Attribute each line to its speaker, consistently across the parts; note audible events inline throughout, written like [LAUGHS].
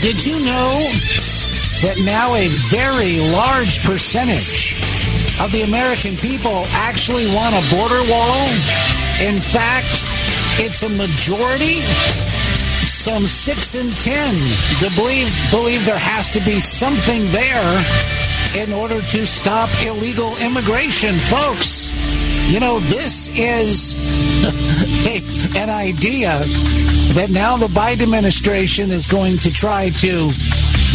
Speaker 1: did you know that now a very large percentage of the American people actually want a border wall? In fact, it's a majority. Some six in ten to believe believe there has to be something there in order to stop illegal immigration, folks. You know, this is [LAUGHS] an idea that now the Biden administration is going to try to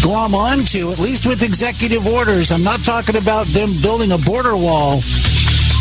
Speaker 1: glom onto, at least with executive orders. I'm not talking about them building a border wall.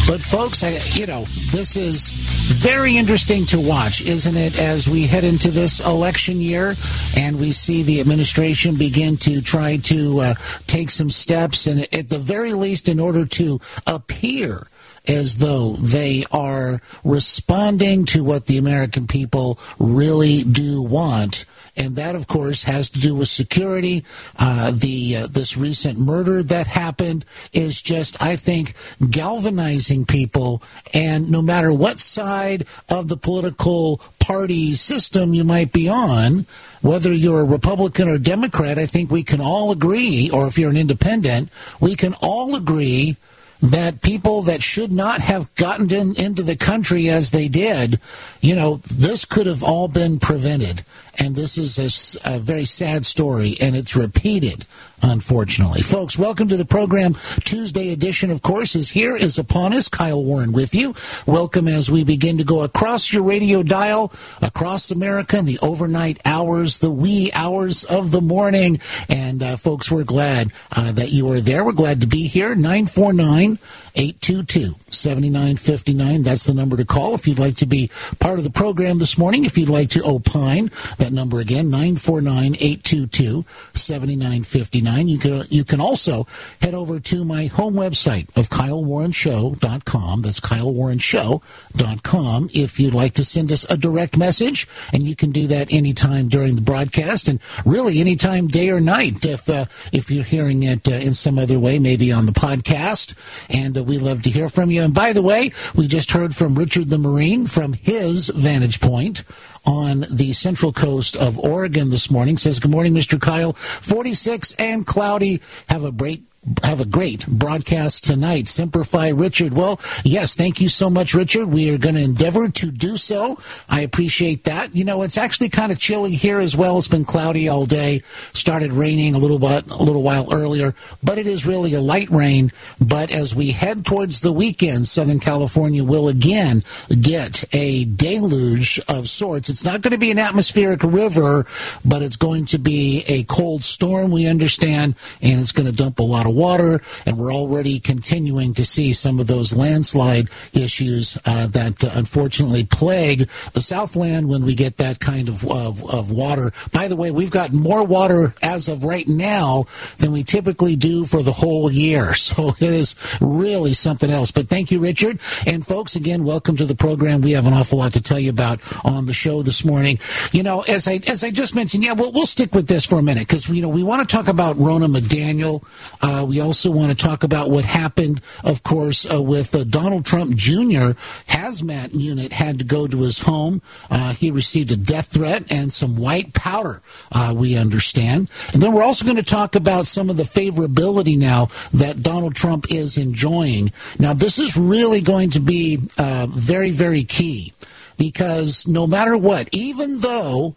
Speaker 1: But folks, I, you know, this is very interesting to watch, isn't it? As we head into this election year, and we see the administration begin to try to uh, take some steps, and at the very least, in order to appear as though they are responding to what the American people really do want. And that, of course, has to do with security. Uh, the uh, this recent murder that happened is just, I think, galvanizing people. And no matter what side of the political party system you might be on, whether you're a Republican or Democrat, I think we can all agree, or if you're an independent, we can all agree that people that should not have gotten in, into the country as they did, you know, this could have all been prevented. And this is a, a very sad story, and it's repeated unfortunately. Folks, welcome to the program. Tuesday edition, of course, is here, is upon us. Kyle Warren with you. Welcome as we begin to go across your radio dial, across America in the overnight hours, the wee hours of the morning. And uh, folks, we're glad uh, that you are there. We're glad to be here. 949 822 7959. That's the number to call if you'd like to be part of the program this morning. If you'd like to opine, that number again, 949 822 7959. You can, you can also head over to my home website of KyleWarrenShow.com. That's KyleWarrenShow.com if you'd like to send us a direct message. And you can do that anytime during the broadcast and really anytime, day or night, if, uh, if you're hearing it uh, in some other way, maybe on the podcast. And uh, we love to hear from you. And by the way, we just heard from Richard the Marine from his vantage point on the central coast of Oregon this morning. Says, Good morning, Mr. Kyle. 46 and cloudy. Have a great have a great broadcast tonight. Simplify Richard. Well, yes, thank you so much, Richard. We are going to endeavor to do so. I appreciate that. You know, it's actually kind of chilly here as well. It's been cloudy all day. Started raining a little bit, a little while earlier, but it is really a light rain. But as we head towards the weekend, Southern California will again get a deluge of sorts. It's not going to be an atmospheric river, but it's going to be a cold storm, we understand, and it's going to dump a lot of water, and we're already continuing to see some of those landslide issues uh, that uh, unfortunately plague the Southland when we get that kind of, of, of water. By the way, we've got more water as of right now than we typically do for the whole year. [LAUGHS] So it is really something else. But thank you, Richard. And folks, again, welcome to the program. We have an awful lot to tell you about on the show this morning. You know, as I as I just mentioned, yeah, we'll, we'll stick with this for a minute because you know we want to talk about Ronna McDaniel. Uh, we also want to talk about what happened, of course, uh, with uh, Donald Trump Jr. hazmat unit had to go to his home. Uh, he received a death threat and some white powder. Uh, we understand, and then we're also going to talk about some of the favorability now that Donald Trump is enjoying. Now, this is really going to be uh, very, very key because no matter what, even though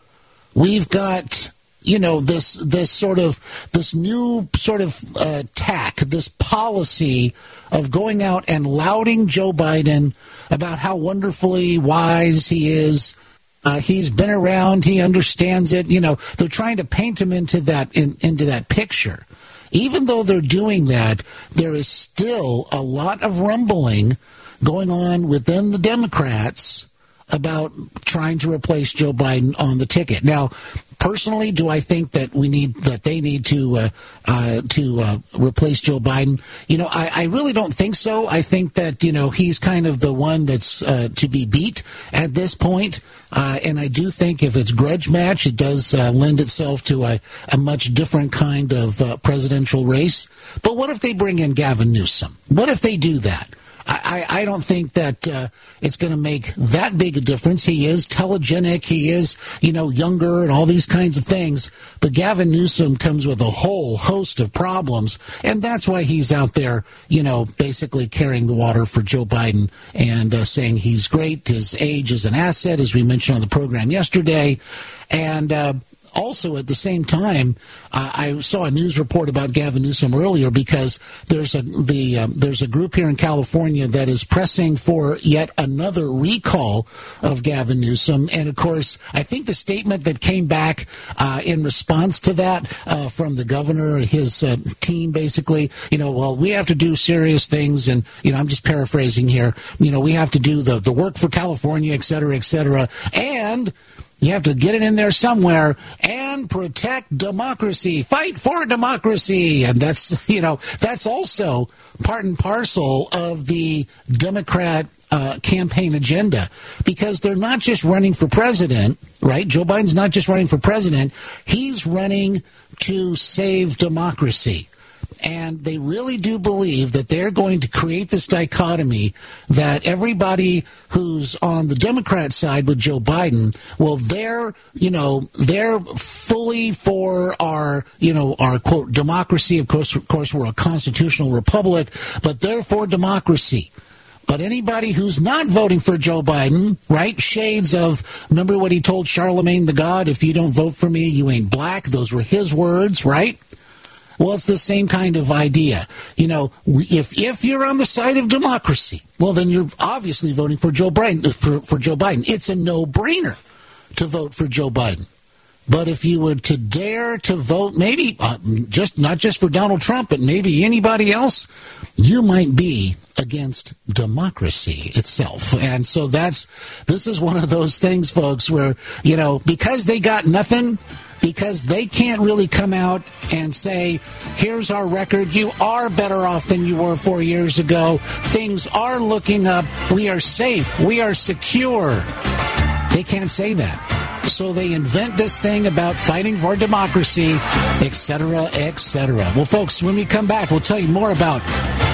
Speaker 1: we've got you know this this sort of this new sort of uh, tack, this policy of going out and lauding Joe Biden about how wonderfully wise he is. Uh, he's been around. He understands it. You know, they're trying to paint him into that in, into that picture. Even though they're doing that, there is still a lot of rumbling going on within the Democrats about trying to replace Joe Biden on the ticket. Now, personally, do I think that we need that they need to uh, uh, to uh, replace Joe Biden? You know, I, I, really don't think so. I think that you know he's kind of the one that's uh, to be beat at this point. Uh, and I do think if it's grudge match, it does uh, lend itself to a, a, much different kind of presidential race. But what if they bring in Gavin Newsom? What if they do that? I, I, don't think that uh, it's going to make that big a difference. He is telegenic. He is, you know, younger and all these kinds of things. But Gavin Newsom comes with a whole host of problems. And that's why he's out there, you know, basically carrying the water for Joe Biden and uh, saying he's great. His age is an asset, as we mentioned on the program yesterday. And, uh, also at the same time, uh, I saw a news report about Gavin Newsom earlier because there's a the um, there's a group here in California that is pressing for yet another recall of Gavin Newsom, and of course, I think the statement that came back uh, in response to that uh, from the governor, his uh, team, basically, you know, well, we have to do serious things, and you know, I'm just paraphrasing here. You know, we have to do the the work for California, et cetera, et cetera, and you have to get it in there somewhere and protect democracy. Fight for democracy. And that's, [LAUGHS] you know, that's also part and parcel of the Democrat uh, campaign agenda because they're not just running for president, right? Joe Biden's not just running for president. He's running to save democracy. And they really do believe that they're going to create this dichotomy that everybody who's on the Democrat side with Joe Biden, well, they're, you know, they're fully for our, you know, our quote, democracy. Of course, of course, we're a constitutional republic, but they're for democracy. But anybody who's not voting for Joe Biden, right? Shades of, remember what he told Charlamagne tha God, if you don't vote for me, you ain't black. Those were his words, right? Well, it's the same kind of idea. You know, if if you're on the side of democracy, well, then you're obviously voting for Joe Biden. For, for Joe Biden, it's a no-brainer to vote for Joe Biden. But if you were to dare to vote, maybe uh, just not just for Donald Trump, but maybe anybody else, you might be against democracy itself. And so that's this is one of those things, folks, where you know because they got nothing because they can't really come out and say, here's our record. You are better off than you were four years ago. Things are looking up. We are safe. We are secure. They can't say that. So they invent this thing about fighting for democracy, etc., etc. Well, folks, when we come back, we'll tell you more about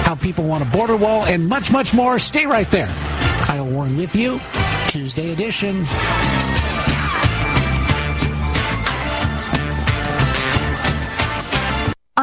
Speaker 1: how people want a border wall and much, much more. Stay right there. Kyle Warren with you, Tuesday edition.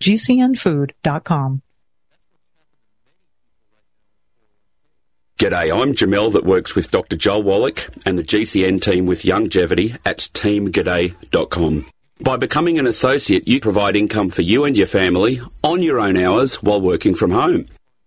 Speaker 2: gcnfood.com.
Speaker 3: G'day, I'm Jamel that works with Dr. Joel Wallach and the GCN team with Longevity at teamg'day.com. By becoming an associate, you provide income for you and your family on your own hours while working from home.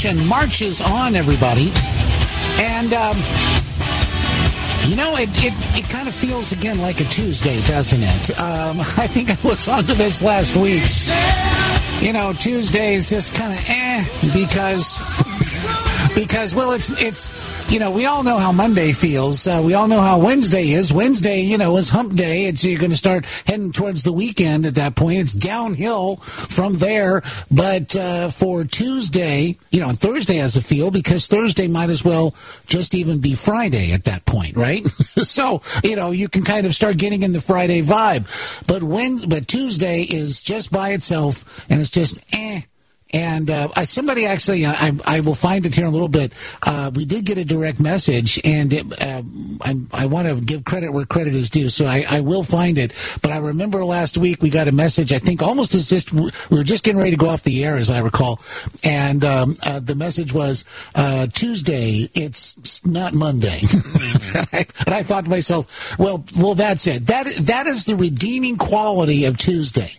Speaker 1: Edition marches on, everybody. And, um, you know, it, it, it kind of feels again like a Tuesday, doesn't it? Um, [LAUGHS] I think I was onto this last week. You know, Tuesday is just kind of eh because because well, it's it's you know we all know how Monday feels. Uh, we all know how Wednesday is. Wednesday, you know, is Hump Day. It's you're going to start heading towards the weekend at that point. It's downhill from there. But uh, for Tuesday, you know, and Thursday has a feel because Thursday might as well just even be Friday at that point, right? [LAUGHS] so you know you can kind of start getting in the Friday vibe. But when but Tuesday is just by itself, and it's just eh. And uh, somebody actually, I, I will find it here in a little bit. Uh, we did get a direct message, and it, uh, I, I want to give credit where credit is due, so I, I will find it. But I remember last week we got a message. I think almost as just we were just getting ready to go off the air, as I recall, and um, uh, the message was uh, Tuesday. It's not Monday, and, [LAUGHS] I, and I thought to myself, well, well, that's it. That that is the redeeming quality of Tuesday,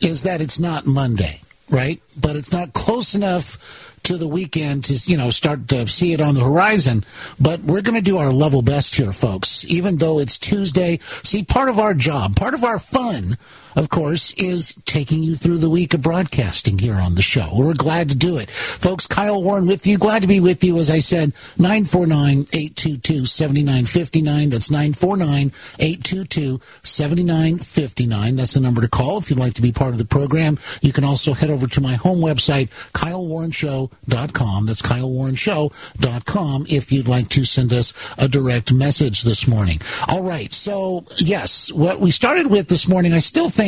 Speaker 1: is that it's not Monday right? But it's not close enough to the weekend to you know start to see it on the horizon. But we're going to do our level best here, folks. Even though it's Tuesday, see part of our job, part of our fun. Of course, is taking you through the week of broadcasting here on the show. We're glad to do it. Folks, Kyle Warren with you. Glad to be with you. As I said, 949-822-7959. That's 949-822-7959. That's the number to call if you'd like to be part of the program. You can also head over to my home website, KyleWarrenShow.com. That's KyleWarrenShow.com if you'd like to send us a direct message this morning. All right. So, yes, what we started with this morning, I still think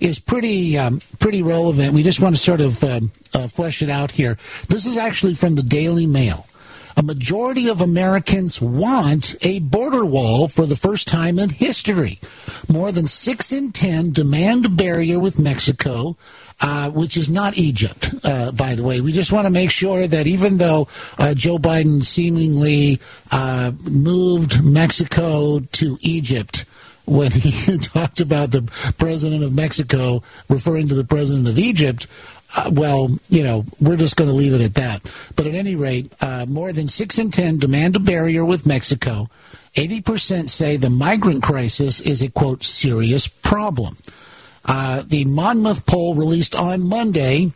Speaker 1: is pretty, um, pretty relevant. We just want to sort of um, uh, flesh it out here. This is actually from the Daily Mail a majority of Americans want a border wall for the first time in history. More than six in ten demand a barrier with Mexico, uh, which is not Egypt, uh, by the way. We just want to make sure that even though uh, Joe Biden seemingly uh, moved Mexico to Egypt, when he [LAUGHS] talked about the president of Mexico referring to the president of Egypt, uh, well, you know, we're just going to leave it at that. But at any rate, uh, more than 6 in 10 demand a barrier with Mexico. 80% say the migrant crisis is a, quote, serious problem. Uh, the Monmouth poll released on Monday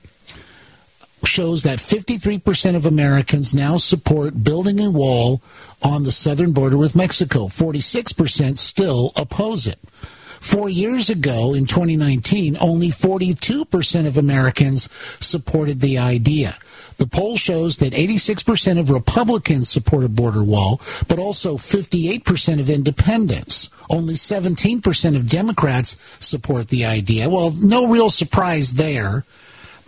Speaker 1: shows that 53% of Americans now support building a wall on the southern border with Mexico. 46% still oppose it. Four years ago, in 2019, only 42% of Americans supported the idea. The poll shows that 86% of Republicans support a border wall, but also 58% of independents. Only 17% of Democrats support the idea. Well, no real surprise there.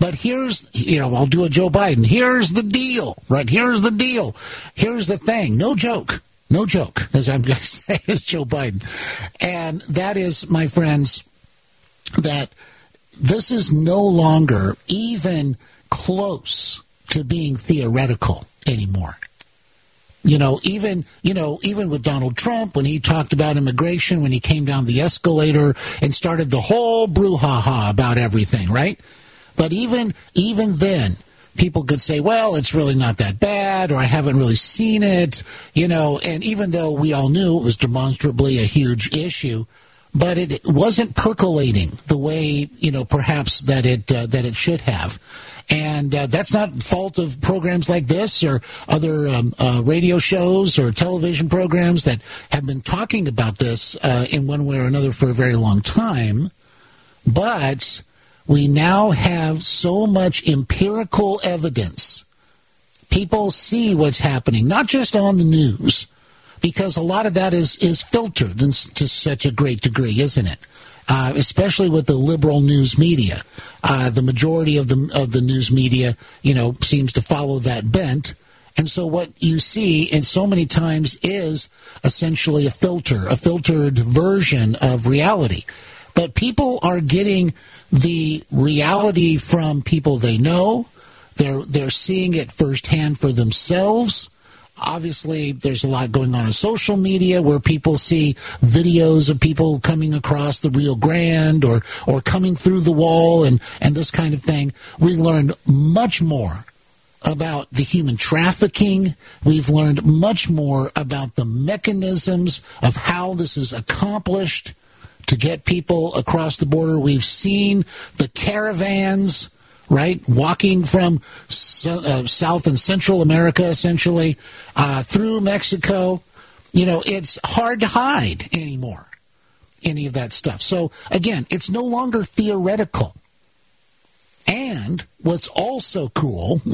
Speaker 1: But here's, you know, I'll do a Joe Biden. Here's the deal, right? Here's the deal. Here's the thing. No joke. No joke, as I'm going [LAUGHS] to say, is Joe Biden. And that is, my friends, that this is no longer even close to being theoretical anymore. You know, even you know, even with Donald Trump, when he talked about immigration, when he came down the escalator and started the whole brouhaha about everything, right? But even even then, people could say, well, it's really not that bad, or I haven't really seen it, you know, and even though we all knew it was demonstrably a huge issue, but it wasn't percolating the way, you know, perhaps that it, uh, that it should have. And uh, that's not fault of programs like this or other um, uh, radio shows or television programs that have been talking about this uh, in one way or another for a very long time. But we now have so much empirical evidence. People see what's happening, not just on the news, because a lot of that is, is filtered to such a great degree, isn't it? Uh, especially with the liberal news media. Uh, the majority of the of the news media, you know, seems to follow that bent. And so what you see and so many times is essentially a filter, a filtered version of reality. But people are getting the reality from people they know. They're they're seeing it firsthand for themselves. Obviously, there's a lot going on in social media where people see videos of people coming across the Rio Grande or or coming through the wall and and this kind of thing. We learned much more about the human trafficking. We've learned much more about the mechanisms of how this is accomplished to get people across the border. We've seen the caravans, right, walking from uh, South and Central America, essentially, uh, through Mexico. You know, it's hard to hide anymore, any of that stuff. So, again, it's no longer theoretical. And what's also cool [LAUGHS]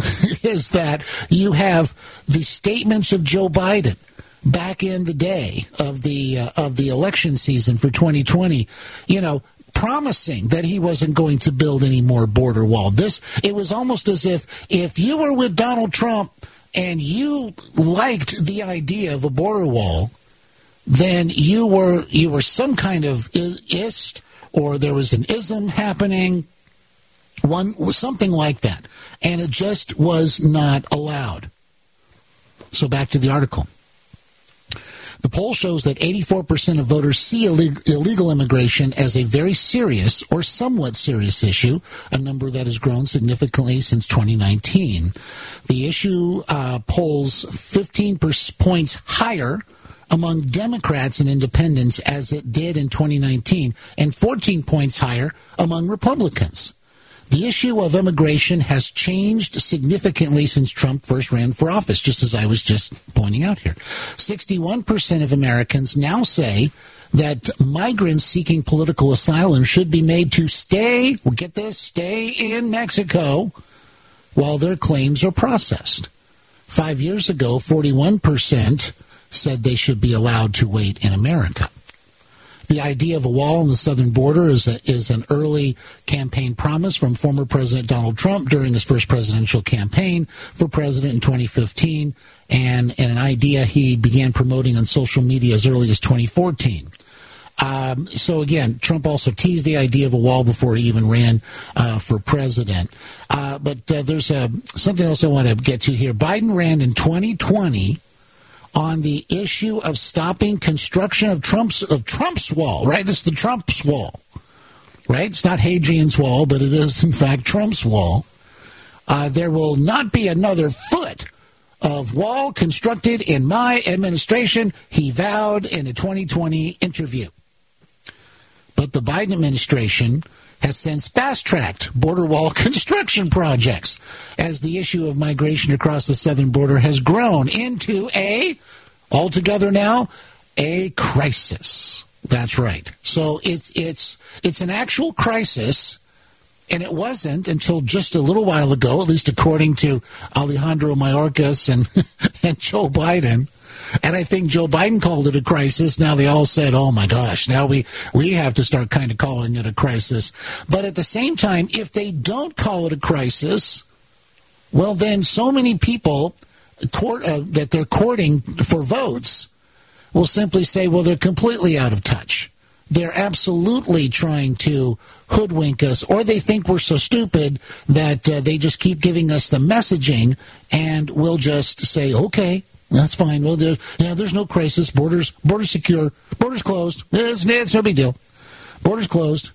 Speaker 1: is that you have the statements of Joe Biden back in the day of the uh, of the election season for 2020, you know, promising that he wasn't going to build any more border wall. This it was almost as if if you were with Donald Trump and you liked the idea of a border wall, then you were you were some kind of ist or there was an ism happening one something like that. And it just was not allowed. So back to the article the poll shows that 84% of voters see illegal immigration as a very serious or somewhat serious issue, a number that has grown significantly since 2019. The issue uh, polls 15 points higher among Democrats and independents as it did in 2019, and 14 points higher among Republicans. The issue of immigration has changed significantly since Trump first ran for office, just as I was just pointing out here. 61% of Americans now say that migrants seeking political asylum should be made to stay, get this, stay in Mexico while their claims are processed. Five years ago, 41% said they should be allowed to wait in America. The idea of a wall on the southern border is, a, is an early campaign promise from former President Donald Trump during his first presidential campaign for president in 2015, and, and an idea he began promoting on social media as early as 2014. Um, so again, Trump also teased the idea of a wall before he even ran uh, for president. Uh, but uh, there's a, something else I want to get to here. Biden ran in 2020 on the issue of stopping construction of Trump's of Trump's wall. Right, it's the Trump's wall. Right, it's not Hadrian's wall, but it is in fact Trump's wall. Uh, there will not be another foot of wall constructed in my administration, he vowed in a 2020 interview. But the Biden administration has since fast tracked border wall [LAUGHS] construction projects as the issue of migration across the southern border has grown into a, altogether now, a crisis. That's right. So it's it's it's an actual crisis, and it wasn't until just a little while ago, at least according to Alejandro Mayorkas and [LAUGHS] and Joe Biden. And I think Joe Biden called it a crisis. Now they all said, "Oh my gosh!" Now we we have to start kind of calling it a crisis. But at the same time, if they don't call it a crisis, well, then so many people court uh, that they're courting for votes will simply say, well, they're completely out of touch. They're absolutely trying to hoodwink us, or they think we're so stupid that uh, they just keep giving us the messaging, and we'll just say, okay, that's fine. Well, there, yeah, there's no crisis. Borders, borders secure. Borders closed. It's, it's no big deal. Borders closed.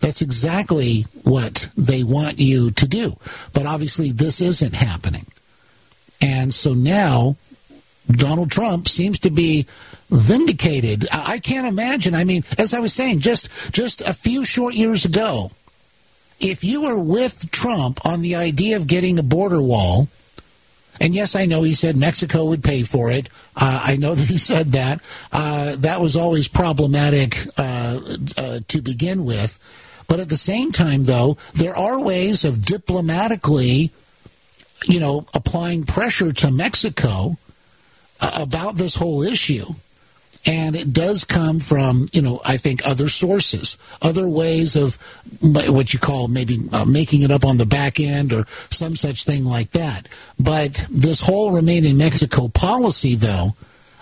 Speaker 1: That's exactly what they want you to do. But obviously, this isn't happening. And so now Donald Trump seems to be vindicated. I can't imagine. I mean, as I was saying, just just a few short years ago, if you were with Trump on the idea of getting a border wall, and yes, I know he said Mexico would pay for it. Uh, I know that he said that. Uh, that was always problematic uh, uh to begin with. But at the same time, though, there are ways of diplomatically, you know, applying pressure to Mexico about this whole issue. And it does come from, you know, I think other sources, other ways of what you call maybe uh, making it up on the back end or some such thing like that. But this whole remain in Mexico policy, though,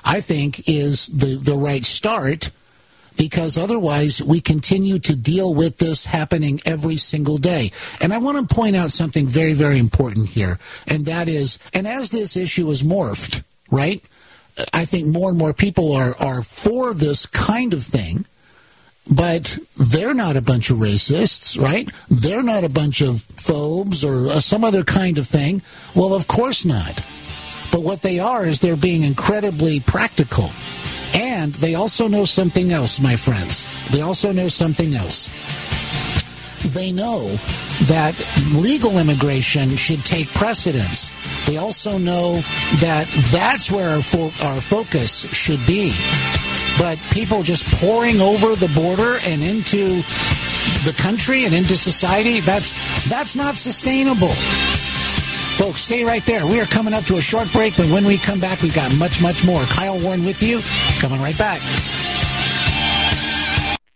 Speaker 1: I think is the, the right start because otherwise we continue to deal with this happening every single day. And I want to point out something very, very important here. And that is, and as this issue is morphed, right? I think more and more people are, are for this kind of thing, but they're not a bunch of racists, right? They're not a bunch of phobes or uh, some other kind of thing. Well, of course not. But what they are is they're being incredibly practical. And they also know something else, my friends. They also know something else. They know that legal immigration should take precedence they also know that that's where our, fo- our focus should be. But people just pouring over the border and into the country and into society, that's that's not sustainable. Folks, stay right there. We are coming up to a short break, but when we come back, we've got much, much more. Kyle Warren with you, coming right back.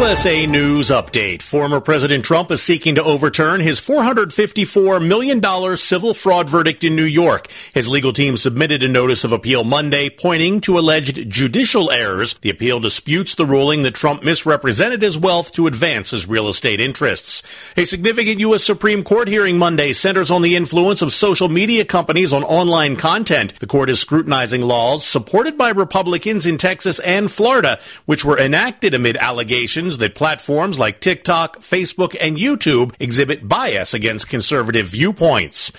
Speaker 4: USA News Update. Former President Trump is seeking to overturn his $454 million civil fraud verdict in New York. His legal team submitted a notice of appeal Monday pointing to alleged judicial errors. The appeal disputes the ruling that Trump misrepresented his wealth to advance his real estate interests. A significant U.S. Supreme Court hearing Monday centers on the influence of social media companies on online content. The court is scrutinizing laws supported by Republicans in Texas and Florida, which were enacted amid allegations that platforms like TikTok, Facebook, and YouTube exhibit bias against conservative viewpoints.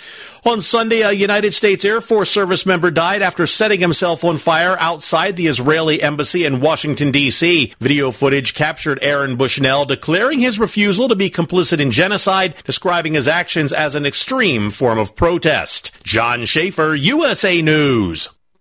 Speaker 4: On Sunday, a United States Air Force service member died after setting himself on fire outside the Israeli embassy in Washington, D.C. Video footage captured Aaron Bushnell declaring his refusal to be complicit in genocide, describing his actions as an extreme form of protest. John Schaefer, USA News.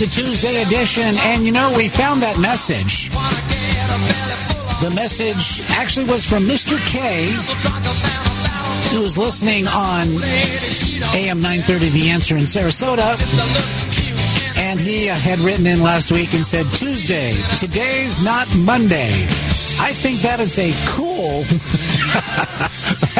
Speaker 1: it's the Tuesday edition, and you know, we found that message. The message actually was from Mr. K, who was listening on AM 930 The Answer in Sarasota. And he had written in last week and said, Tuesday, today's not Monday. I think that is a cool.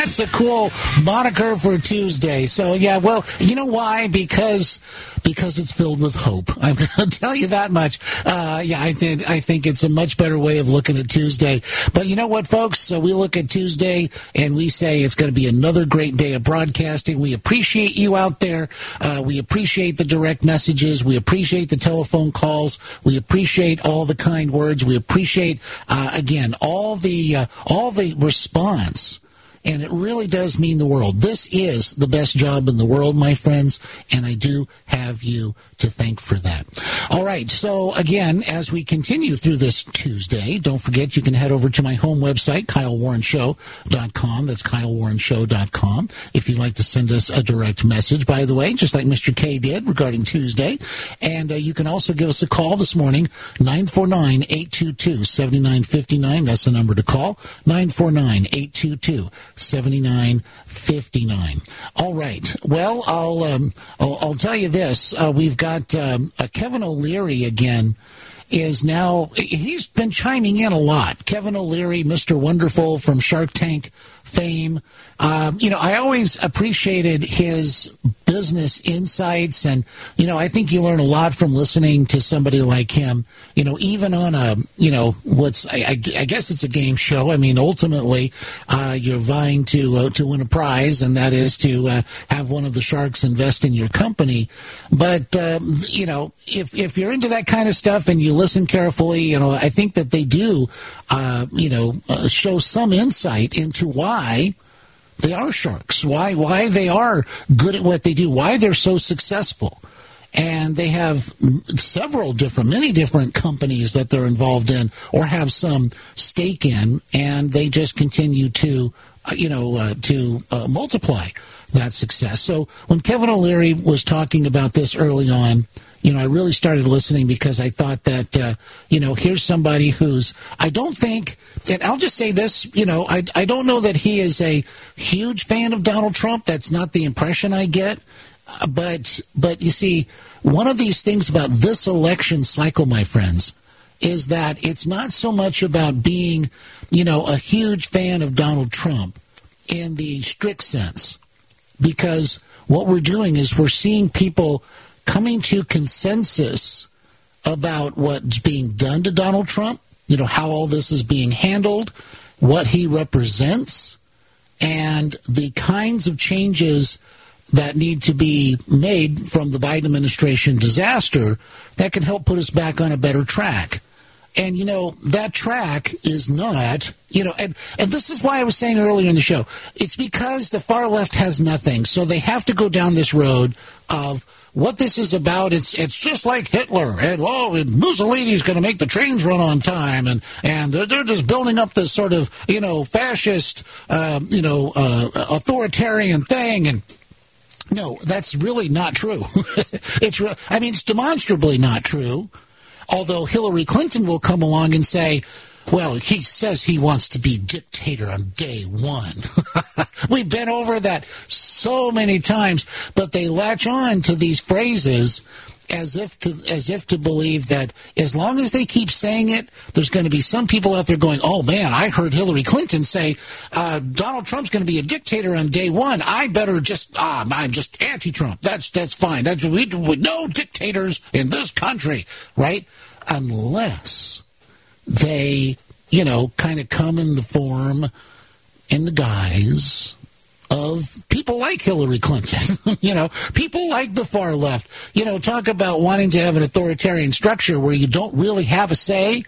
Speaker 1: That's a cool moniker for Tuesday. So yeah, well, you know why? Because because it's filled with hope. [LAUGHS] I'm going to tell you that much. Uh, yeah, I think I think it's a much better way of looking at Tuesday. But you know what, folks? So we look at Tuesday and we say it's going to be another great day of broadcasting. We appreciate you out there. Uh, we appreciate the direct messages. We appreciate the telephone calls. We appreciate all the kind words. We appreciate uh, again all the uh, all the response and it really does mean the world. This is the best job in the world, my friends, and I do have you to thank for that. All right, so again, as we continue through this Tuesday, don't forget you can head over to my home website, kylewarrenshow.com. That's kylewarrenshow.com. If you'd like to send us a direct message, by the way, just like Mr. K did regarding Tuesday. And uh, you can also give us a call this morning, 949 822 7959. That's the number to call, 949 822 7959. All right. Well, I'll, um, I'll, I'll tell you this. Uh, we've got um, uh, Kevin O'Leary again is now he's been chiming in a lot. Kevin O'Leary, Mr. Wonderful from Shark Tank fame. Um, you know, I always appreciated his business insights, and you know, I think you learn a lot from listening to somebody like him. You know, even on a you know what's I, I, I guess it's a game show. I mean, ultimately, uh, you're vying to uh, to win a prize, and that is to uh, have one of the sharks invest in your company. But um, you know, if if you're into that kind of stuff and you listen carefully, you know, I think that they do, uh, you know, uh, show some insight into why they are sharks, why why they are good at what they do, why they're so successful. And they have several different, many different companies that they're involved in or have some stake in, and they just continue to you know, uh, to uh, multiply that success. So when Kevin O'Leary was talking about this early on, you know, I really started listening because I thought that, uh, you know, here's somebody who's, I don't think, and I'll just say this, you know, I, I don't know that he is a huge fan of Donald Trump. That's not the impression I get. Uh, but, but you see, one of these things about this election cycle, my friends, is that it's not so much about being, you know, a huge fan of Donald Trump in the strict sense, because what we're doing is we're seeing people coming to consensus about what's being done to Donald Trump, you know, how all this is being handled, what he represents, and the kinds of changes that need to be made from the Biden administration disaster that can help put us back on a better track. And you know, that track is not, you know, and, and this is why I was saying earlier in the show, it's because the far left has nothing. So they have to go down this road of what this is about. It's it's just like Hitler, and oh, and Mussolini's going to make the trains run on time, and and they're, they're just building up this sort of you know fascist, uh, you know, uh, authoritarian thing, and no, that's really not true. [LAUGHS] it's re- I mean, it's demonstrably not true. Although Hillary Clinton will come along and say, well, he says he wants to be dictator on day one. [LAUGHS] We've been over that so many times, but they latch on to these phrases as if to as if to believe that as long as they keep saying it, there's going to be some people out there going, "Oh man, I heard Hillary Clinton say uh, Donald Trump's going to be a dictator on day one. I better just ah, I'm just anti-Trump. That's that's fine. That's we, we no dictators in this country, right? Unless they, you know, kind of come in the form in the guise of people like Hillary Clinton, [LAUGHS] you know, people like the far left, you know, talk about wanting to have an authoritarian structure where you don't really have a say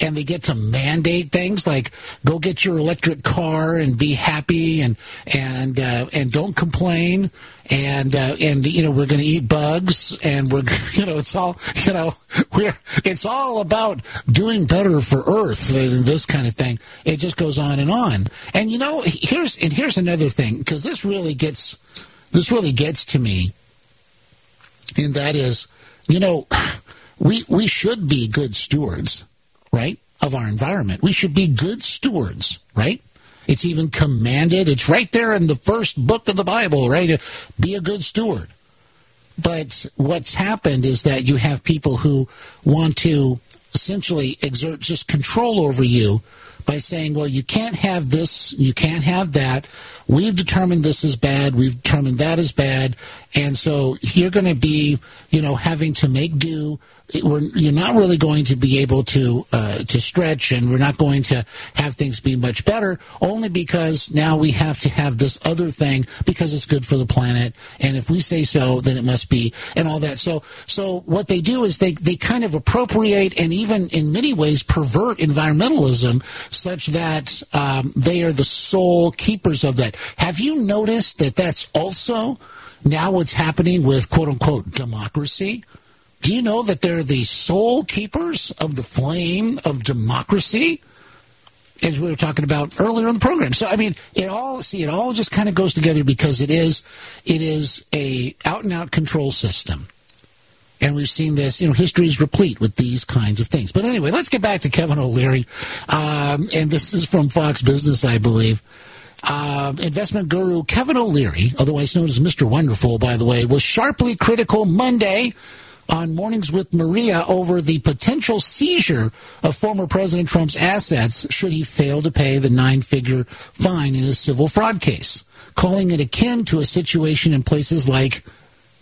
Speaker 1: and they get to mandate things like go get your electric car and be happy and and uh, and don't complain and uh, and you know we're going to eat bugs and we're [LAUGHS] you know it's all you know [LAUGHS] we're it's all about doing better for Earth and this kind of thing. It just goes on and on. And you know here's and here's another thing because this really gets this really gets to me, and that is you know [SIGHS] we we should be good stewards right, of our environment. We should be good stewards, right? It's even commanded. It's right there in the first book of the Bible, right? Be a good steward. But what's happened is that you have people who want to essentially exert just control over you by saying, well, you can't have this, you can't have that. We've determined this is bad, we've determined that is bad, and so you're going to be, you know, having to make do we're, you're not really going to be able to uh, to stretch, and we're not going to have things be much better. Only because now we have to have this other thing because it's good for the planet, and if we say so, then it must be, and all that. So, so what they do is they they kind of appropriate and even in many ways pervert environmentalism, such that um, they are the sole keepers of that. Have you noticed that that's also now what's happening with quote unquote democracy? Do you know that they're the sole keepers of the flame of democracy? As we were talking about earlier in the program. So I mean, it all see it all just kind of goes together because it is it is a out and out control system. And we've seen this, you know, history is replete with these kinds of things. But anyway, let's get back to Kevin O'Leary. Um, and this is from Fox Business, I believe. Uh, investment guru Kevin O'Leary, otherwise known as Mr. Wonderful, by the way, was sharply critical Monday on Mornings with Maria over the potential seizure of former President Trump's assets should he fail to pay the nine figure fine in his civil fraud case, calling it akin to a situation in places like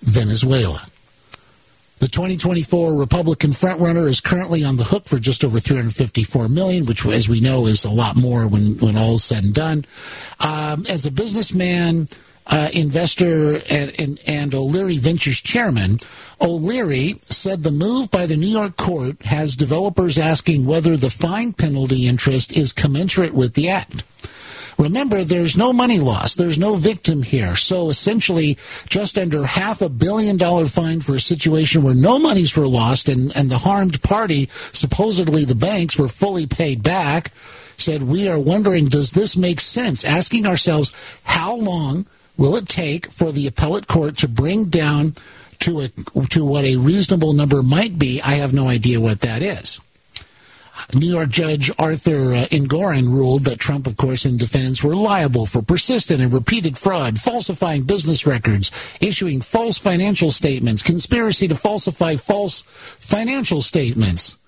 Speaker 1: Venezuela. The 2024 Republican frontrunner is currently on the hook for just over 354 million, which, as we know, is a lot more when, when all is said and done. Um, as a businessman, uh, investor and, and, and O'Leary Ventures chairman, O'Leary said the move by the New York court has developers asking whether the fine penalty interest is commensurate with the act. Remember, there's no money loss. There's no victim here. So essentially, just under half a billion dollar fine for a situation where no monies were lost and, and the harmed party, supposedly the banks, were fully paid back said, We are wondering, does this make sense? Asking ourselves, how long will it take for the appellate court to bring down to a, to what a reasonable number might be? I have no idea what that is. New York Judge Arthur uh, Engoron ruled that Trump, of course, and defendants were liable for persistent and repeated fraud, falsifying business records, issuing false financial statements, conspiracy to falsify false financial statements.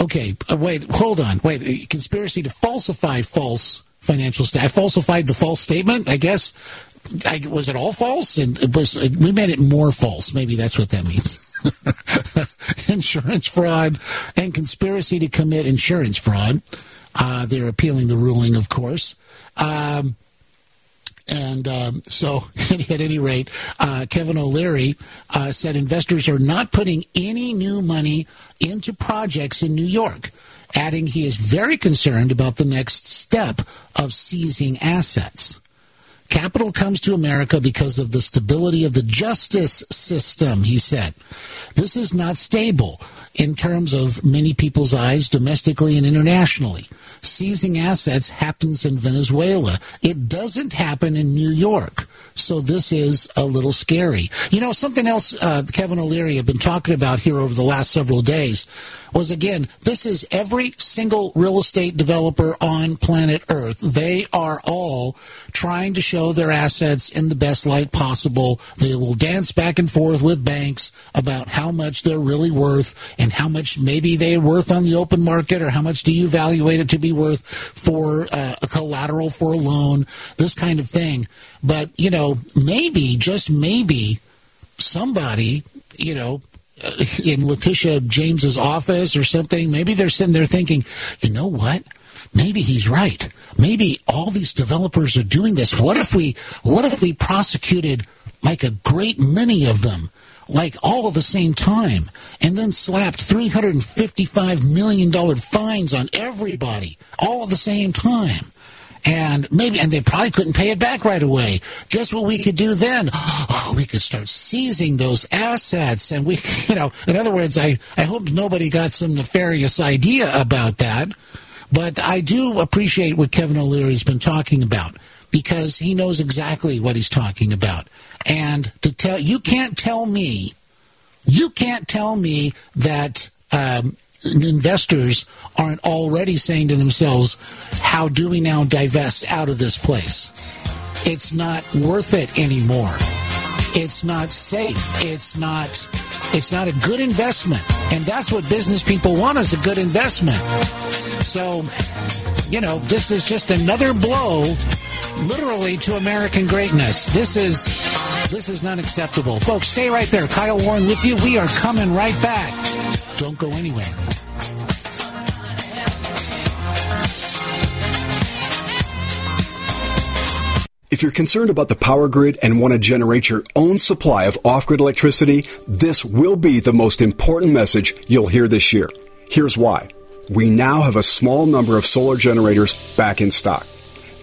Speaker 1: Okay, uh, wait, hold on. Wait, uh, conspiracy to falsify false financial statement. I falsified the false statement, I guess. I, was it all false? And it was we made it more false. Maybe that's what that means. [LAUGHS] insurance fraud and conspiracy to commit insurance fraud. Uh, they're appealing the ruling, of course. Um, and um, so, [LAUGHS] at any rate, uh, Kevin O'Leary uh, said investors are not putting any new money into projects in New York, adding he is very concerned about the next step of seizing assets. Capital comes to America because of the stability of the justice system, he said. This is not stable in terms of many people's eyes domestically and internationally. Seizing assets happens in Venezuela. It doesn't happen in New York. So this is a little scary. You know, something else uh, Kevin O'Leary had been talking about here over the last several days was again, this is every single real estate developer on planet Earth. They are all trying to show their assets in the best light possible. They will dance back and forth with banks about how much they're really worth and how much maybe they're worth on the open market or how much do you evaluate it to be worth for uh, a collateral for a loan, this kind of thing. But, you know, maybe, just maybe, somebody, you know, uh, in Letitia James's office or something, maybe they're sitting there thinking, you know what? Maybe he's right. Maybe all these developers are doing this. What if we, what if we prosecuted like a great many of them, like all at the same time, and then slapped $355 million fines on everybody all at the same time? and maybe and they probably couldn't pay it back right away. Guess what we could do then? Oh, we could start seizing those assets, and we, [LAUGHS] you know, in other words, I I hope nobody got some nefarious idea about that, but I do appreciate what Kevin O'Leary has been talking about because he knows exactly what he's talking about, and to tell you can't tell me, you can't tell me that. Um, investors aren't already saying to themselves, how do we now divest out of this place? It's not worth it anymore. It's not safe. It's not it's not a good investment. And that's what business people want is a good investment. So, you know, this is just another blow literally to American greatness. This is this is unacceptable. Folks, stay right there. Kyle Warren with you. We are coming right back. Don't go anywhere.
Speaker 5: If you're concerned about the power grid and want to generate your own supply of off grid electricity, this will be the most important message you'll hear this year. Here's why. We now have a small number of solar generators back in stock.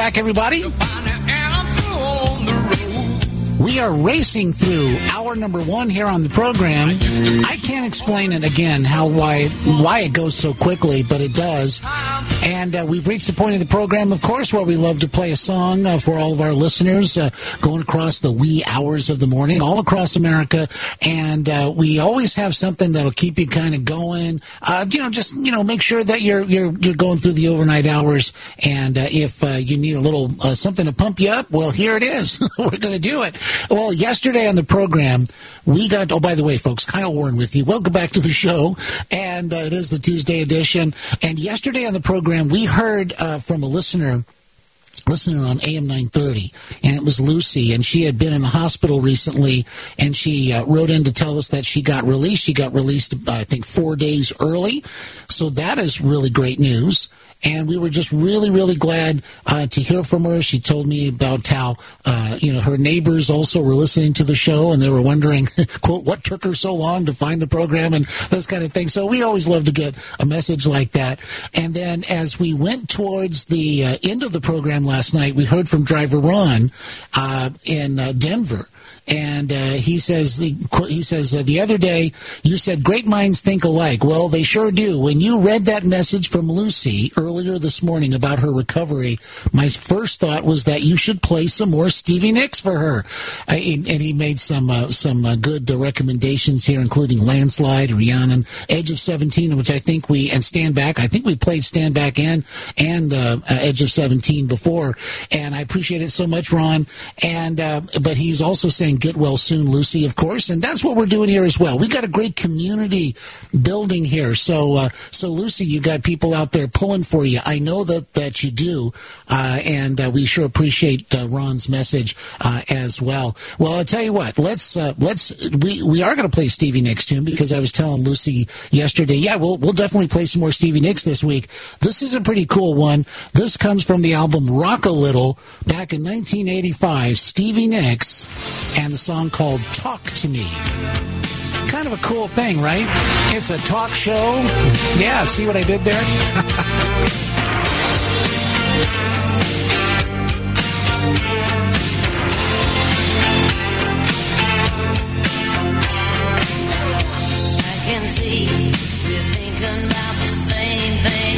Speaker 1: Back, everybody. We are racing through hour number one here on the program. I can't explain it again how why why it goes so quickly, but it does. And uh, we've reached the point of the program, of course, where we love to play a song uh, for all of our listeners uh, going across the wee hours of the morning, all across America. And uh, we always have something that'll keep you kind of going. Uh, you know, just you know, make sure that you're you're you're going through the overnight hours. And uh, if you need a little something to pump you up, well, here it is. [LAUGHS] We're going to do it. Well, yesterday on the program, we got. Oh, by the way, folks, Kyle Warren with you. Welcome back to the show, and it is the Tuesday edition. And yesterday on the program, we heard uh, from a listener listening on AM 930, and it was Lucy, and she had been in the hospital recently, and she uh, wrote in to tell us that she got released. She got released, I think, four days early. So that is really great news. And we were just really, really glad uh, to hear from her. She told me about how, uh, you know, her neighbors also were listening to the show and they were wondering, [LAUGHS] quote, what took her so long to find the program and this kind of thing. So we always love to get a message like that. And then as we went towards the uh, end of the program last night, we heard from driver Ron uh, in uh, Denver and uh, he says he says uh, the other day you said great minds think alike. Well, they sure do. When you read that message from Lucy earlier this morning about her recovery, my first thought was that you should play some more Stevie Nicks for her. I, and, and he made some uh, some uh, good uh, recommendations here, including Landslide, Rhiannon, Edge of Seventeen, which I think we and Stand Back. I think we played Stand Back and and uh, Edge of Seventeen before, and I appreciate it so much, Ron. And but he's also saying get well soon, Lucy, of course. And that's what we're doing here as well. We got a great community building here. So, uh, so Lucy, you got people out there pulling for you. I know that, that you do. Uh, and uh, we sure appreciate uh, Ron's message uh, as well. Well, I'll tell you what, let's, uh, let's, we, we are going to play Stevie Nicks tune because I was telling Lucy yesterday, yeah, we'll, we'll definitely play some more Stevie Nicks this week. This is a pretty cool one. This comes from the album Rock a Little back in 1985, Stevie Nicks, and the song called Talk to Me. Kind of a cool thing, right? It's a talk show. Yeah, see what I did there?
Speaker 6: I can see you're thinking about the same thing.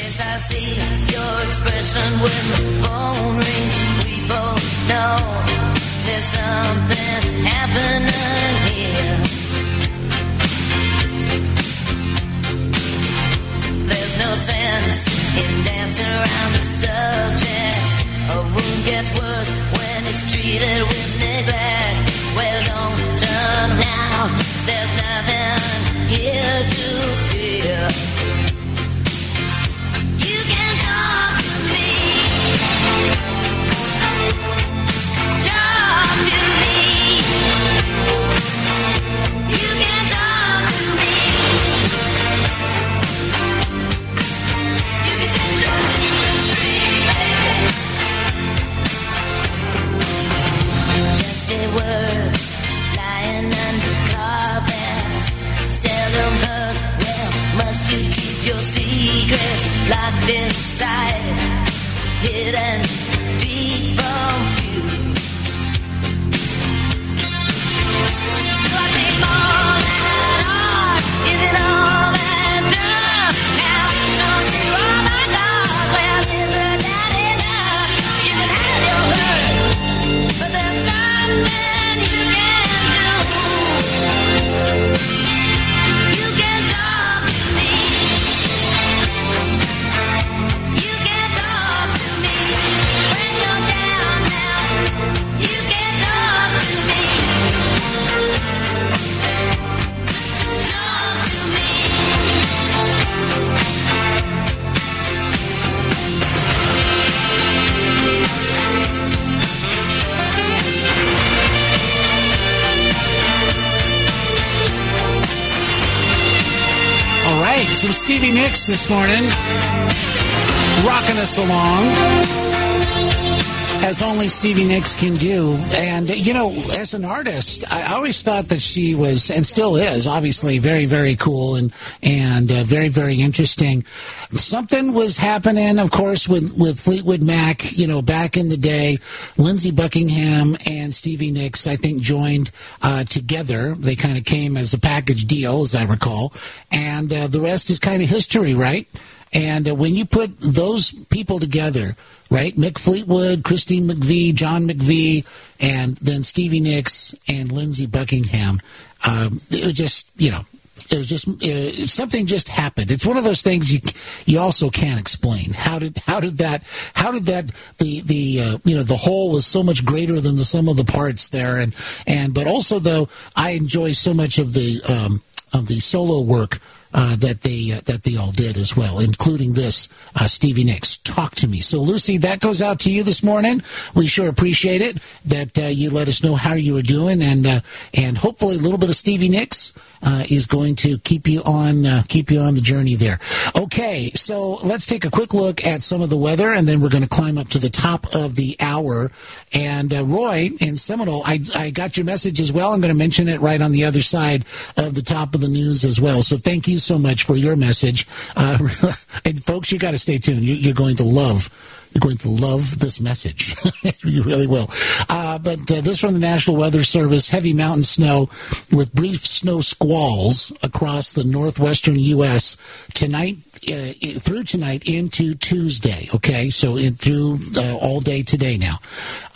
Speaker 6: Yes, I see your expression when the phone rings. We both know there's something happening here. There's no sense in dancing around the subject. A wound gets worse when it's treated with neglect. Well, don't turn now. There's nothing here to fear. Secrets locked inside, hidden
Speaker 1: some Stevie Nicks this morning, rocking us along as only Stevie Nicks can do. And, you know, as an artist, I always thought that she was, and still is, obviously very, very cool and, and uh, very, very interesting. Something was happening, of course, with, with Fleetwood Mac, you know, back in the day. Lindsey Buckingham and Stevie Nicks, I think, joined uh, together. They kind of came as a package deal, as I recall. And uh, the rest is kind of history, right? And uh, when you put those people together, right? Mick Fleetwood, Christine McVie, John McVie, and then Stevie Nicks and Lindsey Buckingham. Um, it was just, you know, it was just uh, something just happened. It's one of those things you you also can't explain. How did how did that how did that the the uh, you know the whole was so much greater than the sum of the parts there, and and but also though I enjoy so much of the um, of the solo work uh, that they uh, that they all did as well, including this uh, Stevie Nicks. Talk to me. So Lucy, that goes out to you this morning. We sure appreciate it that uh, you let us know how you were doing, and uh, and hopefully a little bit of Stevie Nicks uh, is going to keep you on uh, keep you on the journey there. Okay, so let's take a quick look at some of the weather, and then we're going to climb up to the top of the hour. And uh, Roy in Seminole, I I got your message as well. I'm going to mention it right on the other side of the top of the news as well. So thank you so much for your message, uh, [LAUGHS] and folks, you got to stay tuned. You, you're going to love you're going to love this message. [LAUGHS] you really will. Uh, but uh, this from the National Weather Service heavy mountain snow with brief snow squalls across the northwestern U.S. tonight, uh, through tonight into Tuesday. Okay, so in, through uh, all day today now.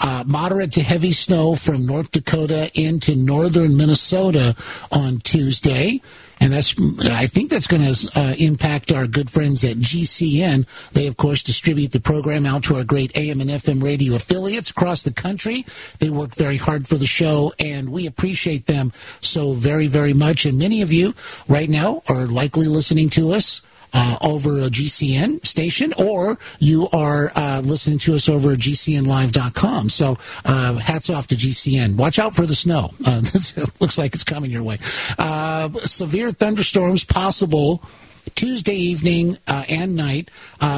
Speaker 1: Uh, moderate to heavy snow from North Dakota into northern Minnesota on Tuesday. And that's I think that's going to uh, impact our good friends at GCN. They of course distribute the program out to our great AM and FM radio affiliates across the country. They work very hard for the show, and we appreciate them so very very much. And many of you right now are likely listening to us uh, over a GCN station, or you are uh, listening to us over at GCNlive.com. So uh, hats off to GCN. Watch out for the snow. Uh, [LAUGHS] it looks like it's coming your way. Uh, severe thunderstorms possible. Tuesday evening uh, and night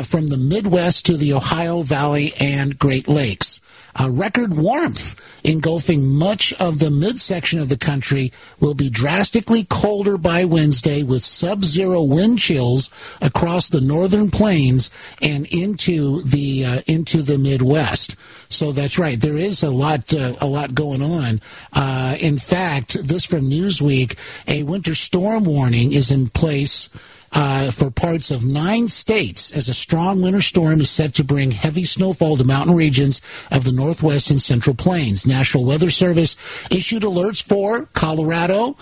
Speaker 1: from the Midwest to the Ohio Valley and Great Lakes. Uh, record warmth engulfing much of the midsection of the country will be drastically colder by Wednesday with sub-zero wind chills across the northern plains and into the uh, into the Midwest. So that's right. There is a lot uh, a lot going on. Uh, in fact, this from Newsweek, a winter storm warning is in place uh, for parts of nine states as a strong winter storm is set to bring heavy snowfall to mountain regions of the northwest and central plains. National Weather Service issued alerts for Colorado,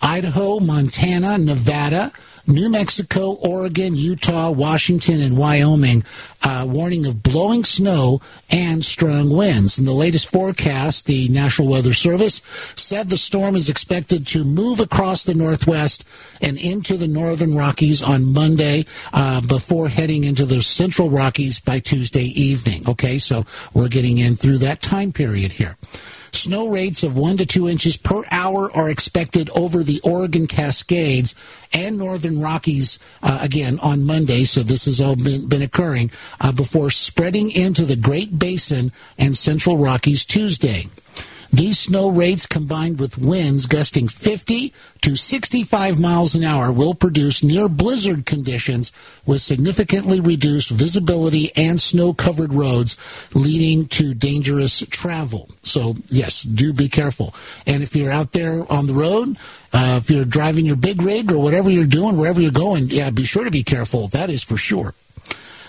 Speaker 1: Idaho, Montana, Nevada, New Mexico, Oregon, Utah, Washington, and Wyoming, uh, warning of blowing snow and strong winds. In the latest forecast, the National Weather Service said the storm is expected to move across the Northwest and into the Northern Rockies on Monday uh, before heading into the Central Rockies by Tuesday evening. Okay, so we're getting in through that time period here. Snow rates of one to two inches per hour are expected over the Oregon Cascades and Northern Rockies uh, again on Monday. So this has all been, been occurring uh, before spreading into the Great Basin and Central Rockies Tuesday. These snow rates combined with winds gusting 50 to 65 miles an hour will produce near blizzard conditions with significantly reduced visibility and snow covered roads leading to dangerous travel. So, yes, do be careful. And if you're out there on the road, uh, if you're driving your big rig or whatever you're doing, wherever you're going, yeah, be sure to be careful. That is for sure.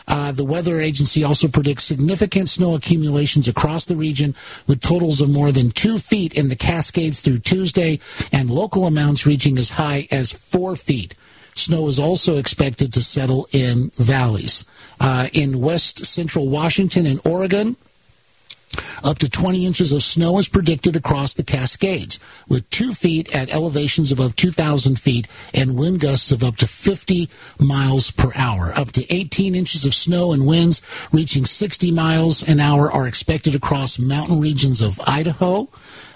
Speaker 1: Uh, the weather agency also predicts significant snow accumulations across the region with totals of more than two feet in the Cascades through Tuesday and local amounts reaching as high as four feet. Snow is also expected to settle in valleys. Uh, in west central Washington and Oregon, up to 20 inches of snow is predicted across the Cascades, with two feet at elevations above 2,000 feet and wind gusts of up to 50 miles per hour. Up to 18 inches of snow and winds reaching 60 miles an hour are expected across mountain regions of Idaho.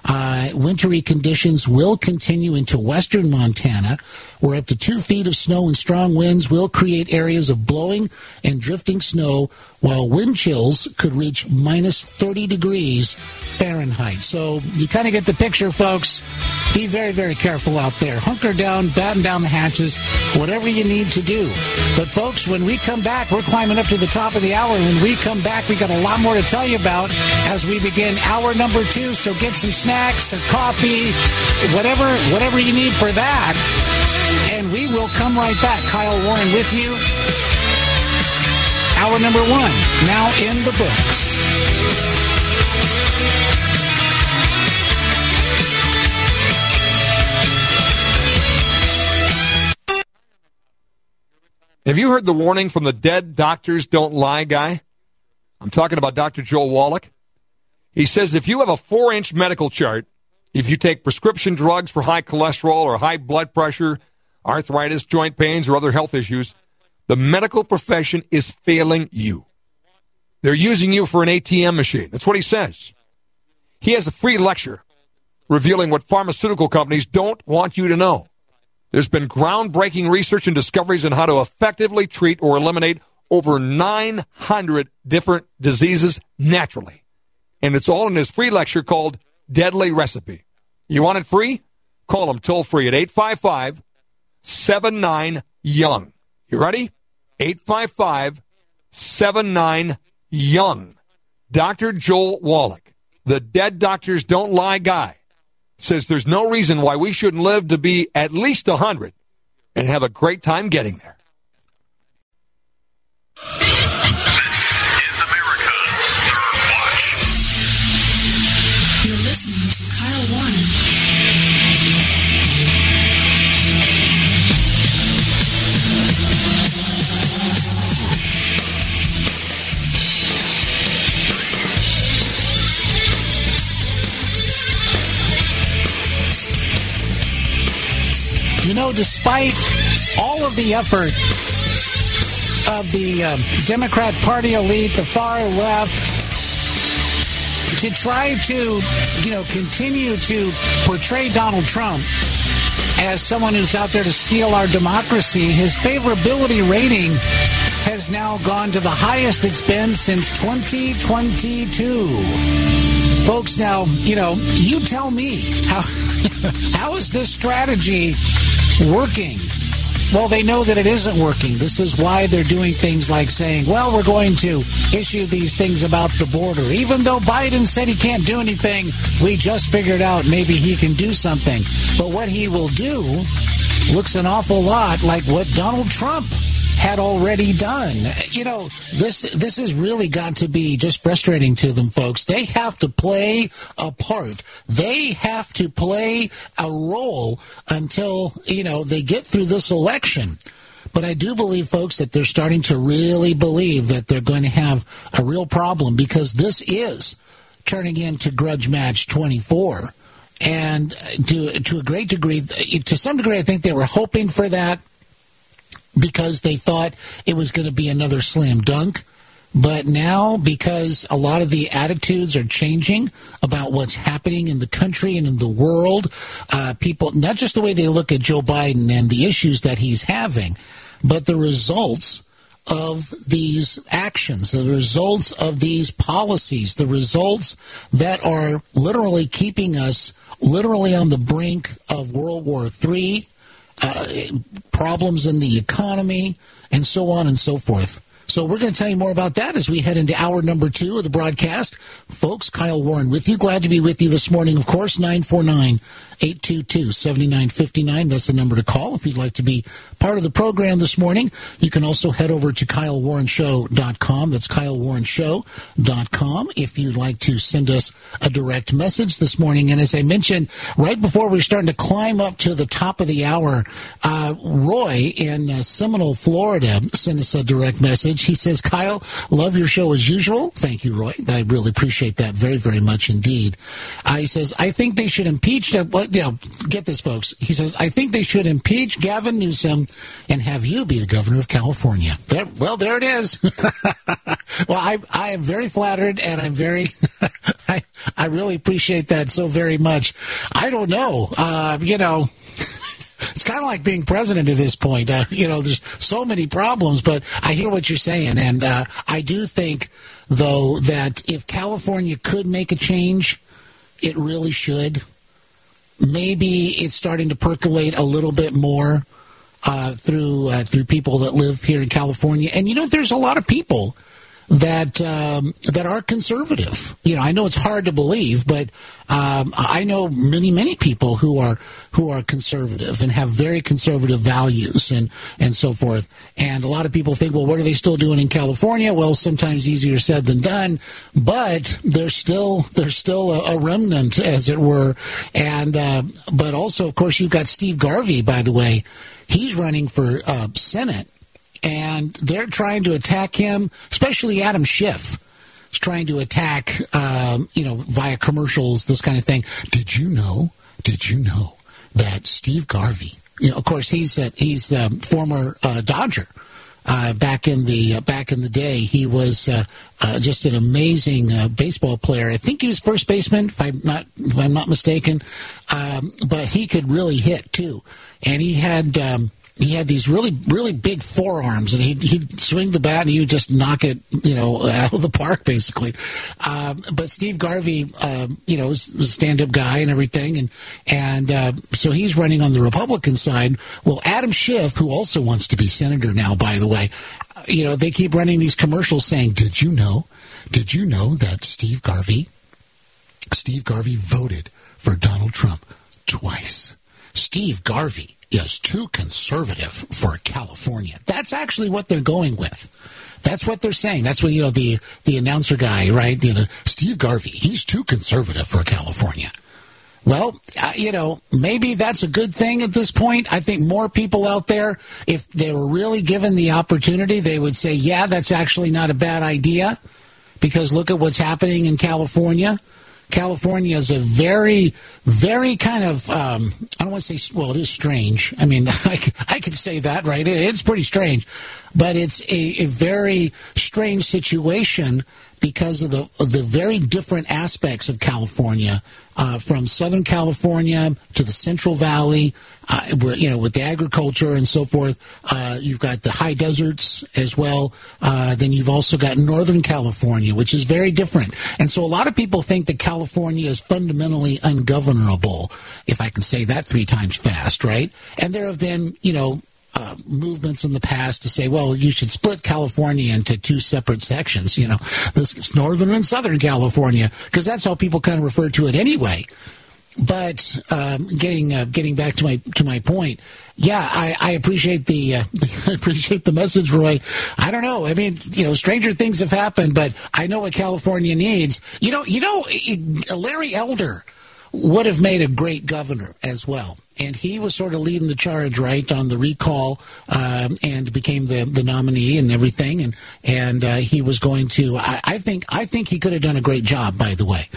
Speaker 1: Uh, wintry conditions will continue into western Montana, where up to two feet of snow and strong winds will create areas of blowing and drifting snow, while wind chills could reach minus 30 degrees Fahrenheit. So you kind of get the picture, folks. Be very, very careful out there. Hunker down, batten down the hatches, whatever you need to do. But, folks, when we come back, we're climbing up to the top of the hour. When we come back, we got a lot more to tell you about as we begin hour number two. So get some snacks, coffee, whatever, whatever you need for that. And we will come right back. Kyle Warren with you. Hour number one, now in the books.
Speaker 7: Have you heard the warning from the dead doctors don't lie guy? I'm talking about Dr. Joel Wallach. He says if you have a four inch medical chart, if you take prescription drugs for high cholesterol or high blood pressure, arthritis, joint pains, or other health issues, the medical profession is failing you. They're using you for an ATM machine. That's what he says. He has a free lecture revealing what pharmaceutical companies don't want you to know. There's been groundbreaking research and discoveries on how to effectively treat or eliminate over 900 different diseases naturally. And it's all in his free lecture called Deadly Recipe. You want it free? Call him toll free at 855 79 Young. You ready? 855 79 Young. Dr. Joel Wallach, the Dead Doctors Don't Lie guy, says there's no reason why we shouldn't live to be at least 100 and have a great time getting there.
Speaker 1: The effort of the um, Democrat Party elite, the far left, to try to, you know, continue to portray Donald Trump as someone who's out there to steal our democracy, his favorability rating has now gone to the highest it's been since 2022. Folks, now, you know, you tell me how [LAUGHS] how is this strategy working? Well, they know that it isn't working. This is why they're doing things like saying, well, we're going to issue these things about the border. Even though Biden said he can't do anything, we just figured out maybe he can do something. But what he will do looks an awful lot like what Donald Trump had already done. You know, this this has really got to be just frustrating to them, folks. They have to play a part. They have to play a role until you know they get through this election. But I do believe, folks, that they're starting to really believe that they're going to have a real problem because this is turning into Grudge Match 24. And to to a great degree, to some degree, I think they were hoping for that because they thought it was going to be another slam dunk. But now, because a lot of the attitudes are changing about what's happening in the country and in the world, uh, people, not just the way they look at Joe Biden and the issues that he's having, but the results of these actions, the results of these policies, the results that are literally keeping us literally on the brink of World War III, uh, problems in the economy, and so on and so forth. So we're going to tell you more about that as we head into hour number two of the broadcast. Folks, Kyle Warren with you. Glad to be with you this morning, of course, 949 822 7959. That's the number to call if you'd like to be part of the program this morning. You can also head over to KyleWarrenShow.com. That's KyleWarrenShow.com if you'd like to send us a direct message this morning. And as I mentioned, right before we're starting to climb up to the top of the hour, uh, Roy in uh, Seminole, Florida sent us a direct message. He says, Kyle, love your show as usual. Thank you, Roy. I really appreciate that very, very much indeed. Uh, he says, I think they should impeach them. Well, know, get this, folks. He says, I think they should impeach Gavin Newsom and have you be the governor of California. There, well, there it is. [LAUGHS] well, I, I am very flattered and I'm very, [LAUGHS] I, I really appreciate that so very much. I don't know. Uh, you know, [LAUGHS] it's kind of like being president at this point. Uh, you know, there's so many problems, but I hear what you're saying. And uh, I do think, though, that if California could make a change, it really should. Maybe it's starting to percolate a little bit more uh, through uh, through people that live here in California. And you know, there's a lot of people that um, that are conservative. You know, I know it's hard to believe, but um, I know many many people who are who are conservative and have very conservative values and and so forth. And a lot of people think, well, what are they still doing in California? Well, sometimes easier said than done, but there's still there's still a, a remnant, as it were. And uh, but also, of course, you've got Steve Garvey. By the way, he's running for uh, Senate and they're trying to attack him, especially Adam Schiff is trying to attack, um, you know, via commercials, this kind of thing. Did you know? Did you know that Steve Garvey, you know, of course, he's a, he's the former uh, Dodger. Uh, back in the uh, back in the day, he was uh, uh, just an amazing uh, baseball player. I think he was first baseman, if I'm not if I'm not mistaken. Um, but he could really hit too, and he had. Um, he had these really, really big forearms, and he'd, he'd swing the bat and he would just knock it, you know, [LAUGHS] out of the park, basically. Um, but Steve Garvey, um, you know, was, a stand-up guy and everything, and and uh, so he's running on the Republican side. Well, Adam Schiff, who also wants to be senator now, by the way, uh, you know, they keep running these commercials saying, "Did you know? Did you know that Steve Garvey, Steve Garvey voted for Donald Trump twice?" Steve Garvey is too conservative for California. That's actually what they're going with. That's what they're saying. That's what you know the the announcer guy, right? You know, Steve Garvey. He's too conservative for California. Well, uh, you know, maybe that's a good thing at this point. I think more people out there, if they were really given the opportunity, they would say, yeah, that's actually not a bad idea because look at what's happening in California. California is a very, very kind of, um, I don't want to say, well, it is strange. I mean, [LAUGHS] I could say that, right? It, it's pretty strange, but it's a, a very strange situation because of the of the very different aspects of California, uh, from Southern California to the Central Valley, uh, where you know with the agriculture and so forth. Uh, you've got the high deserts as well. Uh, then you've also got Northern California, which is very different. And so a lot of people think that California is fundamentally ungovernable, if I can say that three times fast, right? And there have been you know uh, movements in the past to say, well, you should split California into two separate sections, you know, this is Northern and Southern California, because that's how people kind of refer to it anyway. But um, getting uh, getting back to my to my point, yeah, I, I appreciate the uh, [LAUGHS] I appreciate the message, Roy. I don't know. I mean, you know, stranger things have happened, but I know what California needs. You know, you know, Larry Elder would have made a great governor as well. And he was sort of leading the charge, right, on the recall, um, and became the, the nominee and everything. And and uh, he was going to. I, I think I think he could have done a great job. By the way,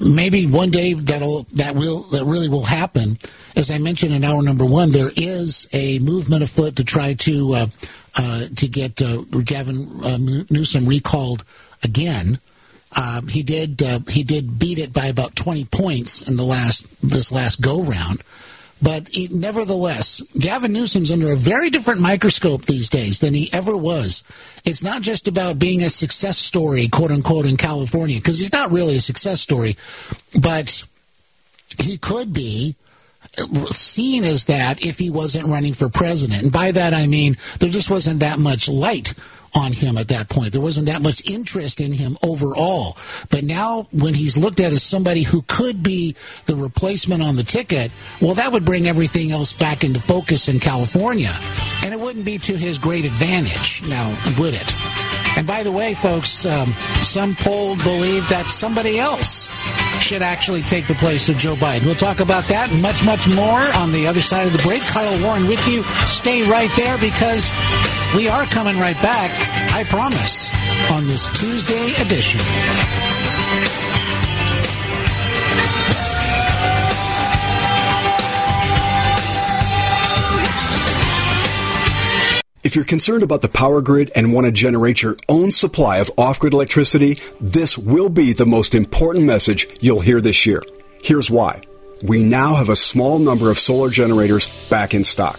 Speaker 1: maybe one day that'll that will that really will happen. As I mentioned in hour number one, there is a movement afoot to try to uh, uh, to get uh, Gavin uh, Newsom recalled again. Um, he did uh, he did beat it by about 20 points in the last this last go round. But it, nevertheless, Gavin Newsom's under a very different microscope these days than he ever was. It's not just about being a success story, quote unquote, in California, because he's not really a success story, but he could be seen as that if he wasn't running for president. And by that I mean there just wasn't that much light on him at that point. There wasn't that much interest in him overall. But now when he's looked at as somebody who could be the replacement on the ticket, well that would bring everything else back into focus in California. And it wouldn't be to his great advantage now, would it? And by the way, folks, um, some poll believe that somebody else should actually take the place of Joe Biden. We'll talk about that and much, much more on the other side of the break. Kyle Warren with you. Stay right there because we are coming right back, I promise, on this Tuesday edition.
Speaker 5: If you're concerned about the power grid and want to generate your own supply of off grid electricity, this will be the most important message you'll hear this year. Here's why. We now have a small number of solar generators back in stock.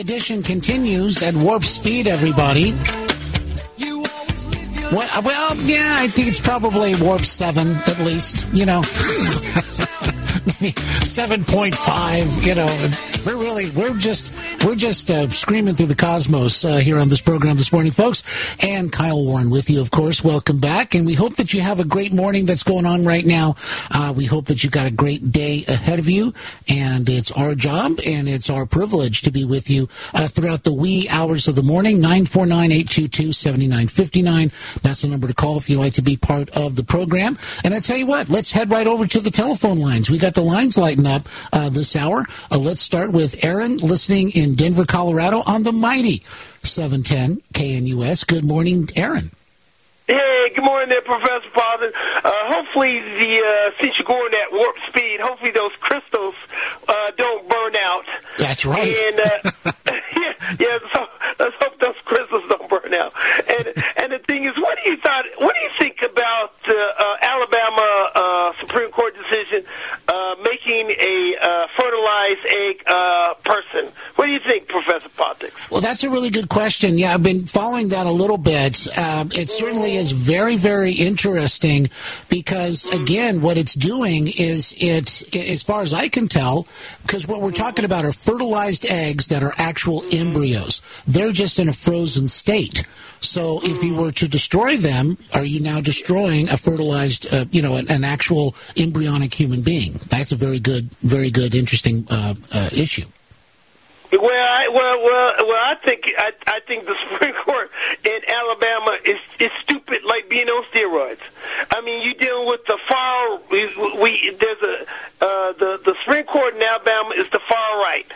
Speaker 1: Edition continues at warp speed, everybody. What, well, yeah, I think it's probably warp 7 at least, you know. [LAUGHS] [LAUGHS] Maybe 7.5, you know. We're really, we're just, we're just uh, screaming through the cosmos uh, here on this program this morning, folks. And Kyle Warren with you, of course. Welcome back. And we hope that you have a great morning that's going on right now. Uh, we hope that you got a great day ahead of you. And it's our job and it's our privilege to be with you uh, throughout the wee hours of the morning. 949-822-7959. That's the number to call if you'd like to be part of the program. And I tell you what, let's head right over to the telephone lines. We got the lines lighting up uh, this hour. Uh, let's start with Aaron listening in Denver, Colorado on the mighty 710 KNUS. Good morning, Aaron.
Speaker 8: Hey, good morning there, Professor Father. Uh, hopefully, the uh, since you're going at warp speed, hopefully those crystals uh, don't burn out.
Speaker 1: That's right.
Speaker 8: And uh, [LAUGHS] [LAUGHS] yeah, yeah. So let's hope those crystals don't burn out. And and the thing is, what do you thought? What do you think about the uh, Alabama uh, Supreme Court decision uh, making a uh, fertilized egg uh, person? What do you think, Professor Politics?
Speaker 1: Well, that's a really good question. Yeah, I've been following that a little bit. Um, it certainly is very, very interesting because, again, what it's doing is it, as far as I can tell, because what we're talking about are fertilized eggs that are actual embryos. They're just in a frozen state. So if you were to destroy them, are you now destroying a fertilized, uh, you know, an, an actual embryonic human being? That's a very good, very good, interesting uh, uh, issue.
Speaker 8: Well, I, well, well, well. I think I, I think the [LAUGHS] Supreme Court in Alabama is is stupid, like being on steroids. I mean, you dealing with the far. We, we there's a uh, the the Supreme Court in Alabama is the far right.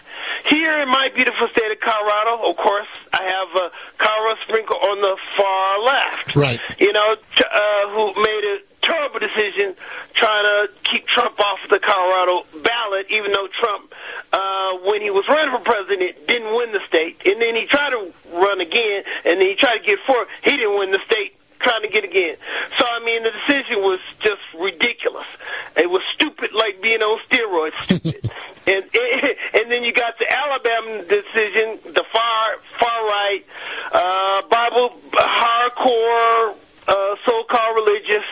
Speaker 8: Here in my beautiful state of Colorado, of course, I have uh, Colorado Supreme Court on the far left.
Speaker 1: Right.
Speaker 8: You know, uh, who made a terrible decision trying to keep Trump off the Colorado ballot, even though Trump, uh, when he was running for president, didn't win the state. And then he tried to run again, and then he tried to get for He didn't win the state, trying to get again. So, I mean, the decision was just ridiculous. It was stupid, like being on steroids, [LAUGHS] stupid. and, [LAUGHS] and then you got the Alabama decision, the far, far right, uh, Bible, hardcore, uh, so-called religious,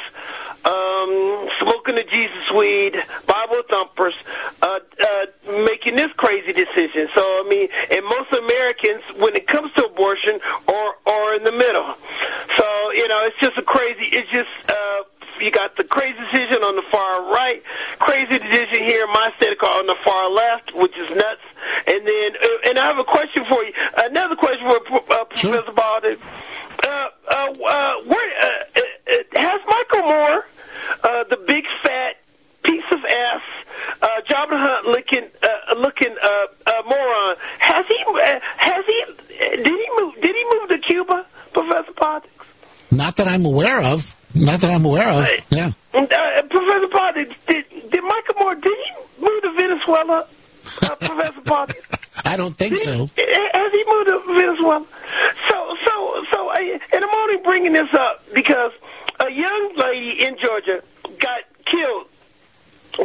Speaker 8: um, smoking the Jesus weed, Bible thumpers, uh, uh, making this crazy decision. So I mean, and most Americans, when it comes to abortion, are are in the middle. So you know, it's just a crazy. It's just uh, you got the crazy decision on the far right, crazy decision here in my state on the far left, which is nuts. And then, uh, and I have a question for you. Another question for uh, Professor Baldwin. Uh, uh, uh, where uh, uh, has Michael Moore, uh, the big fat piece of ass, uh, Jabba Hutt looking, uh, looking uh, uh, moron, has he, uh, has he, did he move, did he move to Cuba, Professor Potts?
Speaker 1: Not that I'm aware of. Not that I'm aware of. Yeah.
Speaker 8: Uh, Professor Potts, did, did Michael Moore, did he move to Venezuela, uh, Professor Potts? [LAUGHS]
Speaker 1: I don't think so.
Speaker 8: Has he moved to Venezuela? So, so, so, uh, and I'm only bringing this up because a young lady in Georgia got killed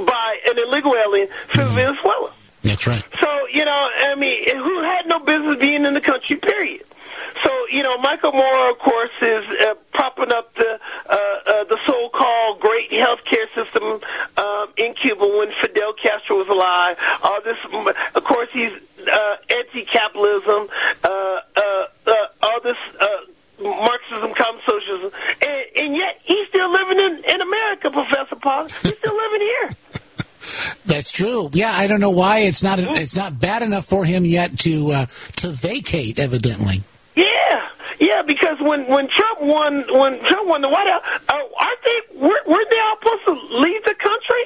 Speaker 8: by an illegal alien from Venezuela.
Speaker 1: That's right.
Speaker 8: So, you know, I mean, who had no business being in the country, period. So, you know, Michael Moore, of course, is uh, propping up the uh, uh, the so-called great healthcare system um, in Cuba when Fidel Castro was alive. All this, of course, he's uh, anti-capitalism. Uh, uh, uh, all this. Uh, Marxism, communist socialism, and, and yet he's still living in, in America, Professor Paul. He's still living here. [LAUGHS]
Speaker 1: That's true. Yeah, I don't know why it's not it's not bad enough for him yet to uh, to vacate. Evidently.
Speaker 8: Yeah, yeah, because when when Trump won when Trump won the White House, uh, aren't they weren't, weren't they all supposed to leave the country?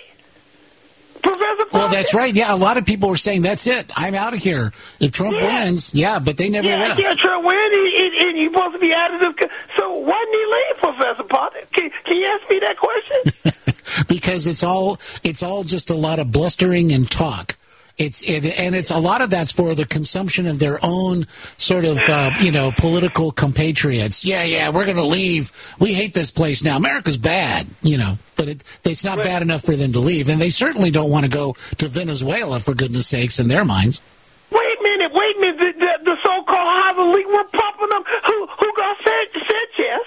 Speaker 8: Professor
Speaker 1: Well, that's right. Yeah, a lot of people were saying that's it. I'm out of here if Trump
Speaker 8: Yeah.
Speaker 1: wins. Yeah, but they never
Speaker 8: yeah,
Speaker 1: left.
Speaker 8: yeah, Trump win, and, and, and you're supposed to be out of the. So why didn't he leave, Professor Potter? Can, can you ask me that question? [LAUGHS]
Speaker 1: because it's all it's all just a lot of blustering and talk. It's it, and it's a lot of that's for the consumption of their own sort of uh, you know political compatriots. Yeah, yeah, we're going to leave. We hate this place now. America's bad, you know, but it, it's not bad enough for them to leave, and they certainly don't want to go to Venezuela for goodness sakes in their minds.
Speaker 8: wait a minute, wait a minute. The, the, the so-called Harvard League, we're popping up. Who who got San- Sanchez?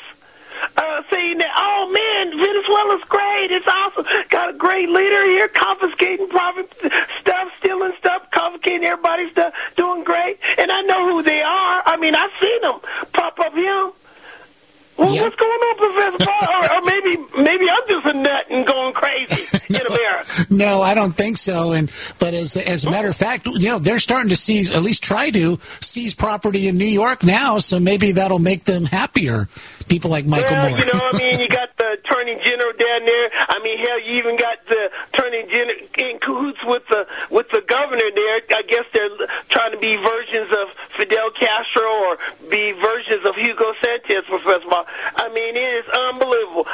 Speaker 8: Uh, saying that, oh man, Venezuela's great, it's awesome. Got a great leader here, confiscating private stuff, stealing stuff, confiscating everybody's stuff, doing great. And I know who they are. I mean, I've seen them pop up here. Well, what's going on, Professor Paul? or, or maybe maybe I'm just a nut and going crazy in America. [LAUGHS]
Speaker 1: No, I don't think so. And but as as a matter of fact, you know, they're starting to seize, at least try to seize property in New York now. So maybe that'll make them happier. People like Michael
Speaker 8: well,
Speaker 1: Moore.
Speaker 8: you know, I mean, you got the attorney general down there. I mean, hell, you even got the attorney general in cahoots with the with the governor there. I guess they're trying to be versions of Fidel Castro or be versions of Hugo Sanchez, Professor Bob. I mean, it is unbelievable,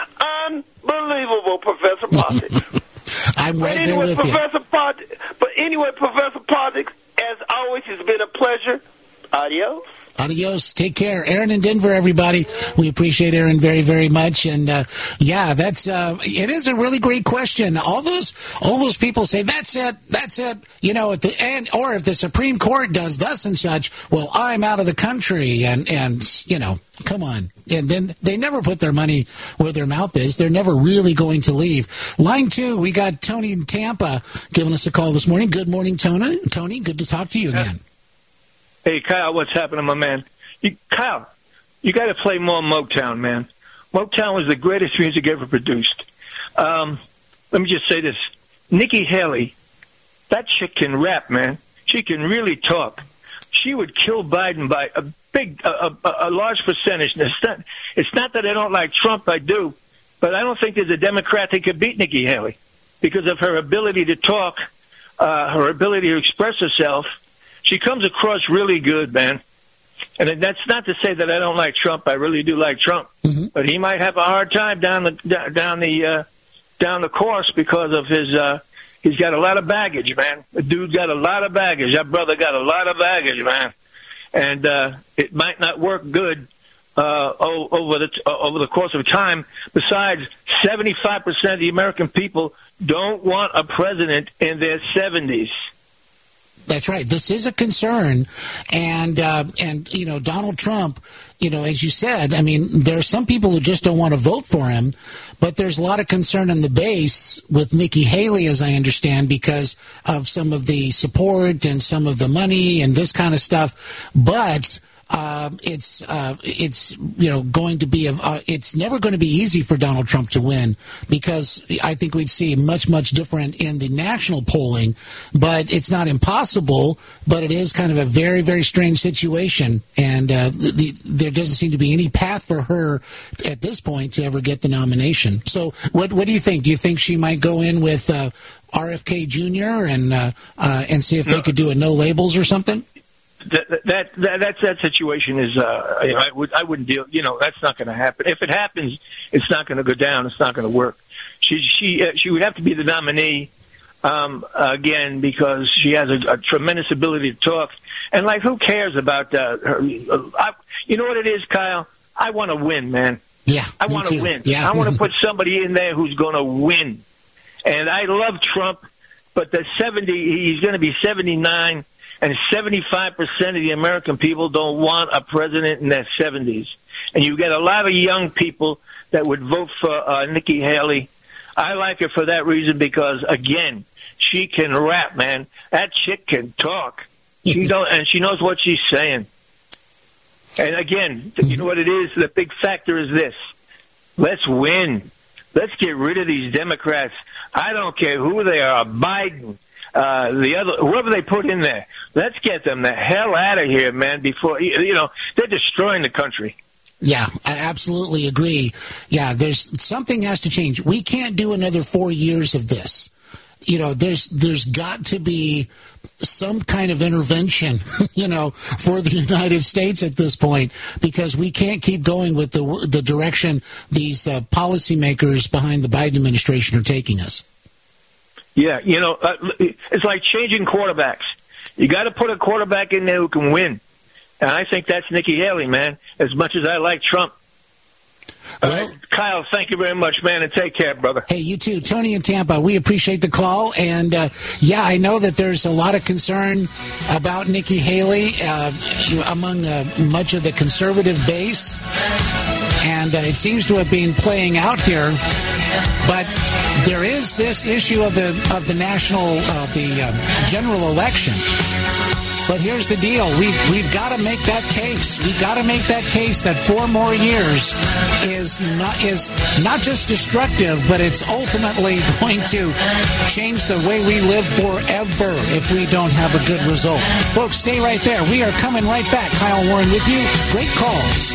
Speaker 8: unbelievable, Professor Politics. [LAUGHS]
Speaker 1: I'm
Speaker 8: But
Speaker 1: right there
Speaker 8: anyway,
Speaker 1: with you.
Speaker 8: Pod, but anyway, Professor Politics, as always, it's been a pleasure. Adios.
Speaker 1: Adios. Take care. Aaron in Denver, everybody. We appreciate Aaron very, very much. And, uh, yeah, that's, uh, it is a really great question. All those, all those people say, that's it. That's it. You know, at the end, or if the Supreme Court does thus and such, well, I'm out of the country. And, and, you know, come on. And then they never put their money where their mouth is. They're never really going to leave. Line two, we got Tony in Tampa giving us a call this morning. Good morning, Tony. Tony, good to talk to you again.
Speaker 9: Hey, Kyle, what's happening, my man? You, Kyle, you got to play more Motown, man. Motown was the greatest music ever produced. Um, let me just say this: Nikki Haley, that chick can rap, man. She can really talk. She would kill Biden by a big, a, a, a large percentage. It's not, it's not that I don't like Trump, I do, but I don't think there's a Democrat that could beat Nikki Haley because of her ability to talk, uh, her ability to express herself. She comes across really good, man. And that's not to say that I don't like Trump. I really do like Trump, but he might have a hard time down the down the uh, down the course because of his. Uh, he's got a lot of baggage, man. The dude's got a lot of baggage. That brother got a lot of baggage, man. And uh, it might not work good uh, over the uh, over the course of time. Besides, seventy five percent of the American people don't want a president in their seventies.
Speaker 1: That's right. This is a concern, and uh, and you know Donald Trump. You know, as you said, I mean, there are some people who just don't want to vote for him, but there's a lot of concern in the base with Nikki Haley, as I understand, because of some of the support and some of the money and this kind of stuff. But um, it's uh, it's you know going to be a, uh, it's never going to be easy for Donald Trump to win because I think we'd see much much different in the national polling, but it's not impossible. But it is kind of a very very strange situation, and uh, the, there doesn't seem to be any path for her at this point to ever get the nomination. So what what do you think? Do you think she might go in with uh, RFK Jr. and uh, uh, and see if they could do a no labels or something?
Speaker 9: That that that that, that situation is uh you know, I would I wouldn't deal you know that's not going to happen. If it happens it's not going to go down it's not going to work. She she uh, she would have to be the nominee um again because she has a, a tremendous ability to talk. And like who cares about uh, her uh, I, you know what it is Kyle? I want to win man.
Speaker 1: Yeah
Speaker 9: I want to win.
Speaker 1: Yeah.
Speaker 9: I want to put [LAUGHS] somebody in there who's going to win. And I love Trump but the 70 he's going to be 79 and 75% of the American people don't want a president in their 70s. And you get a lot of young people that would vote for uh, Nikki Haley. I like her for that reason because, again, she can rap, man. That chick can talk. She [LAUGHS] don't, and she knows what she's saying. And again, you know what it is? The big factor is this. Let's win. Let's get rid of these Democrats. I don't care who they are, Biden, uh, the other, whoever they put in there. Let's get them the hell out of here, man, before, you know, they're destroying the country.
Speaker 1: Yeah, I absolutely agree. Yeah, there's something has to change. We can't do another four years of this. You know, there's there's got to be some kind of intervention, [LAUGHS] you know, for the [LAUGHS] United States at this point because we can't keep going with the the direction these uh, policymakers behind the Biden administration are taking us.
Speaker 9: Yeah, you know, uh, it's like changing quarterbacks. You got to put a quarterback in there who can win. And I think that's Nikki Haley, man, as much as I like Trump. All right, Kyle, thank you very much, man, and take care, brother.
Speaker 1: Hey, you too, Tony in Tampa. We appreciate the call, and uh, yeah, I know that there's a lot of concern about Nikki Haley uh, among uh, much of the conservative base, and uh, it seems to have been playing out here. But there is this issue of the of the national of the uh, general election. But here's the deal: we've we've got to make that case. We've got to make that case that four more years is not is not just destructive, but it's ultimately [LAUGHS] going to change the way we live forever if we don't have a good result. Folks, stay right there. We are coming right back. Kyle Warren with you. Great calls.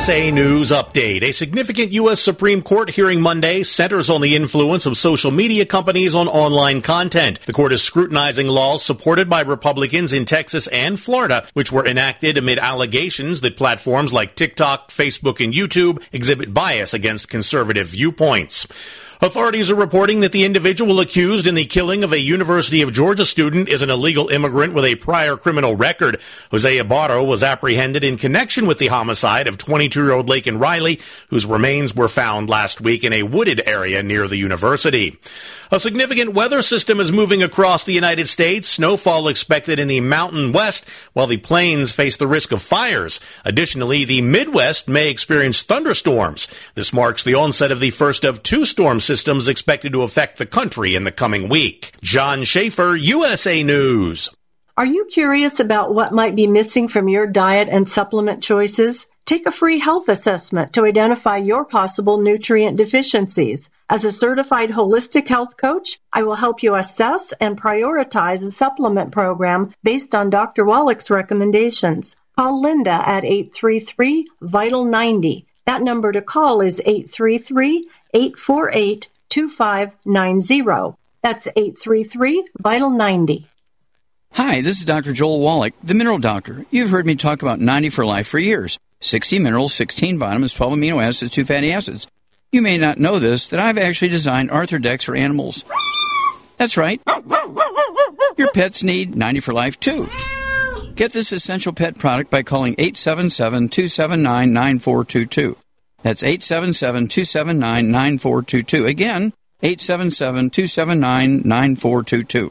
Speaker 4: USA News Update. A significant U.S. Supreme Court hearing Monday centers on the influence of social media companies on online content. The court is scrutinizing laws supported by Republicans in Texas and Florida, which were enacted amid allegations that platforms like TikTok, Facebook, and YouTube exhibit bias against conservative viewpoints. Authorities are reporting that the individual accused in the killing of a University of Georgia student is an illegal immigrant with a prior criminal record. Jose Ibarra was apprehended in connection with the homicide of 22-year-old Laken Riley, whose remains were found last week in a wooded area near the university. A significant weather system is moving across the United States. Snowfall expected in the mountain west, while the plains face the risk of fires. Additionally, the Midwest may experience thunderstorms. This marks the onset of the first of two storm systems expected to affect the country in the coming week. John Schaefer, USA News.
Speaker 10: Are you curious about what might be missing from your diet and supplement choices?
Speaker 11: Take a free health assessment to identify your possible nutrient deficiencies. As a certified holistic health coach, I will help you assess and prioritize a supplement program based on Dr. Wallach's recommendations. Call Linda at 833 Vital 90. That number to call is 833 848 2590. That's 833 Vital 90.
Speaker 12: Hi, this is Dr. Joel Wallach, the Mineral Doctor. You've heard me talk about 90 for life for years 60 minerals, 16 vitamins, 12 amino acids, 2 fatty acids. You may not know this, that I've actually designed Arthur Arthrodex for animals. That's right. Your pets need 90 for life too. Get this essential pet product by calling 877 279 9422. That's 877 279 9422. Again, 877 279 9422.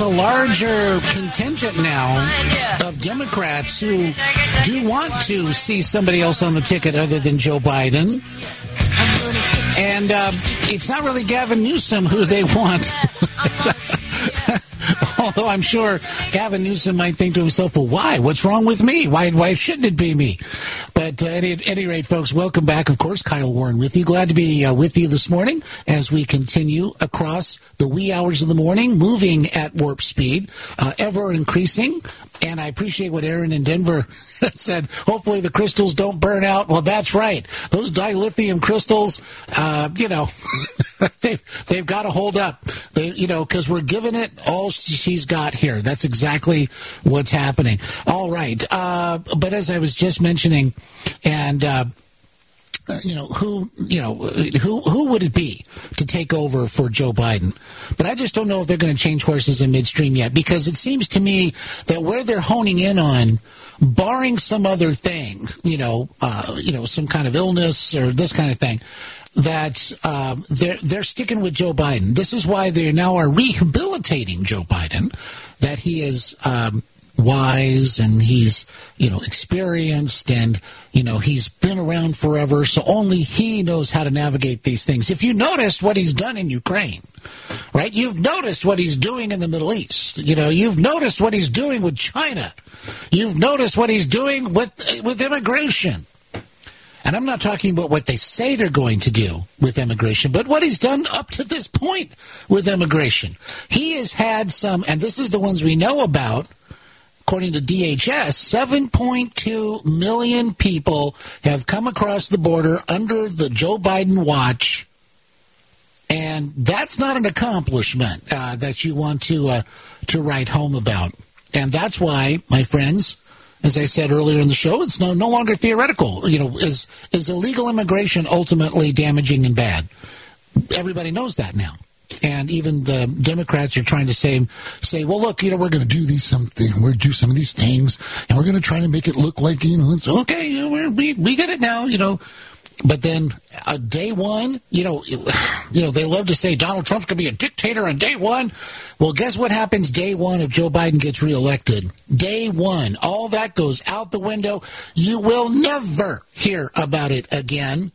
Speaker 1: a larger contingent now of Democrats who do want to see somebody else on the ticket other than Joe Biden. And uh, it's not really Gavin Newsom who they want. [LAUGHS] Although I'm sure Gavin Newsom might think to himself, well, why? What's wrong with me? Why, why shouldn't it be me? But uh, at any, any rate, folks, welcome back. Of course, Kyle Warren with you. Glad to be uh, with you this morning as we continue across the wee hours of the morning, moving at warp speed, uh, ever increasing. And I appreciate what Aaron in Denver [LAUGHS] said. Hopefully the crystals don't burn out. Well, that's right. Those dilithium crystals, uh, you know, [LAUGHS] they've, they've got to hold up. They, you know, because we're giving it all she's got here. That's exactly what's happening. All right. Uh, but as I was just mentioning, and uh, you know who you know who who would it be to take over for Joe Biden? But I just don't know if they're going to change horses in midstream yet because it seems to me that where they're honing in on, barring some other thing, you know, uh, you know, some kind of illness or this kind of thing. That um, they're they're sticking with Joe Biden. This is why they now are rehabilitating Joe Biden. That he is um, wise and he's you know experienced and you know he's been around forever so only he knows how to navigate these things. If you noticed what he's done in ukraine right? You've noticed what he's doing in the middle east. You know you've noticed what he's doing with china. You've noticed what he's doing with with immigration. And I'm not talking about what they say they're going to do with immigration, but what he's done up to this point with immigration. He has had some, and this is the ones we know about, according to DHS, 7.2 million people have come across the border under the Joe Biden watch. And that's not an accomplishment uh, that you want to uh, to write home about. And that's why, my friends, as I said earlier in the show, it's no no longer theoretical. You know, is is illegal immigration ultimately damaging and bad? Everybody knows that now. And even the Democrats are trying to say, say, well, look, you know, we're going to do these something, we're do some of these things, and we're going to try to make it look like, you know, it's okay, you know, we we get it now, you know. But then, uh, day one, you know, [SIGHS] you know, they love to say Donald Trump's going to be a dictator on day one. Well, guess what happens day one if Joe Biden gets reelected? Day one, all that goes out the window. You will never hear about it again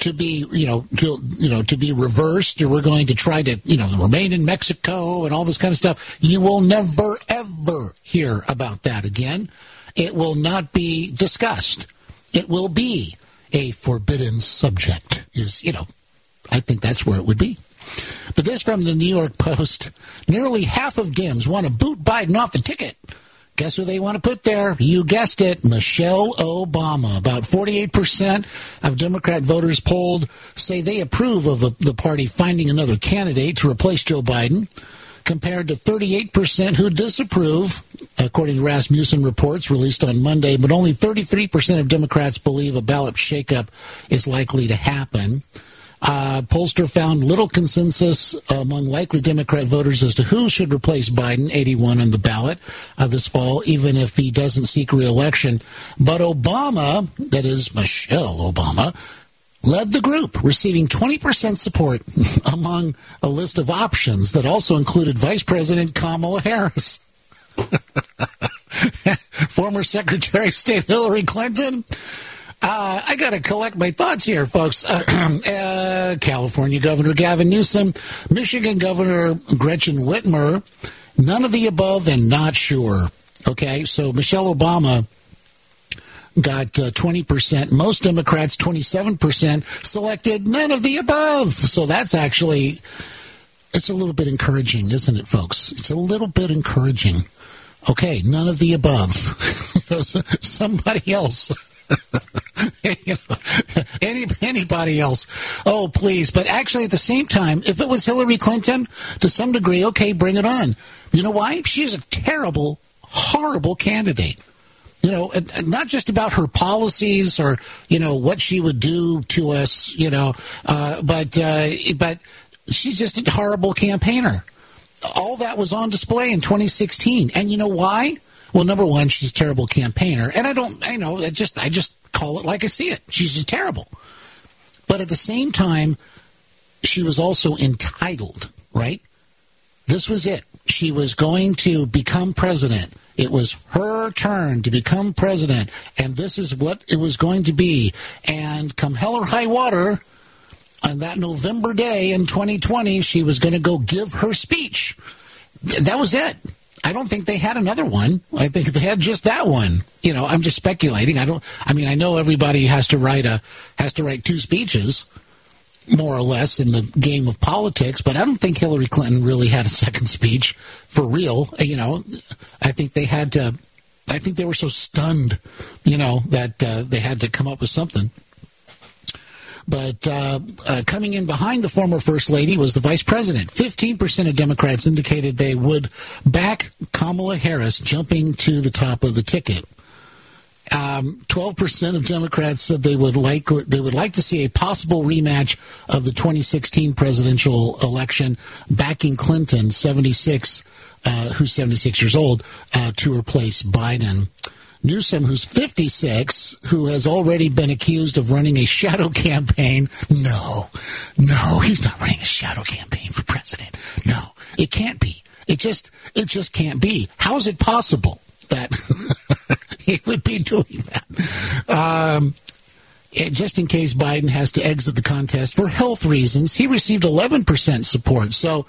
Speaker 1: to be, you know, to you know, to be reversed, or we're going to try to, you know, remain in Mexico and all this kind of stuff. You will never ever hear about that again. It will not be discussed. It will be a forbidden subject. Is you know, I think that's where it would be. But this from the New York Post: nearly half of Dems want to boot Biden off the ticket. Guess who they want to put there? You guessed it, Michelle Obama. About 48% of Democrat voters polled say they approve of the- party finding another candidate to replace Joe Biden, compared to 38% who disapprove, according to Rasmussen reports released on Monday. But only 33% of Democrats believe a ballot shakeup is likely to happen. Uh, pollster found little consensus among likely Democrat voters as to who should replace Biden, 81 on the ballot uh, this fall, even if he doesn't seek reelection. But Obama, that is Michelle Obama, led the group, receiving 20% support [LAUGHS] among a list of options that also included Vice President Kamala Harris. [LAUGHS] Former Secretary of State Hillary Clinton. Uh, I got to collect my thoughts here, folks. [CLEARS THROAT] Uh, California Governor Gavin Newsom, Michigan Governor Gretchen Whitmer, none of the above and not sure. Okay, so Michelle Obama got uh, 20%. Most Democrats, 27%, selected none of the above. So that's actually, it's a little bit encouraging, isn't it, folks? It's a little bit encouraging. Okay, none of the above. [LAUGHS] Somebody else. [LAUGHS] any, anybody else. Oh, please. But actually, at the same time, if it was Hillary Clinton, to some degree, okay, bring it on. You know why? She's a terrible, horrible candidate. You know, and, and not just about her policies or you know what she would do to us. You know, uh, but uh, but she's just a horrible campaigner. All that was on display in 2016, and you know why? Well, number one, she's a terrible campaigner, and I don't, I know, I just, I just call it like I see it. She's just terrible. But at the same time, she was also entitled, right? This was it. She was going to become president. It was her turn to become president, and this is what it was going to be. And come hell or high water, on that November day in 2020, she was going to go give her speech. Th- That was it. I don't think they had another one. I think they had just that one. You know, I'm just speculating. I don't. I mean, I know everybody has to write a has to write two speeches, more or less, in the game of politics. But I don't think Hillary Clinton really had a [LAUGHS] second speech for real. You know, I think they had to. I think they were so stunned, you know, that uh, they had to come up with something. But uh, uh, coming in behind the former First Lady was the Vice President. 15% of Democrats indicated they would back Kamala Harris jumping to the top of the ticket. Um, 12% of Democrats said they would like they would like to see a possible rematch of the 2016 presidential election, backing Clinton, 76, uh, who's 76 years old, uh, to replace Biden. Newsom, who's 56, who has already been accused of running a shadow [LAUGHS] campaign. No, no, he's not running a shadow campaign for president. No, it can't be. It just, it just can't be. How is it possible that [LAUGHS] he would be doing that? Um, it- just in case Biden has to exit the contest for health reasons, he received 11% support. So,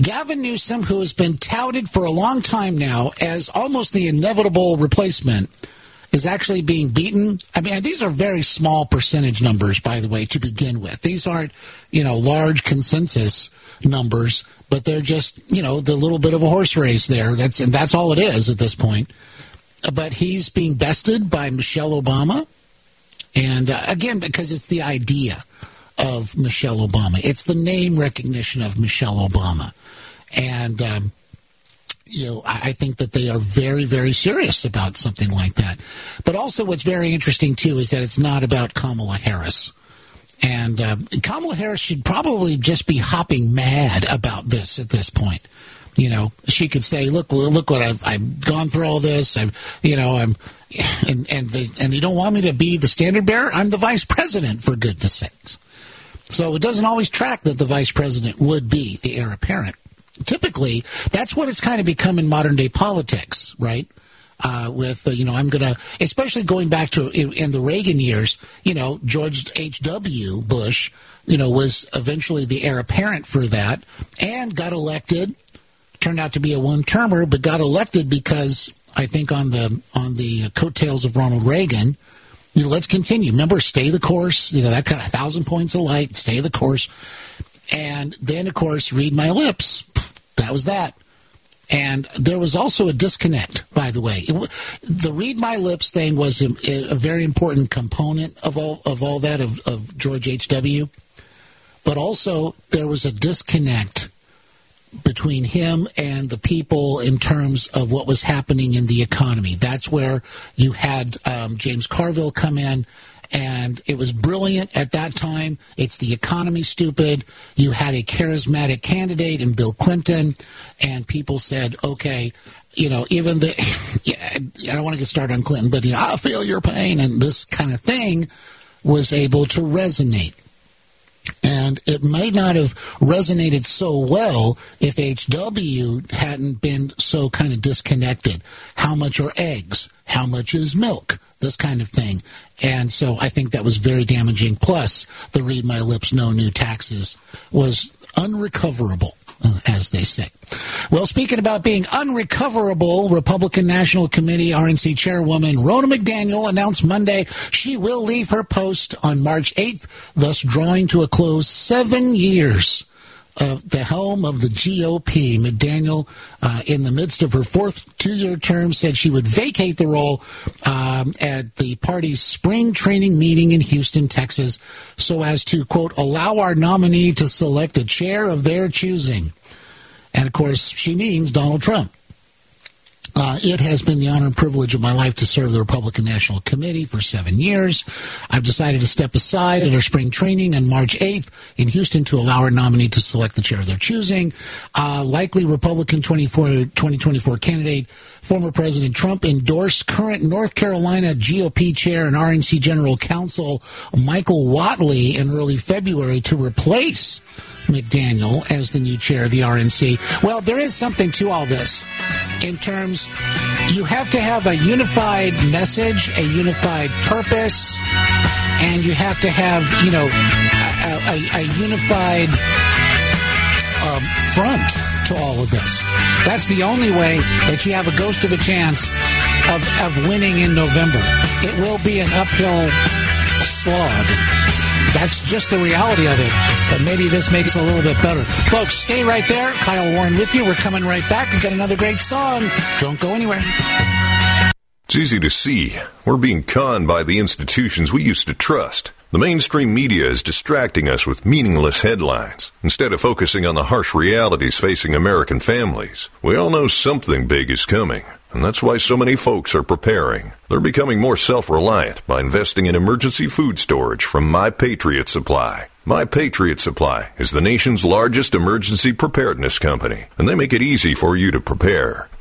Speaker 1: Gavin Newsom, who has been touted for a long time now as almost the inevitable replacement, is actually being beaten. I mean, these are very small percentage numbers, by the way, to begin with. These aren't, you know, large consensus numbers, but they're just, you know, the little bit of a horse race there. That's and that's all it is at this point. But he's being bested by Michelle Obama, and uh, again because it's the idea of Michelle Obama. It's the name recognition of Michelle Obama. And, um, you know, I think that they are very, very serious about something like that. But also, what's very interesting, too, is that it's not about Kamala Harris. And uh, Kamala Harris should probably just be hopping mad about this at this point. You know, she could say, "Look, well, look what I've I've gone through all this. I've, you know, I'm, and and they and they don't want me to be the standard bearer. I'm the vice president, for goodness sakes." So it doesn't always track that the vice president would be the heir apparent. Typically, that's what it's kind of become in modern day politics, right? uh, with uh, you know I'm gonna especially going back to in, in the Reagan years. You know George H. W. Bush, you know was eventually the heir apparent for that and got elected. Turned out to be a one termer, but got elected because I think on the on the coattails of Ronald Reagan. You know, let's continue. Remember, stay the course. You know that kind of thousand points of light. Stay the course. And then, of course, read my lips. That was that. And there was also a disconnect, by the way. It, the read my lips thing was a, a very important component of all of all that of, of George H. W. But also there was a disconnect between him and the people in terms of what was happening in the economy. That's where you had um, James Carville come in, and it was brilliant at that time. It's the economy stupid. You had a charismatic candidate in Bill Clinton, and people said, okay. You know, even the, [LAUGHS] yeah, I don't want to get started on Clinton, but, you know, I feel your pain, and this kind of thing was able to resonate. And it might not have resonated so well if HW hadn't been so kind of disconnected. How much are eggs? How much is milk? This kind of thing. And so I think that was very damaging. Plus, the read my lips, no new taxes was unrecoverable, Uh, as they say. Well, speaking about being unrecoverable, Republican National Committee RNC Chairwoman Ronna McDaniel announced Monday she will leave her post on March 8th, thus drawing to a close seven years of the helm of the GOP. McDaniel, uh, in the midst of her fourth two-year term, said she would vacate the role um, at the party's spring training meeting in Houston, Texas, so as to, quote, allow our nominee to select a chair of their choosing. And of course, she means Donald Trump. Uh, it has been the honor and privilege of my life to serve the Republican National Committee for seven years. I've decided to step aside at our spring training on March 8th in Houston to allow our nominee to select the chair of their choosing. Uh, likely Republican 24, 2024 candidate, former President Trump endorsed current North Carolina GOP chair and RNC General Counsel Michael Whatley in early February to replace McDaniel as the new chair of the RNC. Well, there is something to all this in terms you have to have a unified message, a unified purpose, and you have to have, you know, a, a, a unified um, front to all of this. That's the only way that you have a ghost of a chance of, of winning in November. It will be an uphill slog. That's just the reality of it. But maybe this makes it a little bit better. Folks, stay right there. Kyle Warren with you. We're coming right back. We've got another great song. Don't go anywhere.
Speaker 13: It's easy to see. We're being conned by the institutions we used to trust. The mainstream media is distracting us with meaningless headlines instead of focusing on the harsh realities facing American families. We all know something big is coming, and that's why so many folks are preparing. They're becoming more self reliant by investing in emergency food storage from My Patriot Supply. My Patriot Supply is the nation's largest emergency preparedness company, and they make it easy for you to prepare.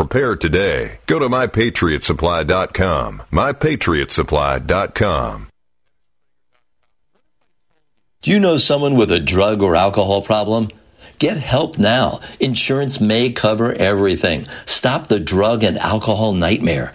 Speaker 13: Prepare today. Go to mypatriotsupply.com. Mypatriotsupply.com.
Speaker 14: Do you know someone with a drug or alcohol problem? Get help now. Insurance may cover everything. Stop the drug and alcohol nightmare.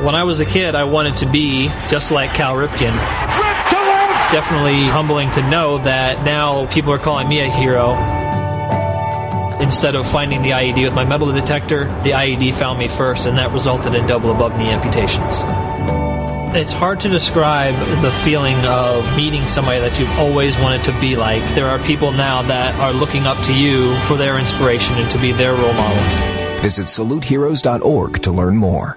Speaker 15: When I was a kid, I wanted to be just like Cal Ripken. It's definitely humbling to know that now people are calling me a hero. Instead of finding the IED with my metal detector, the IED found me first, and that resulted in double above knee amputations. It's hard to describe the feeling of meeting somebody that you've always wanted to be like. There are people now that are looking up to you for their inspiration and to be their role model.
Speaker 16: Visit saluteheroes.org to learn more.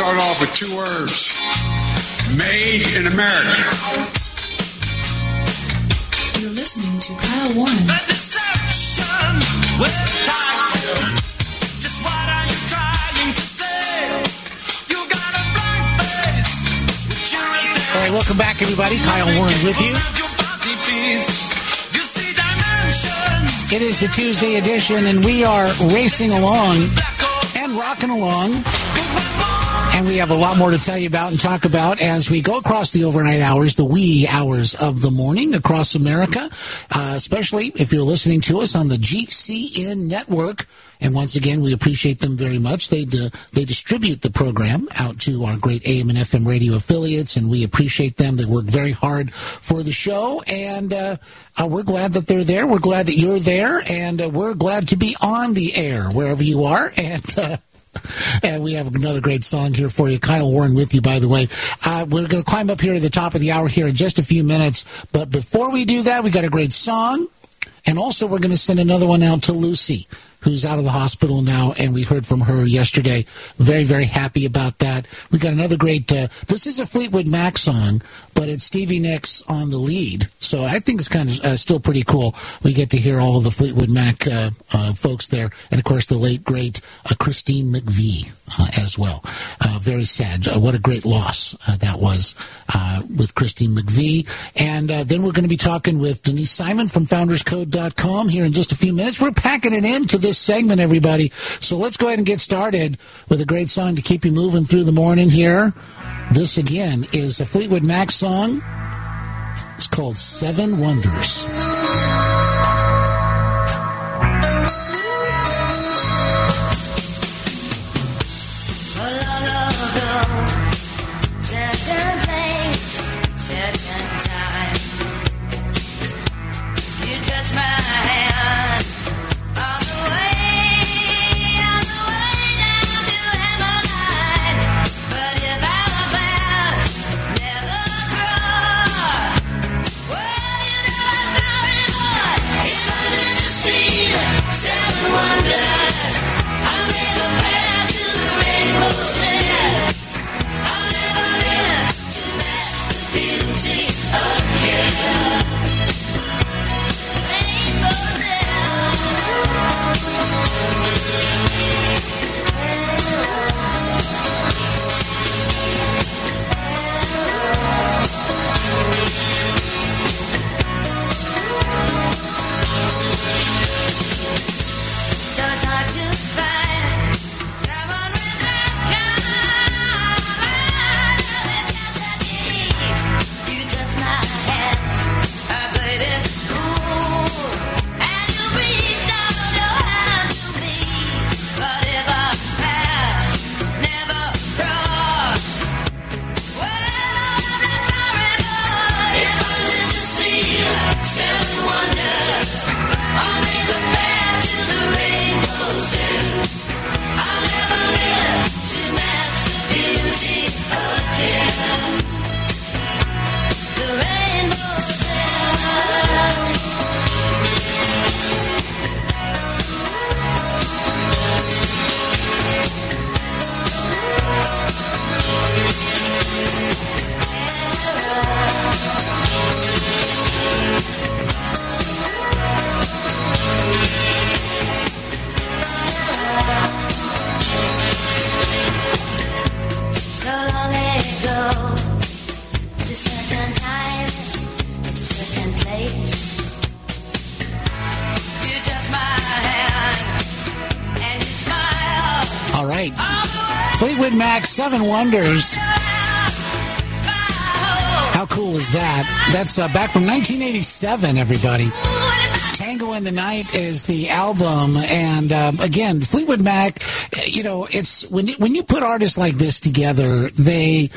Speaker 17: Start off with two words Made in America.
Speaker 18: You're listening to Kyle Warren.
Speaker 1: All right, welcome back, everybody. Kyle Warren with you. It is the Tuesday edition, and we are racing along and rocking along. And we have a lot more to tell you about and talk about as we go across the overnight hours, the wee hours of the morning across America, uh, especially if you're listening to us on the GCN network. And once again, we appreciate them very much. They they distribute the program out to our great AM and FM radio affiliates, and we appreciate them. They work very hard for the show, and uh, uh, we're glad that they're there. We're glad that you're there, and uh, we're glad to be on the air wherever you are. And uh, and we have another great song here for you. Kyle Warren with you, by the way. Uh, we're going to climb up here to the top of the hour here in just a few minutes. But before we do that, we got a great song. And also, we're going to send another one out to Lucy, who's out of the hospital now. And we heard from her yesterday. Very, very happy about that. We got another great, uh, this is a Fleetwood Mac song, but it's Stevie Nicks on the lead. So I think it's kind of uh, still pretty cool. We get to hear all of the Fleetwood Mac uh, uh, folks there. And of course, the late, great uh, Christine McVie as well. Uh, very sad. Uh, what a great loss uh, that was uh, with Christine McVie. And uh, then we're going to be talking with Denise Simon from founderscode.com here in just a few minutes. We're packing it into this segment, everybody. So let's go ahead and get started with a great song to keep you moving through the morning here. This again is a Fleetwood Mac song. It's called Seven Wonders. Mac, Seven Wonders. How cool is that? That's uh, back from 1987, everybody. Tango in the Night is the album, and um, again, Fleetwood Mac. You know, it's when when you put artists like this together, they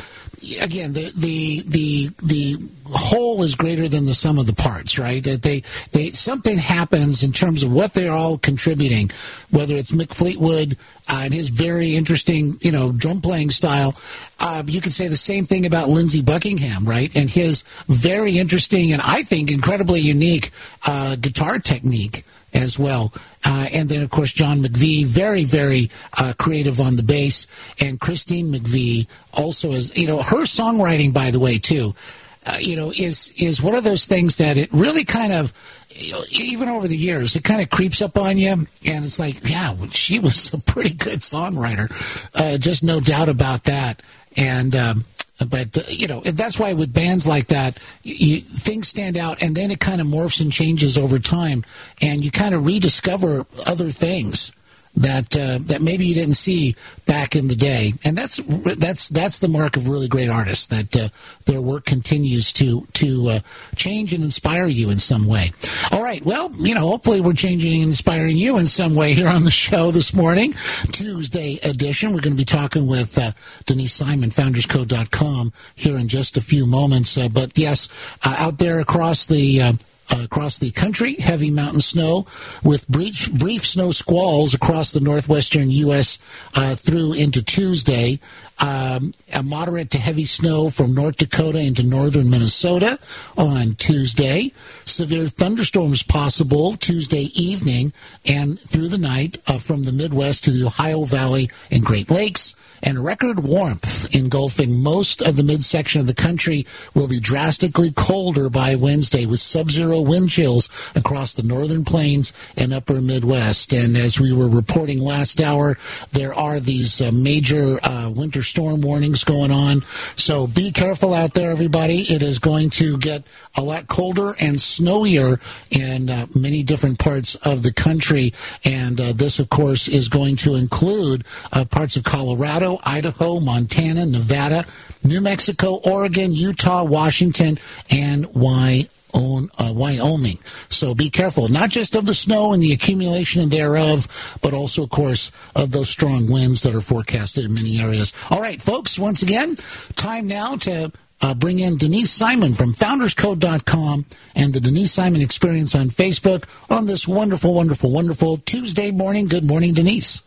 Speaker 1: again the the the the whole is greater than the sum of the parts, right? That they they something happens in terms of what they're all contributing, whether it's Mick Fleetwood uh, and his very interesting you know drum playing style. Uh, you could say the same thing about Lindsey Buckingham, right? And his very interesting and I think incredibly unique uh, guitar technique as well. Uh, and then, of course, John McVie, very, very uh, creative on the bass. And Christine McVie also is, you know, her songwriting, by the way, too, uh, you know, is, is one of those things that it really kind of, even over the years, it kind of creeps up on you. And it's like, yeah, she was a pretty good songwriter. Uh, just no doubt about that. And, um, but uh, you know that's why with bands like that, you, things stand out, and then it kind of morphs and changes over time, and you kind of rediscover other things that uh, that maybe you didn't see back in the day, and that's that's that's the mark of really great artists that uh, their work continues to to uh, change and inspire you in some way. All right, well, you know, hopefully we're changing and inspiring you in some way here on the show this morning, Tuesday edition. We're going to be talking with uh, Denise Simon, FoundersCode.com, here in just a few moments. Uh, but yes, uh, out there across the across the country. Heavy mountain snow with brief, brief snow squalls across the northwestern U.S. Uh, through into Tuesday. Um, a moderate to heavy snow from North Dakota into northern Minnesota on Tuesday. Severe thunderstorms possible Tuesday evening and through the night uh, from the Midwest to the Ohio Valley and Great Lakes and record warmth engulfing most of the midsection of the country will be drastically colder by Wednesday with sub-zero wind chills across the northern plains and upper Midwest. And as we were reporting last hour, there are these uh, major uh, winter storm warnings going on. So be careful out there, everybody. It is going to get a lot colder and snowier in uh, many different parts of the country. And uh, this, of course, is going to include uh, parts of Colorado, Idaho, Montana, Nevada, New Mexico, Oregon, Utah, Washington, and Wyoming. Uh, Wyoming. So be careful, not just of the snow and the accumulation thereof, but also, of course, of those strong winds that are forecasted in many areas. All right, folks, once again, time now to uh, bring in Denise Simon from founderscode.com and the Denise Simon Experience on Facebook on this wonderful, wonderful, wonderful Tuesday morning. Good morning, Denise.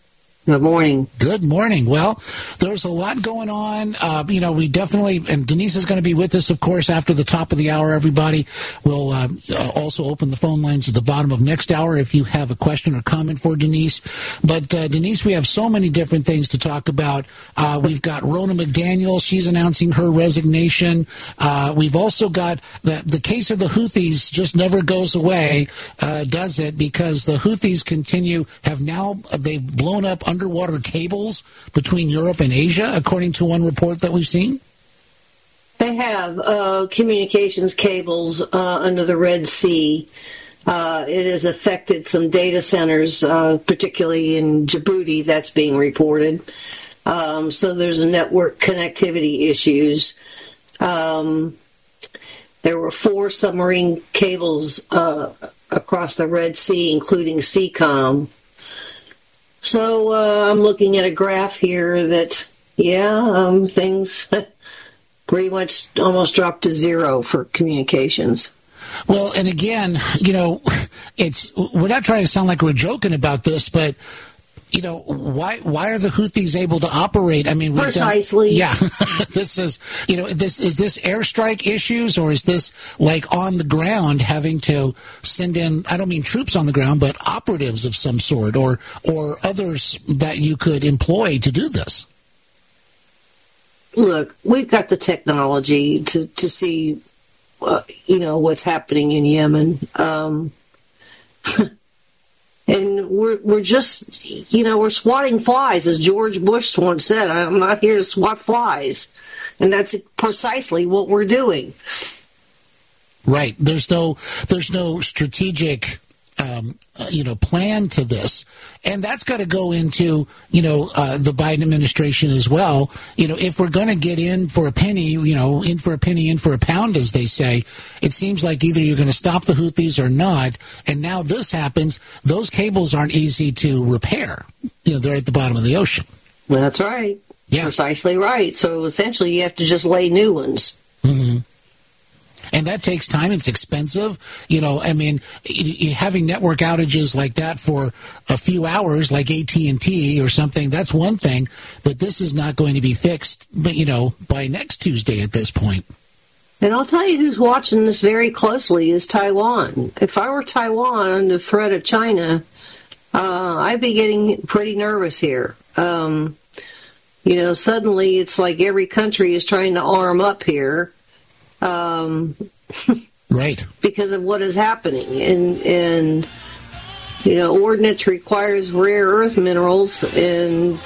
Speaker 19: Good morning.
Speaker 1: Good morning. Well, there's a lot going on. Uh, you know, we definitely, and Denise is going to be with us, of course, after the top of the hour. Everybody will uh, also open the phone lines at the bottom of next hour if you have a question or comment for Denise. But uh, Denise, we have so many different things to talk about. Uh, we've got Ronna McDaniel; she's announcing her resignation. Uh, we've also got the the case of the Houthis just never goes away, uh, does it? Because the Houthis continue have now they've blown up underwater cables between Europe and Asia, according to one report that we've seen?
Speaker 19: They have uh, communications cables uh, under the Red Sea. Uh, it has affected some data centers, uh, particularly in Djibouti, that's being reported. Um, so there's a network connectivity issues. Um, there were four submarine cables uh, across the Red Sea, including SEACOM. So uh, I'm looking at a graph here that, yeah, um, things [LAUGHS] pretty much almost dropped to zero for communications.
Speaker 1: Well, and again, you know, it's we're not trying to sound like we're joking about this, but you know why why are the Houthis able to operate? I mean, done-
Speaker 19: Precisely.
Speaker 1: yeah, [LAUGHS] this is you know this is this airstrike issues or is this like on the ground having to send in? I don't mean troops on the ground, but operatives of some sort or or others that you could employ to do this.
Speaker 19: Look, we've got the technology to to see, uh, you know, what's happening in Yemen. Um, [LAUGHS] and we're we're just you know we're swatting flies as George Bush once said. I'm not here to swat flies. And that's precisely what we're doing.
Speaker 1: Right. There's no there's no strategic um, uh, you know plan to this, and that's got to go into you know uh, the Biden administration as well. You know, if we're going to get in for a penny, you know, in for a penny, in for a pound, as they say, it seems like either you're going to stop the Houthis or not. And now this happens; those cables aren't easy to repair. You know, they're at the bottom of the ocean.
Speaker 19: That's right.
Speaker 1: Yeah.
Speaker 19: Precisely right. So essentially, you have to just lay new ones.
Speaker 1: And that takes time. It's expensive. You know, I mean, having network outages like that for a few hours, like AT and T or something, that's one thing. But this is not going to be fixed. But you know, by next Tuesday at this point.
Speaker 19: And I'll tell you who's watching this very closely is Taiwan. If I were Taiwan under threat of China, uh, I'd be getting pretty nervous here. Um, you know, suddenly it's like every country is trying to arm up here. Um, [LAUGHS]
Speaker 1: Right.
Speaker 19: because of what is happening. And, and, you know, ordnance requires rare earth minerals, and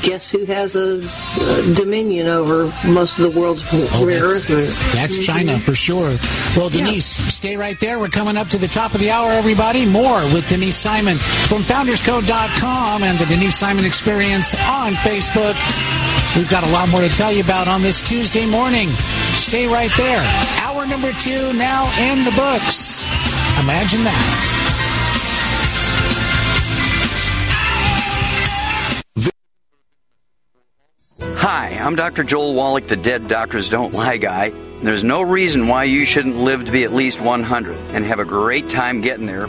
Speaker 19: guess who has a, uh dominion over most of the world's rare earth minerals?
Speaker 1: Oh, That's China for sure. Well, Denise, stay right there. We're coming up to the top of the hour, everybody. More with Denise Simon from founderscode.com and the Denise Simon Experience on Facebook. We've got a lot more to tell you about on this Tuesday morning. Stay right there. Hour number two now in the books. Imagine that.
Speaker 12: Hi, I'm Dr. Joel Wallach, the Dead Doctors Don't Lie guy. There's no reason why you shouldn't live to be at least 100 and have a great time getting there.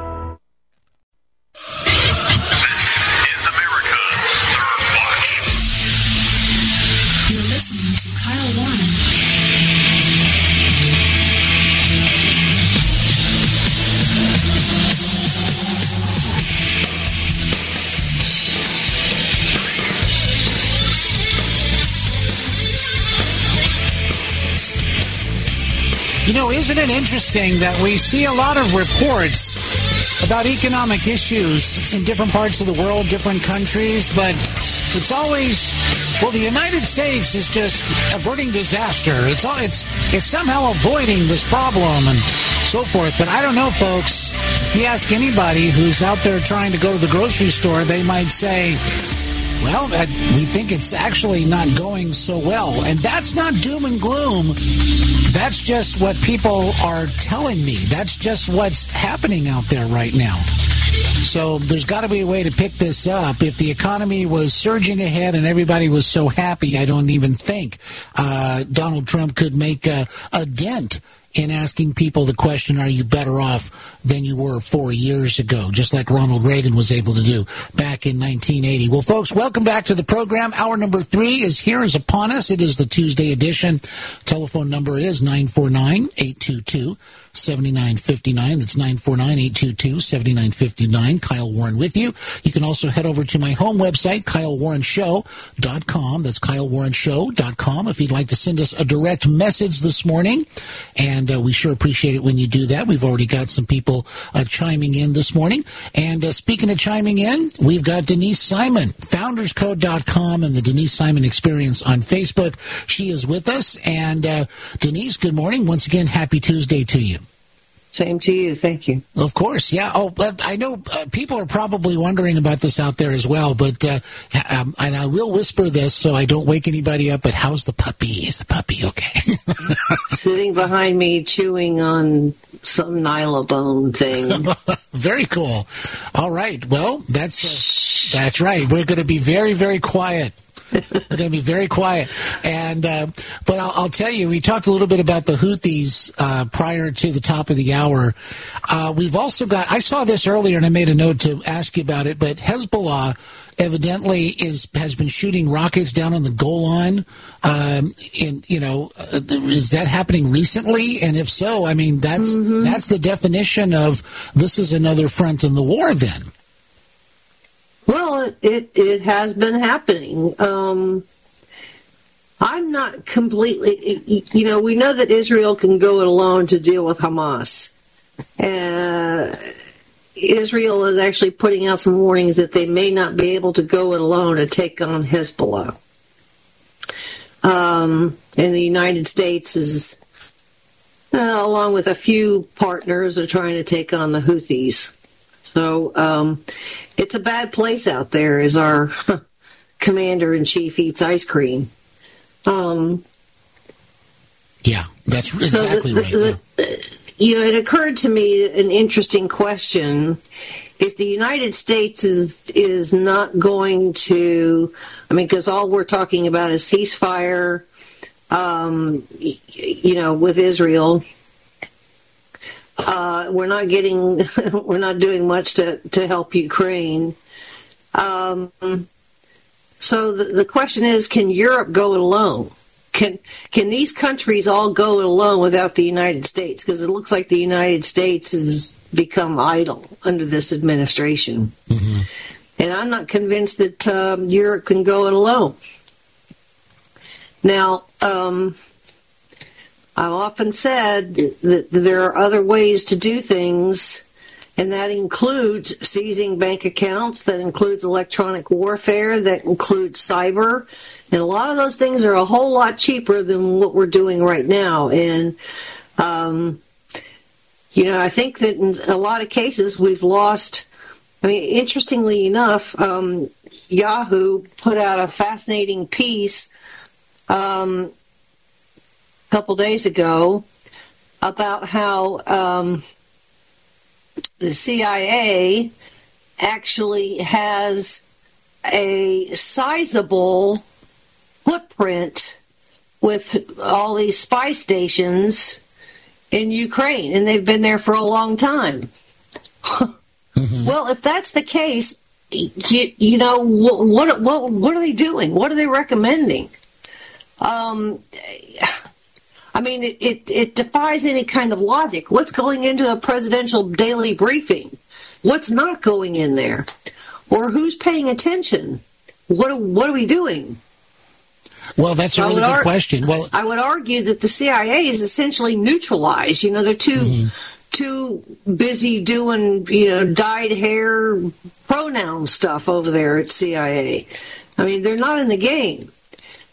Speaker 1: Isn't it interesting that we see a lot of reports about economic issues in different parts of the world, different countries, but it's always well, the United States is just averting disaster. It's all it's it's somehow avoiding this problem and so forth. But I don't know, folks. If you ask anybody who's out there trying to go to the grocery store, they might say, well, we think it's actually not going so well. And that's not doom and gloom. That's just what people are telling me. That's just what's happening out there right now. So there's got to be a way to pick this up. If the economy was surging ahead and everybody was so happy, I don't even think uh, Donald Trump could make a, a dent in asking people the question, are you better off than you were four years ago, just like Ronald Reagan was able to do back in 1980. Well, folks, welcome back to the program. Hour number three is here, is upon us. It is the Tuesday edition. Telephone number is 949-822. 7959. That's 949-822-7959. Kyle Warren with you. You can also head over to my home website, kylewarrenshow.com. That's kylewarrenshow.com if you'd like to send us a direct message this morning. And uh, we sure appreciate it when you do that. We've already got some people uh, chiming in this morning. And uh, speaking of chiming in, we've got Denise Simon, founderscode.com and the Denise Simon Experience on Facebook. She is with us. And uh, Denise, good morning. Once again, happy Tuesday to you.
Speaker 19: Same to you. Thank you.
Speaker 1: Of course, yeah. Oh, but I know uh, people are probably wondering about this out there as well. But uh, um, and I will whisper this so I don't wake anybody up. But how's the puppy? Is the puppy okay? [LAUGHS]
Speaker 19: Sitting behind me chewing on some nylabone thing. [LAUGHS]
Speaker 1: very cool. All right. Well, that's uh, that's right. We're going to be very very quiet. We're going to be very quiet. And uh, but I'll, I'll tell you, we talked a little bit about the Houthis uh, prior to the top of the hour. Uh, we've also got. I saw this earlier, and I made a note to ask you about it. But Hezbollah evidently is has been shooting rockets down on the Golan. Um, and you know, uh, is that happening recently? And if so, I mean, that's that's the definition of this is another front in the war. Then.
Speaker 19: Well, it, it, has been happening. Um, I'm not completely, you know, we know that Israel can go it alone to deal with Hamas. Uh, Israel is actually putting out some warnings that they may not be able to go it alone to take on Hezbollah. Um, and the United States is, uh, along with a few partners, are trying to take on the Houthis. So um, it's a bad place out there, as our [LAUGHS] commander in chief eats ice cream. Um,
Speaker 1: Yeah, that's
Speaker 19: so
Speaker 1: exactly
Speaker 19: the-
Speaker 1: right.
Speaker 19: the- the- you know, it occurred to me an interesting question: if the United States is is not going to, I mean, because all we're talking about is ceasefire, um, you know, with Israel. Uh, we're not getting, [LAUGHS] we're not doing much to, to help Ukraine. Um, so the, the question is, can Europe go it alone? Can can these countries all go it alone without the United States? Because it looks like the United States has become idle under this administration, and I'm not convinced that um, Europe can go it alone. Now, um, I've often said that there are other ways to do things, and that includes seizing bank accounts, that includes electronic warfare, that includes cyber, and a lot of those things are a whole lot cheaper than what we're doing right now. And, um, you know, I think that in a lot of cases we've lost. I mean, interestingly enough, um, Yahoo put out a fascinating piece um, couple days ago about how um, the CIA actually has a sizable footprint with all these spy stations in Ukraine, and they've been there for a long time. Well, if that's the case, you, you know what, what what what are they doing? What are they recommending? Um, I mean, it, it it defies any kind of logic. What's going into a presidential daily briefing? What's not going in there? Or who's paying attention? What are, what are we doing?
Speaker 1: Well, that's a really good
Speaker 19: ar-
Speaker 1: question. Well,
Speaker 19: I would argue that the CIA is essentially neutralized. You know, they're too
Speaker 1: Mm-hmm.
Speaker 19: too busy doing you know dyed hair pronoun stuff over there at CIA. I mean, they're not in the game.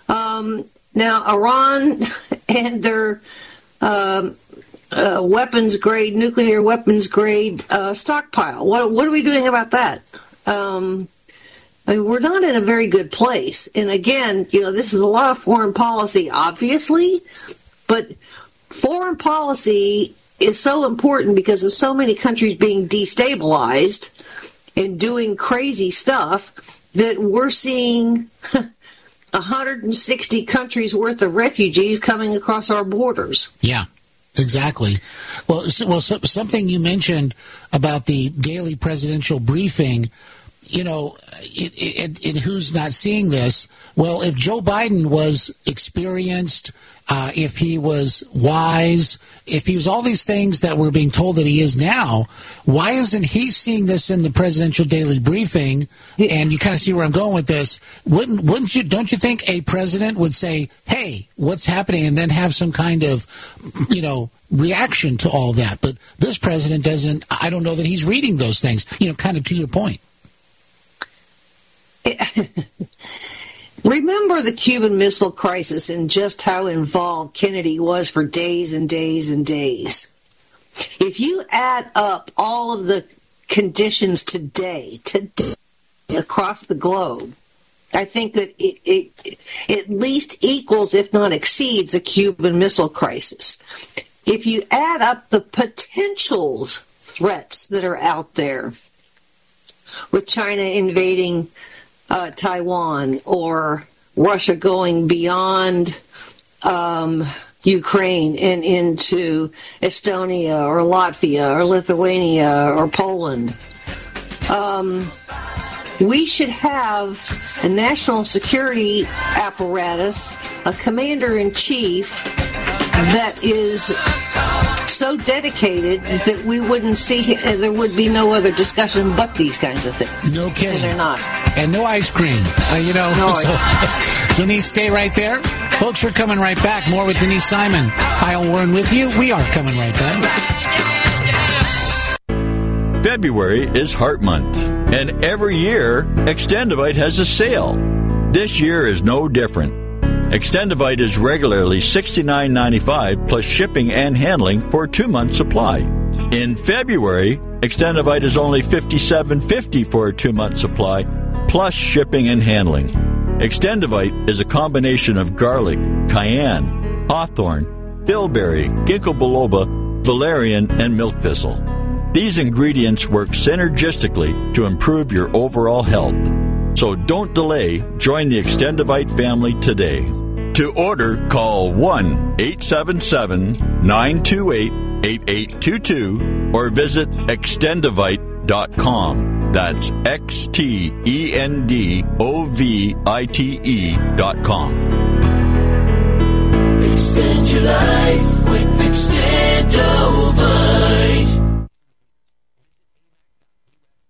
Speaker 19: Um, now, Iran and their um, uh, weapons grade, nuclear weapons grade uh, stockpile. What what are we doing about that? Um, I mean, we're not in a very good place. And again, you know, this is a lot of foreign policy, obviously, but foreign policy is so important because of so many countries being destabilized and doing crazy stuff that we're seeing [LAUGHS] 160 countries worth of refugees coming across our borders.
Speaker 1: Yeah, exactly. Well, so, well, so, something you mentioned about the daily presidential briefing. You know, it, it, it, who's not seeing this? Well, if Joe Biden was experienced, uh, if he was wise, if he was all these things that we're being told that he is now, why isn't he seeing this in the presidential daily briefing? And you kind of see where I'm going with this. Wouldn't wouldn't you? Don't you think a president would say, "Hey, what's happening?" and then have some kind of, you know, reaction to all that? But this president doesn't. I don't know that he's reading those things. You know, kind of to your point.
Speaker 19: Remember the Cuban Missile Crisis and just how involved Kennedy was for days and days and days. If you add up all of the conditions today, today across the globe, I think that it, it, it at least equals, if not exceeds, the Cuban Missile Crisis. If you add up the potential threats that are out there, with China invading uh, Taiwan or Russia going beyond um, Ukraine and into Estonia or Latvia or Lithuania or Poland. Um, we should have a national security apparatus, a commander in chief that is so dedicated that we wouldn't see, uh, there would be no other discussion but these kinds of things.
Speaker 1: No kidding.
Speaker 19: And they're not.
Speaker 1: And no ice cream. Uh, you know,
Speaker 19: No [LAUGHS]
Speaker 1: so, [LAUGHS] Denise, stay right there. Folks, we're coming right back. More with Denise Simon. Kyle Warren with you. We are coming right back.
Speaker 20: February is Heart Month, and every year, Xtendovite has a sale. This year is no different. Xtendovite is regularly $69.95 plus shipping and handling for a two month supply. In February, Xtendovite is only $57.50 for a two month supply plus shipping and handling. Xtendovite is a combination of garlic, cayenne, hawthorn, bilberry, ginkgo biloba, valerian, and milk thistle. These ingredients work synergistically to improve your overall health. So don't delay, join the Xtendovite family today. To order, call 1 877 928 8822 or visit xtendovite.com. That's X T N D O V I T dot com.
Speaker 6: Extend your life with Xtendovite.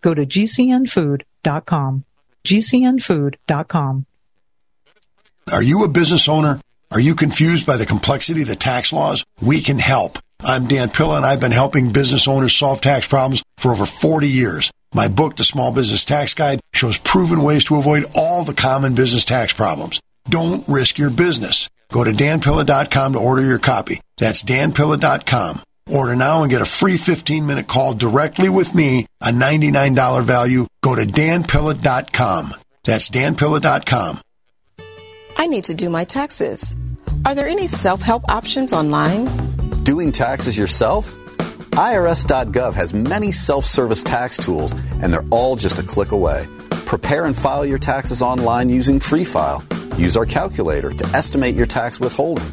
Speaker 2: Go to gcnfood.com. gcnfood.com.
Speaker 21: Are you a business owner? Are you confused by the complexity of the tax laws? We can help. I'm Dan Pilla and I've been helping business owners solve tax problems for over 40 years. My book, The Small Business Tax Guide, shows proven ways to avoid all the common business tax problems. Don't risk your business. Go to danpilla.com to order your copy. That's danpilla.com. Order now and get a free 15 minute call directly with me, a $99 value. Go to danpilla.com. That's danpilla.com.
Speaker 22: I need to do my taxes. Are there any self help options online?
Speaker 23: Doing taxes yourself? IRS.gov has many self service tax tools, and they're all just a click away. Prepare and file your taxes online using Free File. Use our calculator to estimate your tax withholding.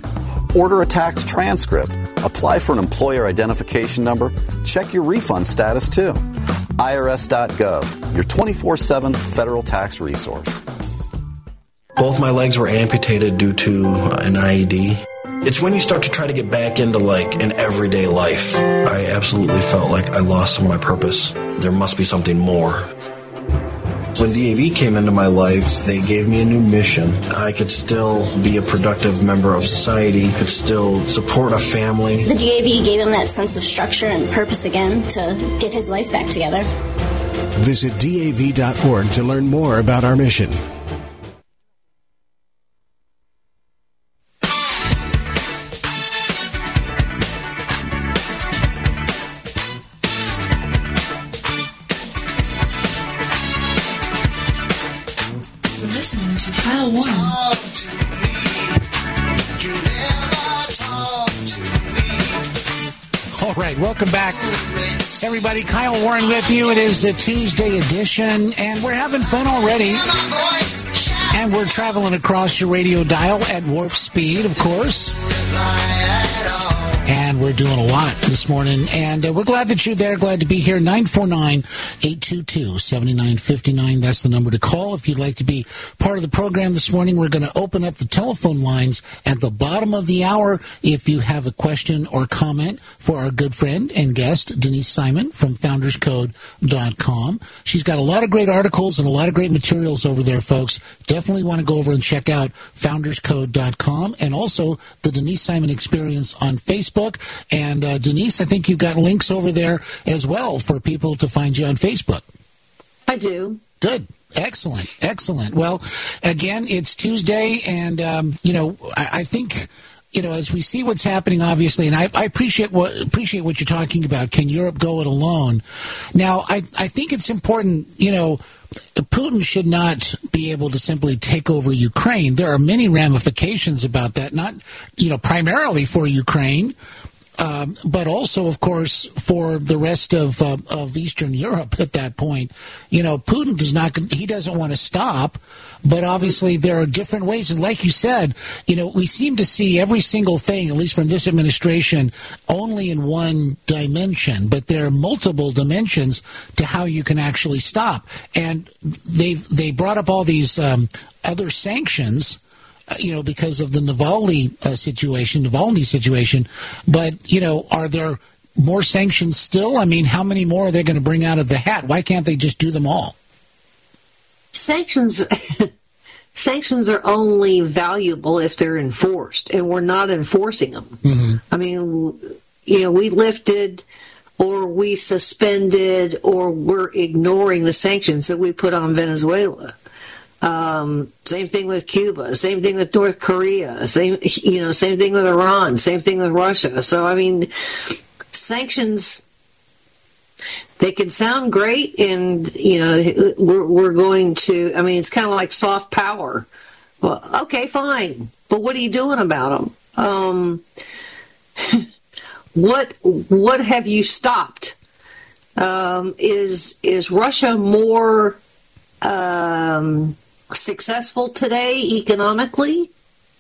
Speaker 23: Order a tax transcript. Apply for an employer identification number. Check your refund status too. IRS.gov, your 24 7 federal tax resource.
Speaker 24: Both my legs were amputated due to an IED. It's when you start to try to get back into like an everyday life. I absolutely felt like I lost some of my purpose. There must be something more. When DAV came into my life, they gave me a new mission. I could still be a productive member of society, could still support a family.
Speaker 25: The DAV gave him that sense of structure and purpose again to get his life back together.
Speaker 18: Visit DAV.org to learn more about our mission.
Speaker 1: Back, everybody. Kyle Warren with you. It is the Tuesday edition, and we're having fun already. And we're traveling across your radio dial at warp speed, of course. We're doing a lot this morning. And uh, we're glad that you're there. Glad to be here. 949 822 7959. That's the number to call if you'd like to be part of the program this morning. We're going to open up the telephone lines at the bottom of the hour if you have a question or comment for our good friend and guest, Denise Simon from founderscode.com. She's got a lot of great articles and a lot of great materials over there, folks. Definitely want to go over and check out founderscode.com and also the Denise Simon Experience on Facebook. And uh, Denise, I think you've got links over there as well for people to find you on Facebook.
Speaker 19: I do.
Speaker 1: Good. Excellent. Excellent. Well, again, it's Tuesday, and, um, you know, I, I think. You know, as we see what's happening, obviously, and I, I appreciate what appreciate what you're talking about. Can Europe go it alone? Now, I I think it's important. You know, Putin should not be able to simply take over Ukraine. There are many ramifications about that, not, you know, primarily for Ukraine, um, but also, of course, for the rest of, uh, of Eastern Europe at that point. You know, Putin does not, he doesn't want to stop, but obviously there are different ways. And like you said, you know, we seem to see every single thing, at least from this administration, only in one dimension, but there are multiple dimensions to how you can actually stop. And they they brought up all these um, other sanctions you know, because of the Navalny uh, situation, Navalny situation. But, you know, are there more sanctions still? I mean, how many more are they going to bring out of the hat? Why can't they just do them all?
Speaker 19: Sanctions. [LAUGHS] Sanctions are only valuable if they're enforced, and we're not enforcing them.
Speaker 1: Mm-hmm.
Speaker 19: I mean, you know, we lifted or we suspended or we're ignoring the sanctions that we put on Venezuela. Um, same thing with Cuba. Same thing with North Korea. Same, you know, same thing with Iran. Same thing with Russia. So I mean, sanctions. They can sound great, and you know, we're we're going to. I mean, it's kind of like soft power. Well, okay, fine, but what are you doing about them? Um, [LAUGHS] what what have you stopped? Um, is is Russia more um, successful today economically?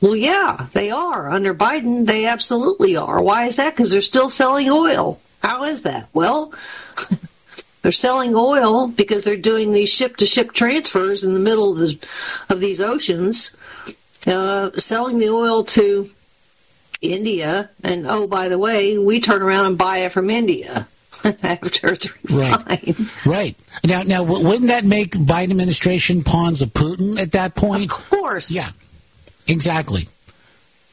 Speaker 19: Well, yeah, they are. Under Biden, they absolutely are. Why is that? Because they're still selling oil. How is that? Well, [LAUGHS] they're selling oil because they're doing these ship to ship transfers in the middle of, the, of these oceans, uh, selling the oil to India. And oh, by the way, we turn around and buy it from India [LAUGHS] after it's refined.
Speaker 1: Right. Right. Now, now, wouldn't that make Biden administration pawns of Putin at that point? Of
Speaker 19: course.
Speaker 1: Yeah. Exactly.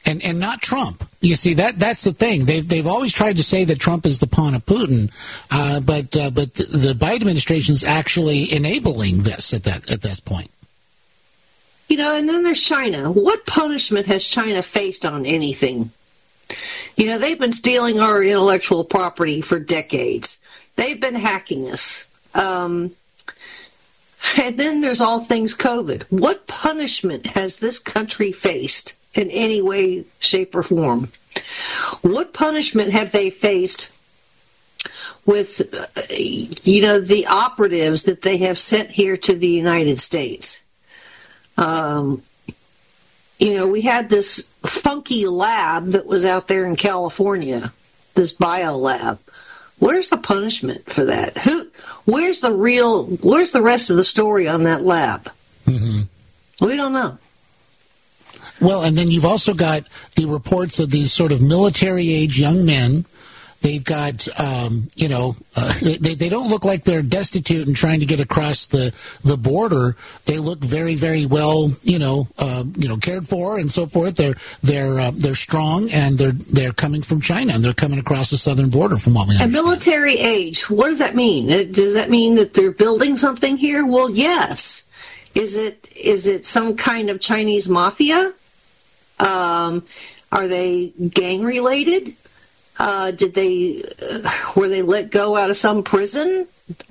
Speaker 1: And and not Trump. You see that that's the thing. They've they've always tried to say that Trump is the pawn of Putin, uh, but uh, but the, the Biden administration is actually enabling this at that at this point.
Speaker 19: You know, and then there's China. What punishment has China faced on anything? You know, they've been stealing our intellectual property for decades. They've been hacking us. Um, and then there's all things COVID. What punishment has this country faced in any way, shape, or form? What punishment have they faced with, uh, you know, the operatives that they have sent here to the United States? Um, you know, we had this funky lab that was out there in California, this bio lab. Where's the punishment for that? Who? Where's the real? Where's the rest of the story on that lab?
Speaker 1: Mm-hmm.
Speaker 19: We don't know.
Speaker 1: Well, and then you've also got the reports of these sort of military age young men. They've got, um, you know, uh, they, they don't look like they're destitute and trying to get across the, the border. They look very, very well, you know, uh, you know, cared for and so forth. They're they're uh, they're strong and they're they're coming from China and they're coming across the southern border from what we
Speaker 19: And
Speaker 1: understand.
Speaker 19: military age. What does that mean? Does that mean that they're building something here? Well, yes. Is it is it some kind of Chinese mafia? Um, are they gang related? Uh, did they uh, were they let go out of some prison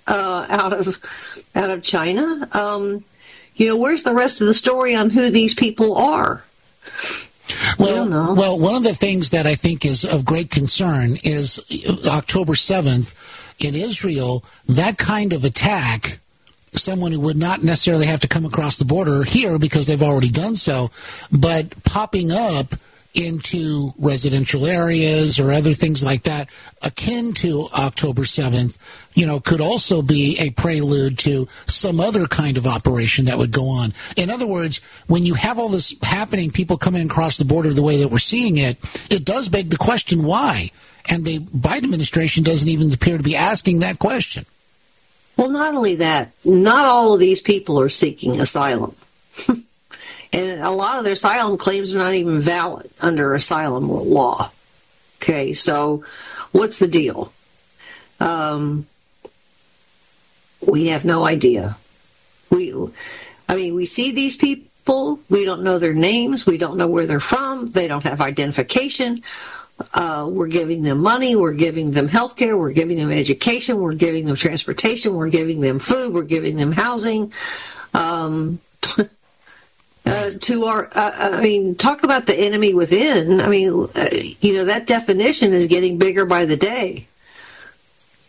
Speaker 19: uh, out of out of China? Um, you know, where's the rest of the story on who these people are?
Speaker 1: Well, well, one of the things that I think is of great concern is October 7th in Israel, that kind of attack, someone who would not necessarily have to come across the border here because they've already done so, but popping up into residential areas or other things like that akin to October 7th, you know, could also be a prelude to some other kind of operation that would go on. In other words, when you have all this happening, people coming across the border the way that we're seeing it, it does beg the question why. And the Biden administration doesn't even appear to be asking that question.
Speaker 19: Well, not only that, not all of these people are seeking asylum. [LAUGHS] and a lot of their asylum claims are not even valid under asylum law. Okay, so what's the deal? Um, we have no idea. We, I mean, we see these people. We don't know their names. We don't know where they're from. They don't have identification. Uh, we're giving them money. We're giving them health care. We're giving them education. We're giving them transportation. We're giving them food. We're giving them housing. Um, [LAUGHS] uh, to our, uh, I mean, talk about the enemy within. I mean, uh, you know, that definition is getting bigger by the day.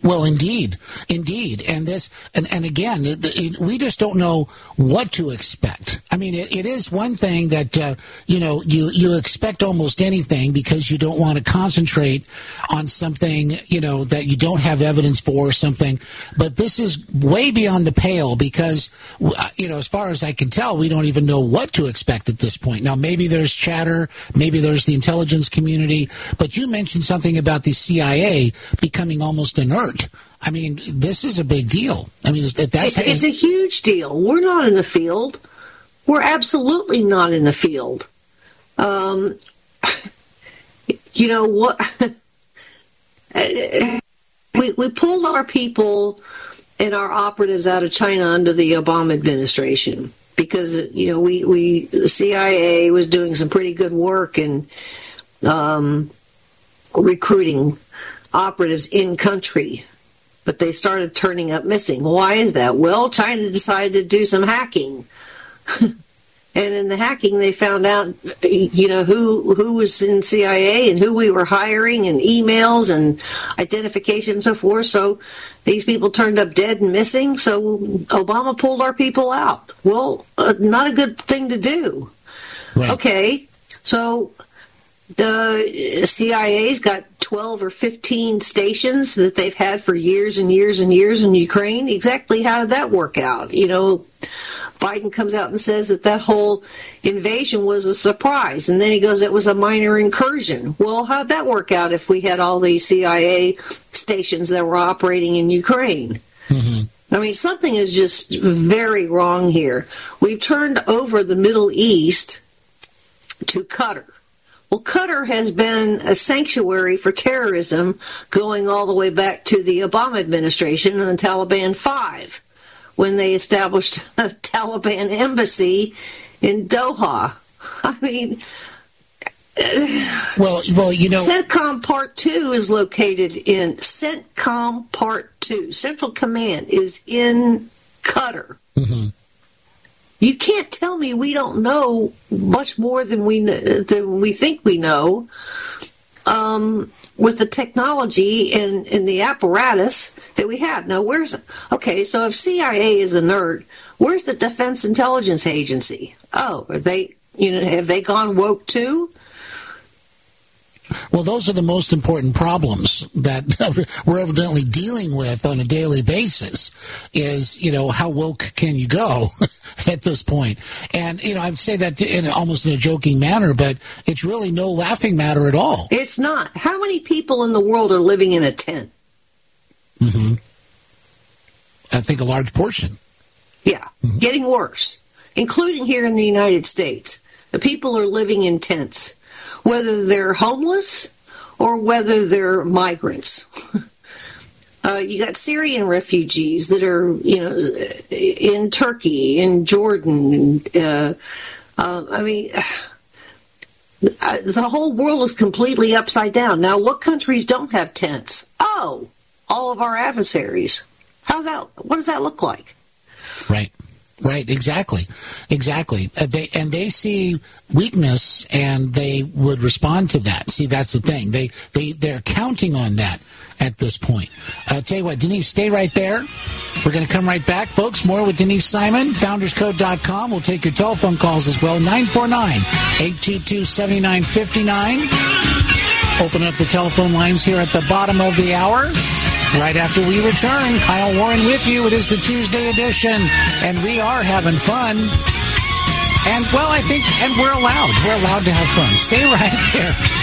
Speaker 1: Well, indeed, indeed, and this, and, and again, it, it, we just don't know what to expect. I mean, it, it is one thing that uh, you know you you expect almost anything because you don't want to concentrate on something you know that you don't have evidence for or something. But this is way beyond the pale because uh, you know, as far as I can tell, we don't even know what to expect at this point. Now, maybe there's chatter, maybe there's the intelligence community, but you mentioned something about the CIA becoming almost inert. I mean, this is a big deal. I mean, that's
Speaker 19: it's, it's a huge deal. We're not in the field. We're absolutely not in the field. Um, [LAUGHS] you know what? [LAUGHS] we we pulled our people and our operatives out of China under the Obama administration because you know we we the CIA was doing some pretty good work and um, recruiting operatives in country, but they started turning up missing. Why is that? Well, China decided to do some hacking. [LAUGHS] and in the hacking they found out you know who who was in CIA and who we were hiring and emails and identification and so forth so these people turned up dead and missing so Obama pulled our people out well uh, not a good thing to do right. okay so the CIA's got 12 or 15 stations that they've had for years and years and years in Ukraine. Exactly how did that work out? You know, Biden comes out and says that that whole invasion was a surprise, and then he goes, it was a minor incursion. Well, how'd that work out if we had all these CIA stations that were operating in Ukraine?
Speaker 1: Mm-hmm.
Speaker 19: I mean, something is just very wrong here. We've turned over the Middle East to Qatar. Well, Qatar has been a sanctuary for terrorism going all the way back to the Obama administration and the Taliban Five when they established [LAUGHS] a Taliban embassy in Doha. I mean, [SIGHS]
Speaker 1: well, well, you know,
Speaker 19: CENTCOM Part Two is located in CENTCOM Part Two. Central Command is in Qatar.
Speaker 1: Mm-hmm.
Speaker 19: You can't tell me we don't know much more than we than we think we know. Um, with the technology and, and the apparatus that we have. Now, where's okay? So if CIA is inert, where's the Defense Intelligence Agency? Oh, are they? You know, have they gone woke too?
Speaker 1: Well, those are the most important problems that [LAUGHS] we're evidently dealing with on a daily basis. Is you know how woke can you go [LAUGHS] at this point? And you know I'd say that in almost in a joking manner, but it's really no laughing matter at all.
Speaker 19: It's not. How many people in the world are living in a tent?
Speaker 1: Mm-hmm. I think a large portion.
Speaker 19: Yeah, mm-hmm. getting worse, including here in the United States. The people are living in tents whether they're homeless or whether they're migrants. [LAUGHS] Uh, you got Syrian refugees that are, you know, in Turkey, in Jordan. Uh, uh, I mean, [SIGHS] the whole world is completely upside down. Now, what countries don't have tents? Oh, all of our adversaries. How's that? What does that look like?
Speaker 1: Right. Right, exactly, exactly. Uh, they and they see weakness and they would respond to that. See, that's the thing. They they they're counting on that at this point. Uh, tell you what, Denise, stay right there. We're going to come right back, folks. More with Denise Simon, founderscode.com. We'll take your telephone calls as well. 949 822 7959. Open up the telephone lines here at the bottom of the hour. Right after we return, Kyle Warren with you. It is the Tuesday edition, and we are having fun. And, well, I think, and we're allowed. We're allowed to have fun. Stay right there.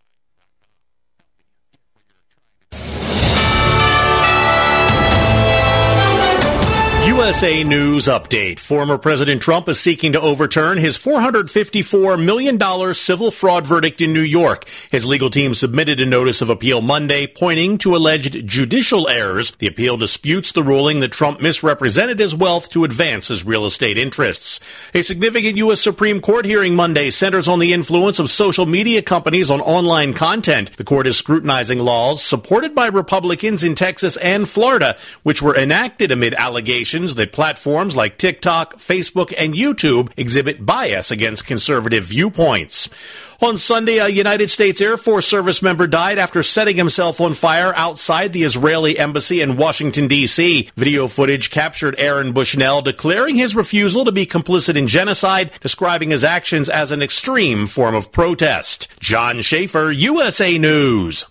Speaker 4: USA News Update. Former President Trump is seeking to overturn his $454 million civil fraud verdict in New York. His legal team submitted a notice of appeal Monday pointing to alleged judicial errors. The appeal disputes the ruling that Trump misrepresented his wealth to advance his real estate interests. A significant U.S. Supreme Court hearing Monday centers on the influence of social media companies on online content. The court is scrutinizing laws supported by Republicans in Texas and Florida, which were enacted amid allegations that platforms like TikTok, Facebook, and YouTube exhibit bias against conservative viewpoints. On Sunday, a United States Air Force service member died after setting himself on fire outside the Israeli embassy in Washington, D.C. Video footage captured Aaron Bushnell declaring his refusal to be complicit in genocide, describing his actions as an extreme form of protest. John Schaefer, USA News.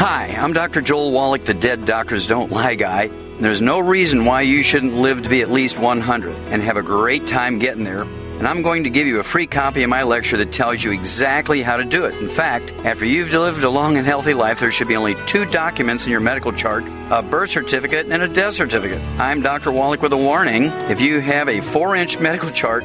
Speaker 12: Hi, I'm Dr. Joel Wallach, the Dead Doctors Don't Lie guy. There's no reason why you shouldn't live to be at least 100 and have a great time getting there. And I'm going to give you a free copy of my lecture that tells you exactly how to do it. In fact, after you've lived a long and healthy life, there should be only two documents in your medical chart a birth certificate and a death certificate. I'm Dr. Wallach with a warning. If you have a four inch medical chart,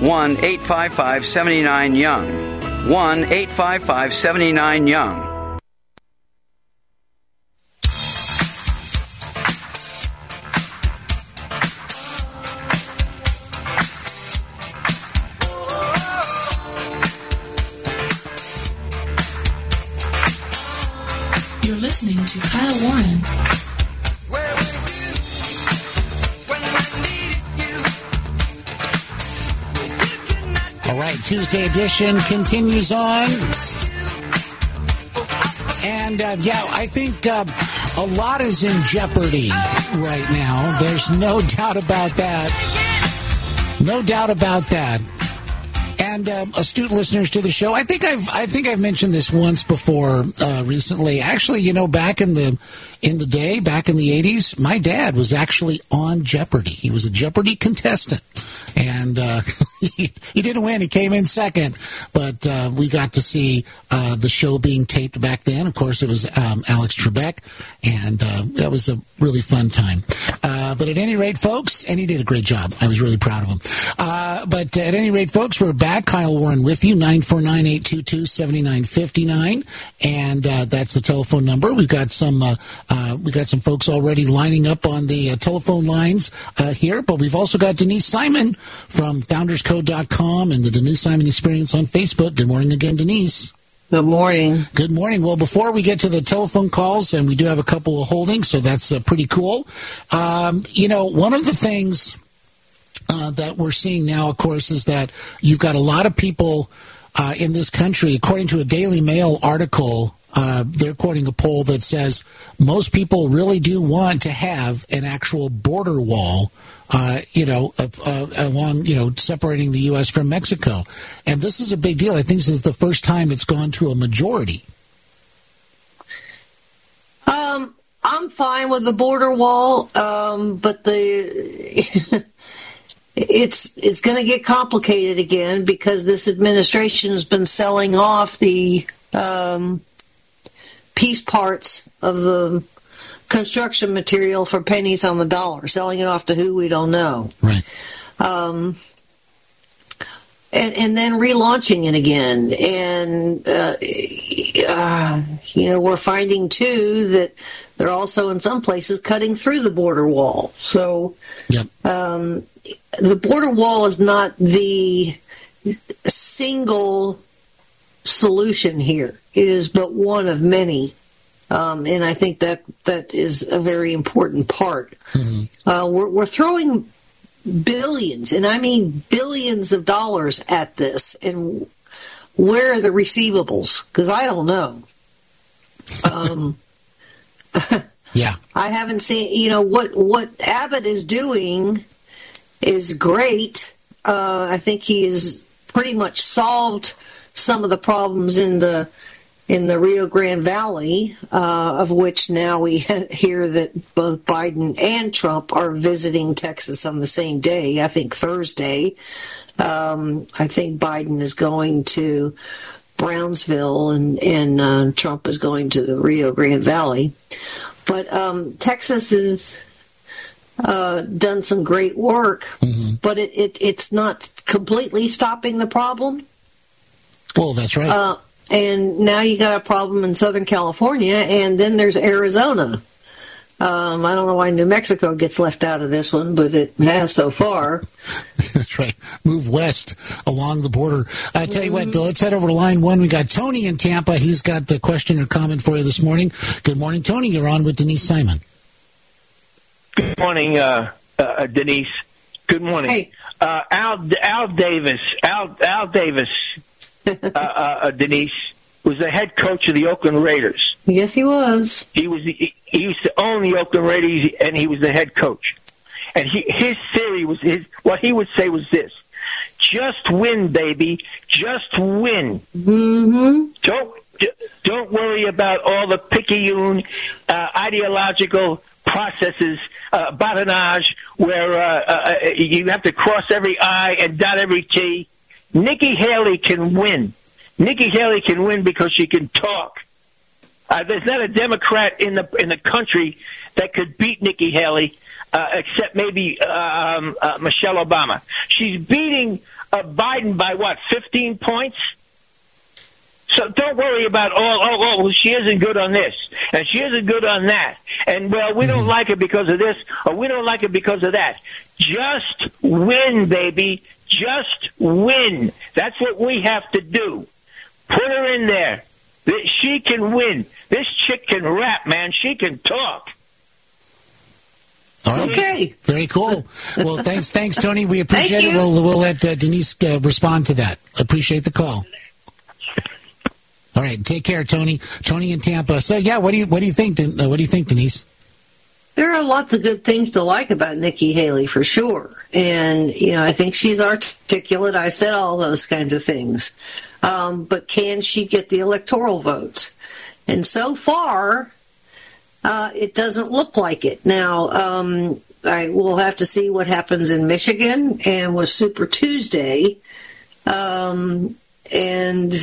Speaker 12: 1 855 79 Young. 1 855 79 Young.
Speaker 1: Tuesday edition continues on. And uh, yeah, I think uh, a lot is in jeopardy right now. There's no [LAUGHS] doubt about that. No doubt about that. And um, astute listeners to the show, I think I've I think I've mentioned this once before uh, recently. Actually, you know, back in the in the day, back in the '80s, my dad was actually on Jeopardy. He was a Jeopardy contestant, and uh, [LAUGHS] he, he didn't win. He came in second, but uh, we got to see uh, the show being taped back then. Of course, it was um, Alex Trebek, and uh, that was a really fun time. Uh, but at any rate, folks, and he did a great job. I was really proud of him. Uh, but at any rate, folks, we're back. Kyle Warren with you, 949-822-7959. And that's the telephone number. We've got some uh, uh, we got some folks already lining up on the telephone lines here, but we've also got Denise Simon from founderscode.com and the Denise Simon Experience on Facebook. Good morning again, Denise.
Speaker 19: Good morning.
Speaker 1: Good morning. Well, before we get to the telephone calls, and we do have a couple of holdings, so that's uh, pretty cool. Um, you know, one of the things uh, that we're seeing now, of course, is that you've got a lot of people uh, in this country, according to a Daily Mail article. Uh, they're quoting a poll that says most people really do want to have an actual border wall, uh, you know, uh, along, you know, separating the U.S. from Mexico. And this is a big deal. I think this is the first time it's gone to a majority.
Speaker 19: Um, I'm fine with the border wall, um, but the [LAUGHS] it's it's going to get complicated again because this administration has been selling off the um, piece parts of the construction material for pennies on the dollar, selling it off to who we don't know.
Speaker 1: Right.
Speaker 19: Um, and, and then relaunching it again. And, uh, uh, you know, we're finding too that they're also in some places cutting through the border wall. So, um, the border wall is not the single solution here. It is but one of many. Um, and I think that that is a very important part. Uh, we're, we're throwing billions, and I mean billions of dollars at this, and where are the receivables? Because I don't know. Um, [LAUGHS]
Speaker 1: yeah,
Speaker 19: I haven't seen. You know what what Abbott is doing is great. Uh, I think he has pretty much solved some of the problems in the in the Rio Grande Valley, uh, of which now we [LAUGHS] hear that both Biden and Trump are visiting Texas on the same day. I think Thursday. Um, I think Biden is going to Brownsville and and uh, Trump is going to the Rio Grande Valley. But um, Texas has uh, done some great work, but it, it it's not completely stopping the problem.
Speaker 1: Well, that's right.
Speaker 19: Uh, and now you got a problem in Southern California, and then there's Arizona. Um, I don't know why New Mexico gets left out of this one, but it has so far. [LAUGHS]
Speaker 1: That's right. Move west along the border. I tell you what, let's head over to line one. We got Tony in Tampa. He's got a question or comment for you this morning. Good morning, Tony. You're on with Denise Simon.
Speaker 9: Good morning, uh, uh, Denise. Good morning. Uh, Al Al Davis. Al Al Davis. [LAUGHS] uh, uh, uh, Denise was the head coach of the Oakland Raiders.
Speaker 19: Yes, he was.
Speaker 9: He was. He, he used to own the Oakland Raiders, and he was the head coach. And he, his theory was his. What he would say was this: just win, baby. Just win.
Speaker 19: Mm-hmm.
Speaker 9: Don't don't worry about all the picayune uh, ideological processes, uh, badinage, where uh, uh, you have to cross every I and dot every T. Nikki Haley can win. Nikki Haley can win because she can talk. Uh, there's not a Democrat in the in the country that could beat Nikki Haley, uh, except maybe um, uh, Michelle Obama. She's beating uh, Biden by what, 15 points? So don't worry about oh oh oh she isn't good on this and she isn't good on that and well we don't like her because of this or we don't like her because of that. Just win, baby. Just win. That's what we have to do. Put her in there.
Speaker 26: That She can win. This chick can rap, man. She can talk.
Speaker 1: All right.
Speaker 19: Okay.
Speaker 1: Very cool. Well, thanks, thanks, Tony. We appreciate
Speaker 19: Thank
Speaker 1: it.
Speaker 19: you.
Speaker 1: We'll we'll let uh, Denise uh, respond to that. Appreciate the call. All right. Take care, Tony. Tony in Tampa. So yeah, what do you what do you think? Uh, what do you think, Denise?
Speaker 19: There are lots of good things to like about Nikki Haley for sure. And, you know, I think she's articulate. I've said all those kinds of things. Um, but can she get the electoral votes? And so far, uh, it doesn't look like it. Now, um, I will have to see what happens in Michigan and with Super Tuesday. Um, and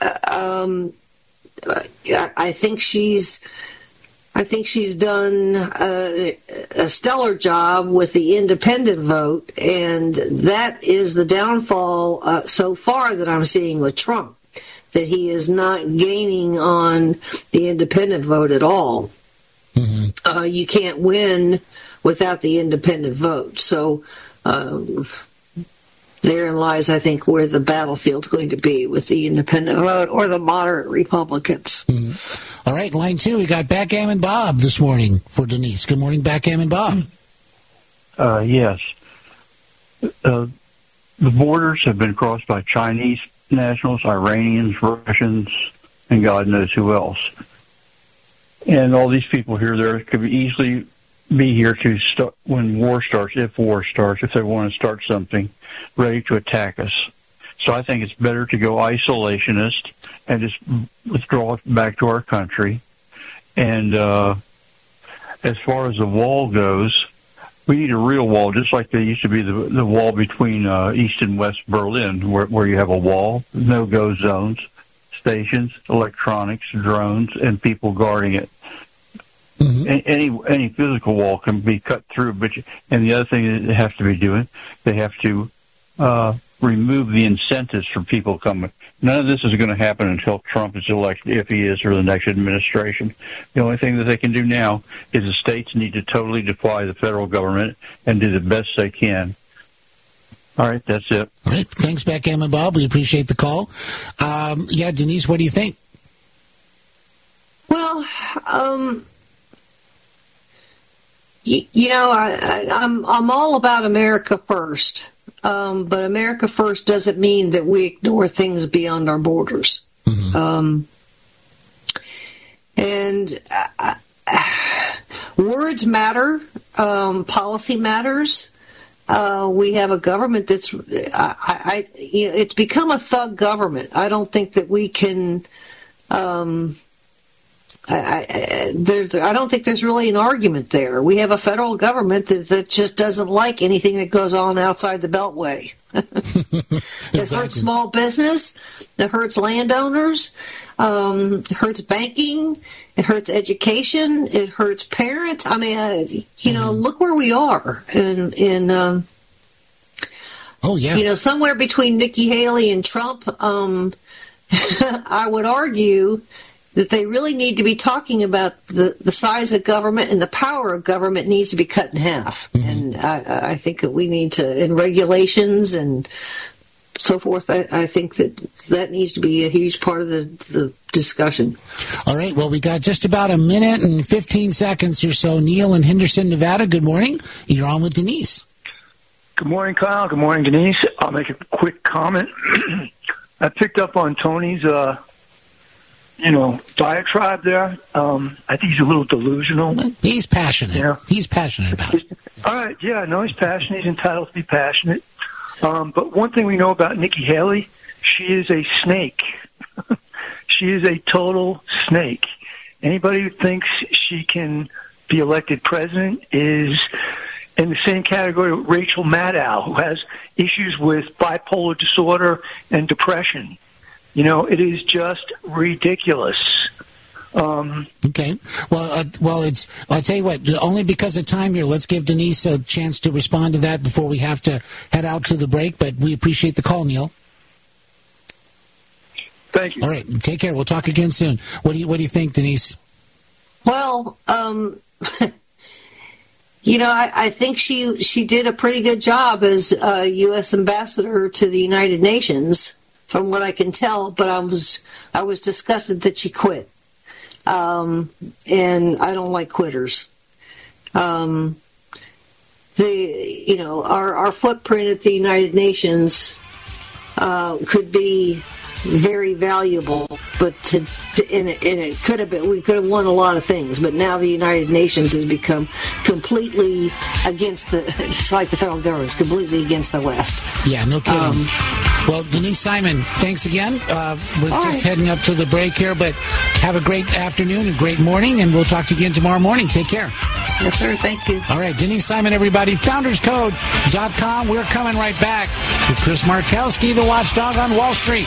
Speaker 19: uh, um, I I think she's I think she's done a, a stellar job with the independent vote, and that is the downfall uh, so far that I'm seeing with Trump. That he is not gaining on the independent vote at all. Uh, you can't win without the independent vote. So um, therein lies, I think, where the battlefield's going to be with the independent vote or the moderate Republicans.
Speaker 1: All right, line two. We got Backgammon Bob this morning for Denise. Good morning, Backgammon Bob.
Speaker 27: Uh, yes. Uh, the borders have been crossed by Chinese nationals, Iranians, Russians, and God knows who else. And all these people here, there could be easily be here to start when war starts, if war starts, if they want to start something, ready to attack us. So I think it's better to go isolationist and just withdraw back to our country. And uh, as far as the wall goes, we need a real wall, just like there used to be the, the wall between uh, East and West Berlin, where, where you have a wall, no-go zones, stations, electronics, drones, and people guarding it. A- Any any physical wall can be cut through, but you- and the other thing that they have to be doing, they have to uh, remove the incentives for people coming. None of this is going to happen until Trump is elected, if he is, or the next administration. The only thing that they can do now is the states need to totally defy the federal government and do the best they can. All right, that's it.
Speaker 1: All right. Thanks, Backgammon Bob. We appreciate the call. Um, yeah, Denise, what do you think?
Speaker 19: Well, um, you, know, I, I, I'm I'm all about America first, um, but America first doesn't mean that we ignore things beyond our borders. Um, and uh, uh, words matter, um, policy matters. Uh, we have a government that's, I, I, it's become a thug government. I don't think that we can. Um, I, I, there's, I don't think there's really an argument there. We have a federal government that, that just doesn't like anything that goes on outside the Beltway. [LAUGHS] it hurts small business. It hurts landowners. Um, it hurts banking. It hurts education. It hurts parents. I mean, uh, you know, look where we are in in. Um,
Speaker 1: oh yeah.
Speaker 19: You know, somewhere between Nikki Haley and Trump. Um, [LAUGHS] I would argue that they really need to be talking about the, the size of government and the power of government needs to be cut in half. And I, I think that we need to, in regulations and so forth, I, I think that that needs to be a huge part of the, the discussion.
Speaker 1: All right. Well, we got just about a minute and 15 seconds or so. Neil in Henderson, Nevada. Good morning. You're on with Denise.
Speaker 28: Good morning, Kyle. Good morning, Denise. I'll make a quick comment. [CLEARS THROAT] I picked up on Tony's, uh, you know, diatribe there. Um, I think he's a little delusional.
Speaker 1: He's passionate.
Speaker 28: Yeah.
Speaker 1: He's passionate about it. [LAUGHS]
Speaker 28: All right, yeah, I know he's passionate. He's entitled to be passionate. Um, but one thing we know about Nikki Haley, she is a snake. [LAUGHS] she is a total snake. Anybody who thinks she can be elected president is in the same category with Rachel Maddow, who has issues with bipolar disorder and depression. You know, it is just ridiculous. Um,
Speaker 1: Okay. Well, uh, well, it's. I'll tell you what. Only because of time here, let's give Denise a chance to respond to that before we have to head out to the break. But we appreciate the call, Neil.
Speaker 28: Thank you.
Speaker 1: All right. Take care. We'll talk again soon. What do you What do you think, Denise?
Speaker 19: Well, um, [LAUGHS] you know, I, I think she she did a pretty good job as uh, U.S. ambassador to the United Nations from what I can tell. But I was I was disgusted that she quit, um, and I don't like quitters. Um, the you know our our footprint at the United Nations uh, could be very valuable, but to, to and, it, and it could have been we could have won a lot of things, but now the United Nations has become completely against the [LAUGHS] it's like the federal government is completely against the West.
Speaker 1: Yeah, no kidding.
Speaker 19: Um,
Speaker 1: well, Denise Simon, thanks again. Uh, we're just
Speaker 19: right.
Speaker 1: heading up to the break here, but have a great afternoon and great morning, and we'll talk to you again tomorrow morning. Take care.
Speaker 19: Yes, sir. Thank you.
Speaker 1: All right, Denise Simon, everybody. FoundersCode.com. We're coming right back with Chris Markowski, the watchdog on Wall Street.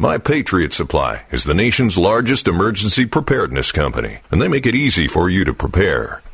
Speaker 13: My Patriot Supply is the nation's largest emergency preparedness company, and they make it easy for you to prepare.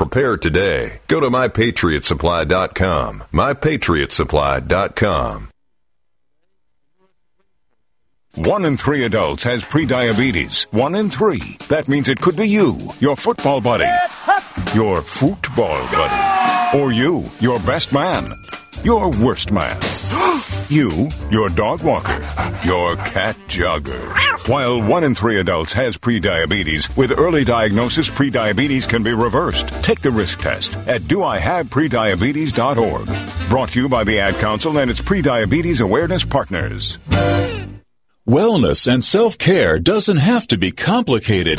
Speaker 13: Prepare today. Go to mypatriotsupply.com. Mypatriotsupply.com.
Speaker 29: One in three adults has prediabetes. One in three. That means it could be you, your football buddy, your football buddy, or you, your best man, your worst man, [GASPS] you, your dog walker, your cat jogger. While one in three adults has prediabetes, with early diagnosis, prediabetes can be reversed. Take the risk test at doihaveprediabetes.org. Brought to you by the Ad Council and its prediabetes awareness partners.
Speaker 30: Wellness and self care doesn't have to be complicated.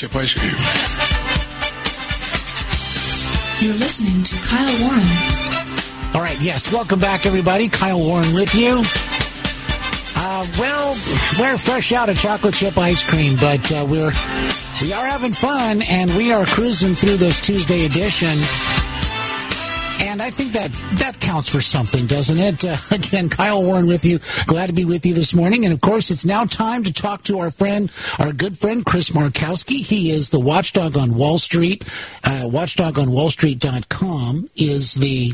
Speaker 31: Chip ice cream.
Speaker 18: You're listening to Kyle Warren.
Speaker 1: All right, yes, welcome back, everybody. Kyle Warren with you. Uh, well, we're fresh out of chocolate chip ice cream, but uh, we're we are having fun, and we are cruising through this Tuesday edition. And I think that that counts for something, doesn't it? [LAUGHS] Uh, again, Kyle Warren with you. Glad to be with you this morning. And of course, it's now time to talk to our friend, our good friend, Chris Markowski. He is the watchdog on Wall Street. Uh, watchdogonwallstreet.com is the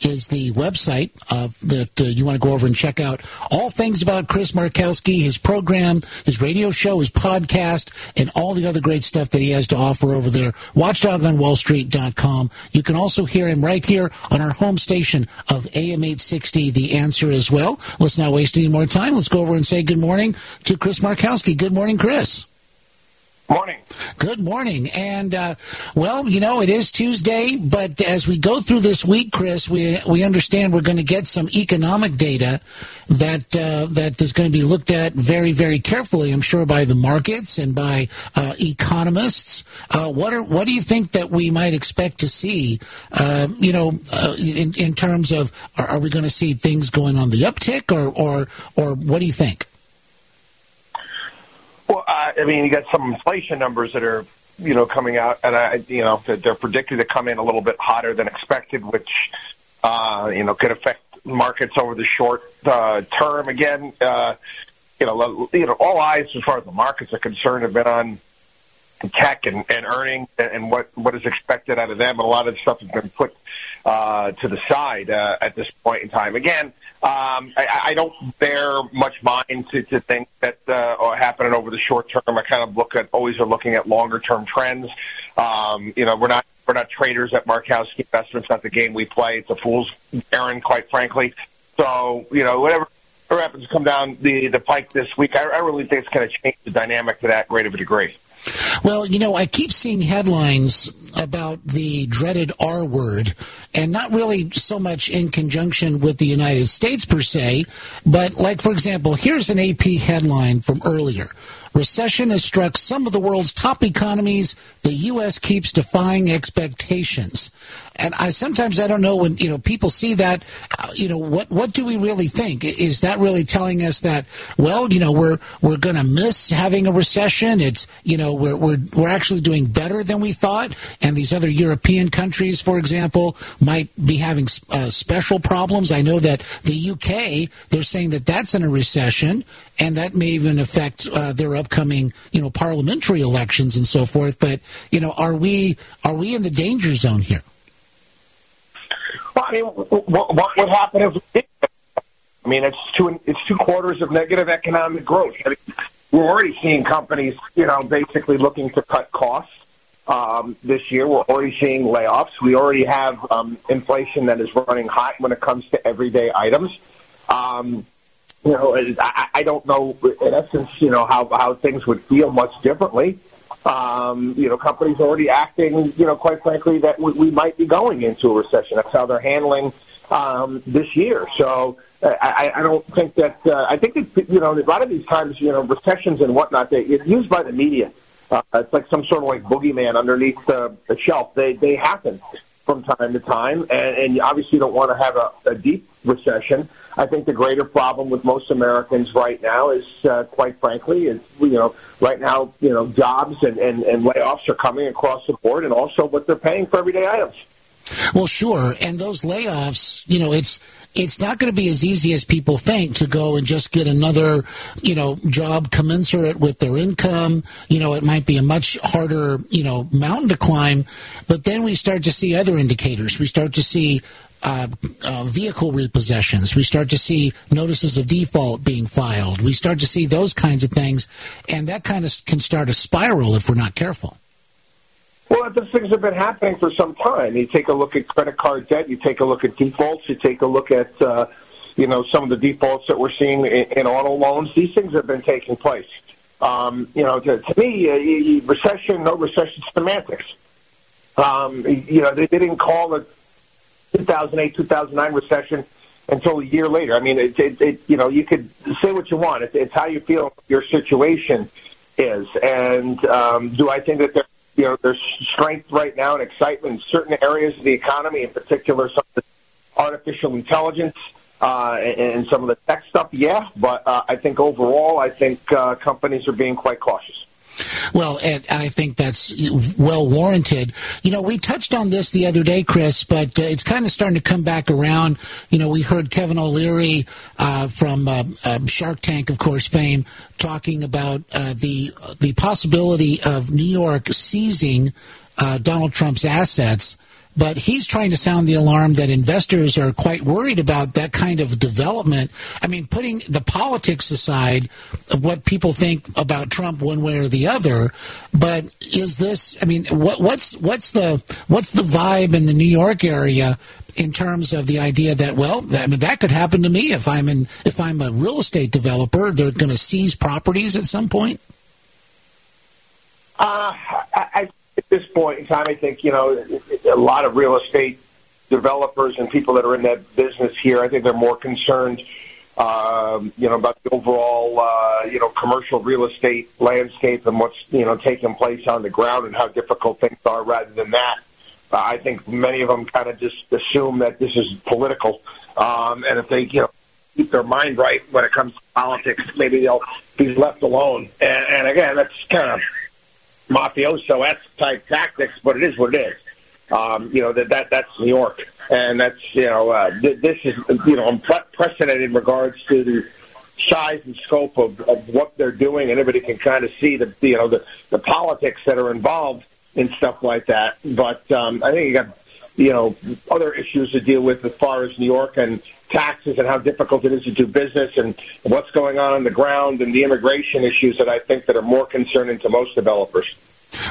Speaker 1: is the website that uh, you want to go over and check out all things about Chris Markowski, his program, his radio show, his podcast, and all the other great stuff that he has to offer over there. WatchDogOnWallStreet.com. You can also hear him right here on our home station of AM 860, The Answer as well. Let's not waste any more time. Let's go over and say good morning to Chris Markowski. Good morning, Chris.
Speaker 32: Morning.
Speaker 1: Good morning. And, uh, well, you know, it is Tuesday, but as we go through this week, Chris, we, we understand we're going to get some economic data that, uh, that is going to be looked at very, very carefully, I'm sure, by the markets and by uh, economists. Uh, what are, what do you think that we might expect to see, uh, you know, uh, in, in terms of, are, are we going to see things going on the uptick or, or, or what do you think?
Speaker 32: Well, uh, I mean, you got some inflation numbers that are, you know, coming out, and I, you know, they're predicted to come in a little bit hotter than expected, which, uh, you know, could affect markets over the short uh, term. Again, uh, you know, you know, all eyes as far as the markets are concerned have been on tech and, and earnings and what what is expected out of them. And a lot of stuff has been put uh, to the side uh, at this point in time. Again, um, I, I don't bear much mind to, to things that uh, are happening over the short term. I kind of look at always are looking at longer term trends. Um, you know, we're not we're not traders at Markowski Investments. Not the game we play. It's a fool's errand, quite frankly. So you know, whatever whatever happens to come down the the pike this week, I, I really think it's going to change the dynamic to that great of a degree.
Speaker 1: Well, you know, I keep seeing headlines about the dreaded R word, and not really so much in conjunction with the United States per se, but like, for example, here's an AP headline from earlier. Recession has struck some of the world's top economies. The U.S. keeps defying expectations. And I sometimes I don't know when you know people see that, uh, you know what what do we really think? Is that really telling us that well you know we're we're going to miss having a recession? It's you know we're we're we're actually doing better than we thought, and these other European countries, for example, might be having uh, special problems. I know that the UK they're saying that that's in a recession, and that may even affect uh, their upcoming you know parliamentary elections and so forth. But you know are we are we in the danger zone here?
Speaker 32: Well, I mean, what, what would happen if we did? I mean, it's two it's two quarters of negative economic growth. I mean, we're already seeing companies, you know, basically looking to cut costs. Um, this year, we're already seeing layoffs. We already have um, inflation that is running hot when it comes to everyday items. Um, you know, I, I don't know, in essence, you know, how, how things would feel much differently. Um, you know, companies already acting, you know, quite frankly, that we, we might be going into a recession. That's how they're handling um, this year. So uh, I, I don't think that, uh, I think that, you know, a lot of these times, you know, recessions and whatnot, they, it's used by the media. Uh, it's like some sort of like boogeyman underneath the, the shelf. They, they happen from time to time, and, and you obviously don't want to have a, a deep recession. I think the greater problem with most Americans right now is, uh, quite frankly, is you know right now you know jobs and, and, and layoffs are coming across the board, and also what they're paying for everyday items.
Speaker 1: Well, sure, and those layoffs, you know, it's it's not going to be as easy as people think to go and just get another, you know, job commensurate with their income. You know, it might be a much harder, you know, mountain to climb. But then we start to see other indicators. We start to see uh, uh, vehicle repossessions. We start to see notices of default being filed. We start to see those kinds of things, and that kind of can start a spiral if we're not careful.
Speaker 32: Well, those things have been happening for some time. You take a look at credit card debt. You take a look at defaults. You take a look at, uh, you know, some of the defaults that we're seeing in, in auto loans. These things have been taking place. Um, you know, to, to me, uh, recession, no recession, semantics. Um, you know, they, didn't call it 2008, 2009 recession until a year later. I mean, it, it, it, you know, you could say what you want. It's, it's how you feel your situation. is. And um, do I think that there, you know, there's strength right now and excitement in certain areas of the economy, in particular some of the artificial intelligence uh, and, and some of the tech stuff? Yeah, but uh, I think overall, I think uh, companies are being quite cautious.
Speaker 1: Well, and I think that's well warranted. You know, we touched on this the other day, Chris, but uh, it's kind of starting to come back around. You know, we heard Kevin O'Leary uh, from uh, um, Shark Tank, of course, fame, talking about uh, the the possibility of New York seizing uh, Donald Trump's assets but he's trying to sound the alarm that investors are quite worried about that kind of development. I mean, putting the politics aside of what people think about Trump one way or the other, but is this? I mean, what, what's what's the what's the vibe in the New York area in terms of the idea that well, I mean, that could happen to me if I'm in if I'm a real estate developer, they're going to seize properties at some point.
Speaker 32: Uh, I, at this point in time, I think you know a lot of real estate developers and people that are in that business here. I think they're more concerned, um, you know, about the overall, uh, you know, commercial real estate landscape and what's you know taking place on the ground and how difficult things are, rather than that. Uh, I think many of them kind of just assume that this is political, um, and if they, you know, keep their mind right when it comes to politics, maybe they'll be left alone. And, and again, that's kind of mafioso esque type tactics, but it is what it is. Um, you know that that that's New York, and that's you know uh, th- this is you know unprecedented in regards to the size and scope of, of what they're doing, and everybody can kind of see the you know the the politics that are involved in stuff like that. But um, I think you got you know other issues to deal with as far as New York and taxes and how difficult it is to do business and what's going on on the ground and the immigration issues that I think that are more concerning to most developers.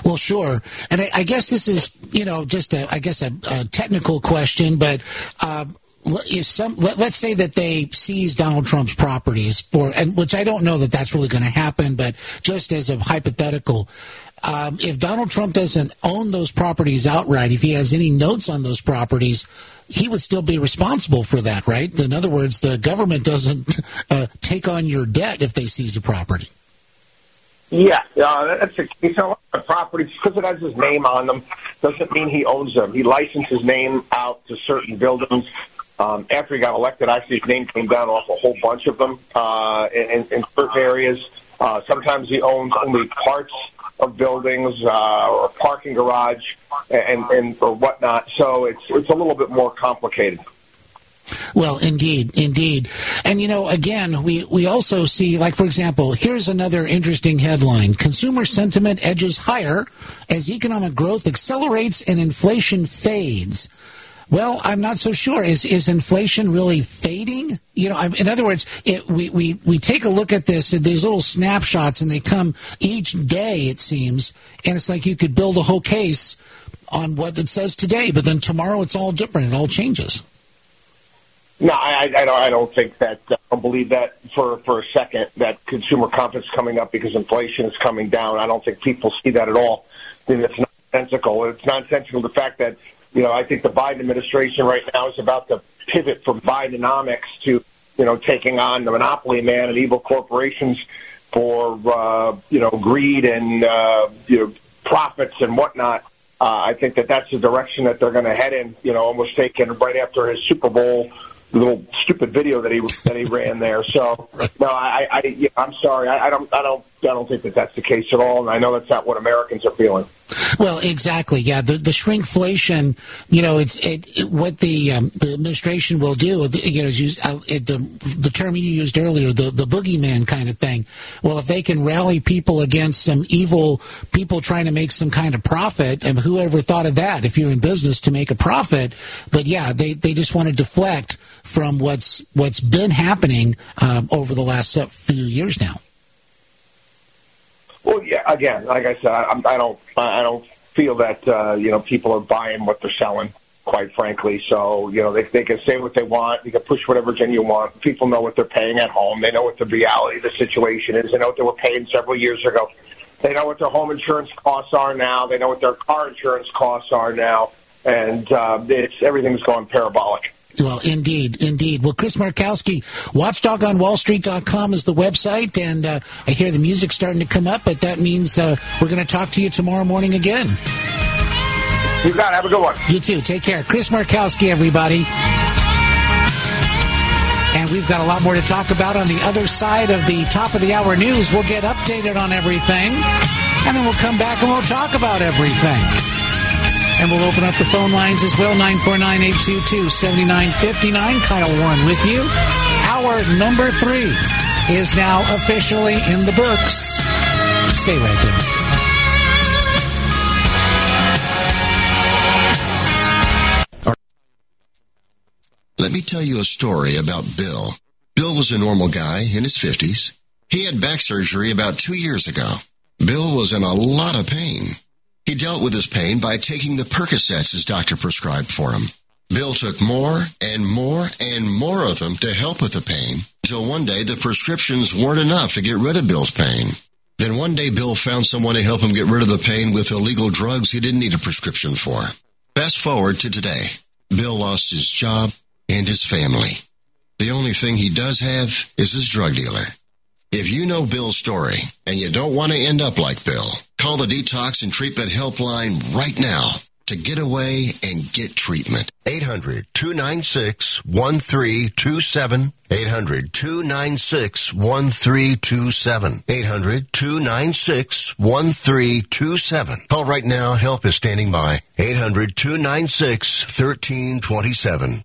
Speaker 1: Well, sure, and I, I guess this is you know just a I guess a, a technical question, but. Uh, if some let, us say that they seize Donald Trump's properties for and which I don't know that that's really going to happen but just as a hypothetical um, if Donald Trump doesn't own those properties outright if he has any notes on those properties he would still be responsible for that, right? In other words, the government doesn't [LAUGHS] uh, take on your debt if they seize a property.
Speaker 32: Yeah, uh, that's a case. A lot of properties, because it has his name on them, doesn't mean he owns them. He licensed his name out to certain buildings. Um, after he got elected, actually his name came down off a whole bunch of them uh, in, in certain areas. Uh, sometimes he owns only parts of buildings uh, or a parking garage and, and or whatnot. So it's it's a little bit more complicated.
Speaker 1: Well, indeed, indeed. And you know, again, we, we also see, like, for example, here's another interesting headline. Consumer sentiment edges higher as economic growth accelerates and inflation fades. Well, I'm not so sure. Is is inflation really fading? You know, in other words, it, we, we we take a look at this and these little snapshots, and they come each day. It seems, and it's like you could build a whole case on what it says today, but then tomorrow it's all different. It all changes.
Speaker 32: No, I, I, don't. I don't think that. Uh, I don't believe that for for a second. That consumer confidence is coming up because inflation is coming down. I don't think people see that at all. I think it's nonsensical. It's nonsensical the fact that you know, I think the Biden administration right now is about to pivot from Bidenomics to, you know, taking on the monopoly man and evil corporations for, uh, you know, greed and, uh, you know, profits and whatnot. Uh, I think that that's the direction that they're going to head in, you know, almost taken right after his Super Bowl little stupid video that he that he ran there. So no, I, I I'm sorry, I, I don't I don't I don't think that that's the case at all, and I know that's not what Americans are feeling.
Speaker 1: Well, exactly. Yeah, the the shrinkflation. You know, it's it, it what the um, the administration will do. You know, use, uh, it, the the term you used earlier, the the boogeyman kind of thing. Well, if they can rally people against some evil people trying to make some kind of profit, and whoever thought of that? If you're in business to make a profit, but yeah, they they just want to deflect from what's what's been happening um, over the last few years now.
Speaker 32: Well, yeah. Again, like I said, I, I don't, I don't feel that uh, you know people are buying what they're selling. Quite frankly, so you know they they can say what they want, they can push whatever agenda you want. People know what they're paying at home. They know what the reality of the situation is. They know what they were paying several years ago. They know what their home insurance costs are now. They know what their car insurance costs are now, and uh, it's everything's going parabolic.
Speaker 1: Well, indeed, indeed. Well, Chris Markowski, watchdogonwallstreet.com is the website, and uh, I hear the music starting to come up, but that means uh, we're going to talk to you tomorrow morning again.
Speaker 32: You got it. Have a good one.
Speaker 1: You too. Take care. Chris Markowski, everybody. And we've got a lot more to talk about on the other side of the top of the hour news. We'll get updated on everything, and then we'll come back and we'll talk about everything. And we'll open up the phone lines as well 949 822 7959. Kyle Warren with you. Hour number three is now officially in the books. Stay right there.
Speaker 31: Let me tell you a story about Bill. Bill was a normal guy in his 50s. He had back surgery about two years ago. Bill was in a lot of pain. He dealt with his pain by taking the Percocets his doctor prescribed for him. Bill took more and more and more of them to help with the pain until one day the prescriptions weren't enough to get rid of Bill's pain. Then one day Bill found someone to help him get rid of the pain with illegal drugs he didn't need a prescription for. Fast forward to today. Bill lost his job and his family. The only thing he does have is his drug dealer. If you know Bill's story and you don't want to end up like Bill, call the Detox and Treatment Helpline right now to get away and get treatment.
Speaker 33: 800 296 1327. 800 296 1327. 800 296 1327. Call right now. Help is standing by. 800 296 1327.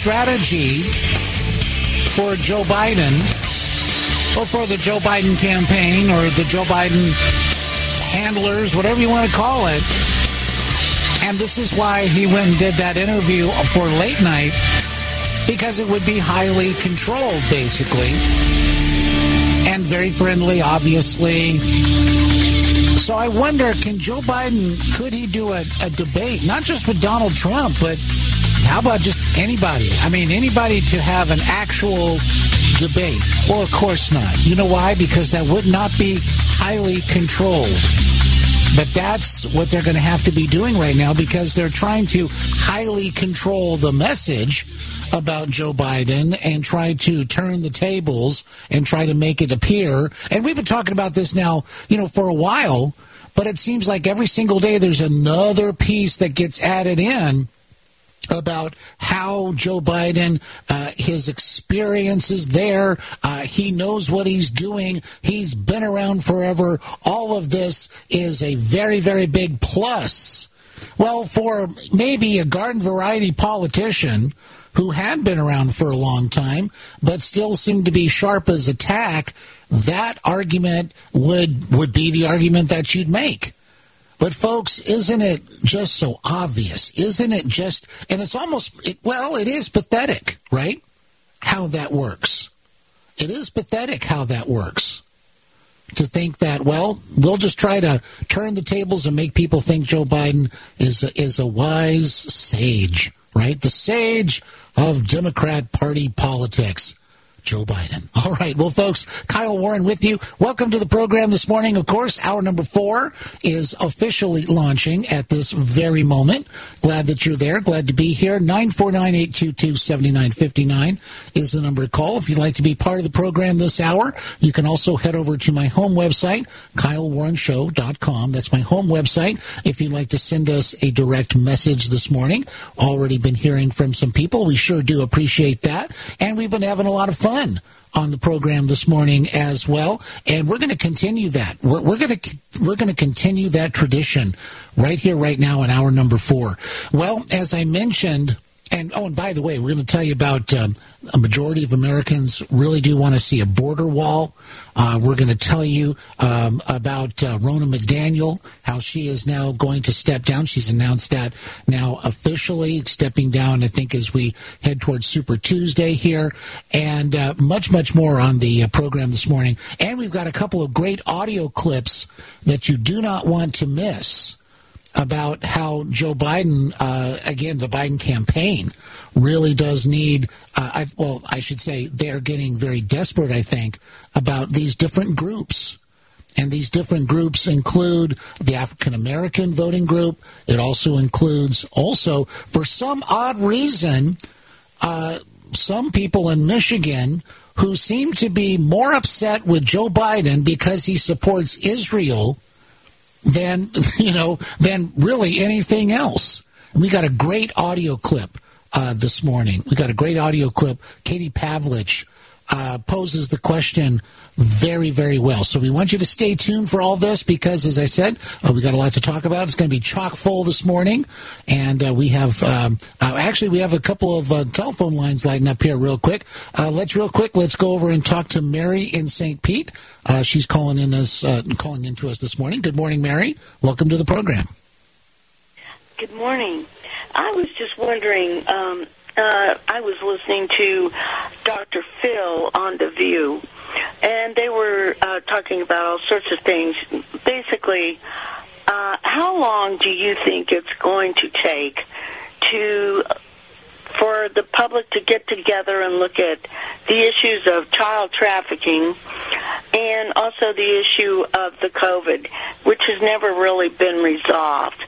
Speaker 1: Strategy for Joe Biden or for the Joe Biden campaign or the Joe Biden handlers, whatever you want to call it. And this is why he went and did that interview for late night because it would be highly controlled, basically, and very friendly, obviously. So I wonder, can Joe Biden, could he do a, a debate, not just with Donald Trump, but how about just anybody? I mean, anybody to have an actual debate? Well, of course not. You know why? Because that would not be highly controlled. But that's what they're going to have to be doing right now because they're trying to highly control the message about Joe Biden and try to turn the tables and try to make it appear. And we've been talking about this now, you know, for a while, but it seems like every single day there's another piece that gets added in about how Joe Biden, uh, his experiences there, uh, he knows what he's doing. He's been around forever. All of this is a very, very big plus. Well, for maybe a garden variety politician who had been around for a long time, but still seemed to be sharp as a tack, that argument would would be the argument that you'd make. But folks, isn't it just so obvious? Isn't it just, and it's almost, it, well, it is pathetic, right? How that works. It is pathetic how that works. To think that, well, we'll just try to turn the tables and make people think Joe Biden is a, is a wise sage, right? The sage of Democrat Party politics. Joe Biden. [LAUGHS] All right. Well, folks, Kyle Warren with you. Welcome to the program this morning. Of course, hour number four is officially launching at this very moment. Glad that you're there. Glad to be here. 949-822-7959 is the number to call. If you'd like to be part of the program this hour, you can also head over to my home website, kylewarrenshow.com. That's my home website. If you'd like to send us a direct message this morning, already been hearing from some people. We sure do appreciate that. And we've been having a lot of fun on the program this morning as well, and we're going to continue that. We're, we're going to we're going to continue that tradition right here, right now, in hour number four. Well, as I mentioned and oh, and by the way, we're going to tell you about um, a majority of Americans really do want to see a border wall. Uh, we're going to tell you um, about uh, Ronna McDaniel, how she is now going to step down. She's announced that now officially, stepping down, I think, as we head towards Super Tuesday here, and uh, much, much more on the uh, program this morning. And we've got a couple of great audio clips that you do not want to miss about how Joe Biden, uh, again, the Biden campaign really does need, uh, I, well, I should say they're getting very desperate, I think, about these different groups. And these different groups include the African American voting group. It also includes, also, for some odd reason, uh, some people in Michigan who seem to be more upset with Joe Biden because he supports Israel than [LAUGHS] you know than really anything else. And we got a great audio clip uh, this morning. We got a great audio clip. Katie Pavlich uh, poses the question very, very well. So we want you to stay tuned for all this because, as I said, uh, we got a lot to talk about. It's going to be chock full this morning, and uh, we have um, uh, actually we have a couple of uh, telephone lines lighting up here real quick. Uh, let's real quick. Let's go over and talk to Mary in St. Pete. Uh, she's calling in us, calling into us this morning. Good morning, Mary. Welcome to the program.
Speaker 34: Good morning. I was just wondering. Um, I was listening to Dr. Phil on The View, and they were uh, talking about all sorts of things. Basically, uh, how long do you think it's going to take to for the public to get together and look at the issues of child trafficking and also the issue of the COVID, which has never really been resolved.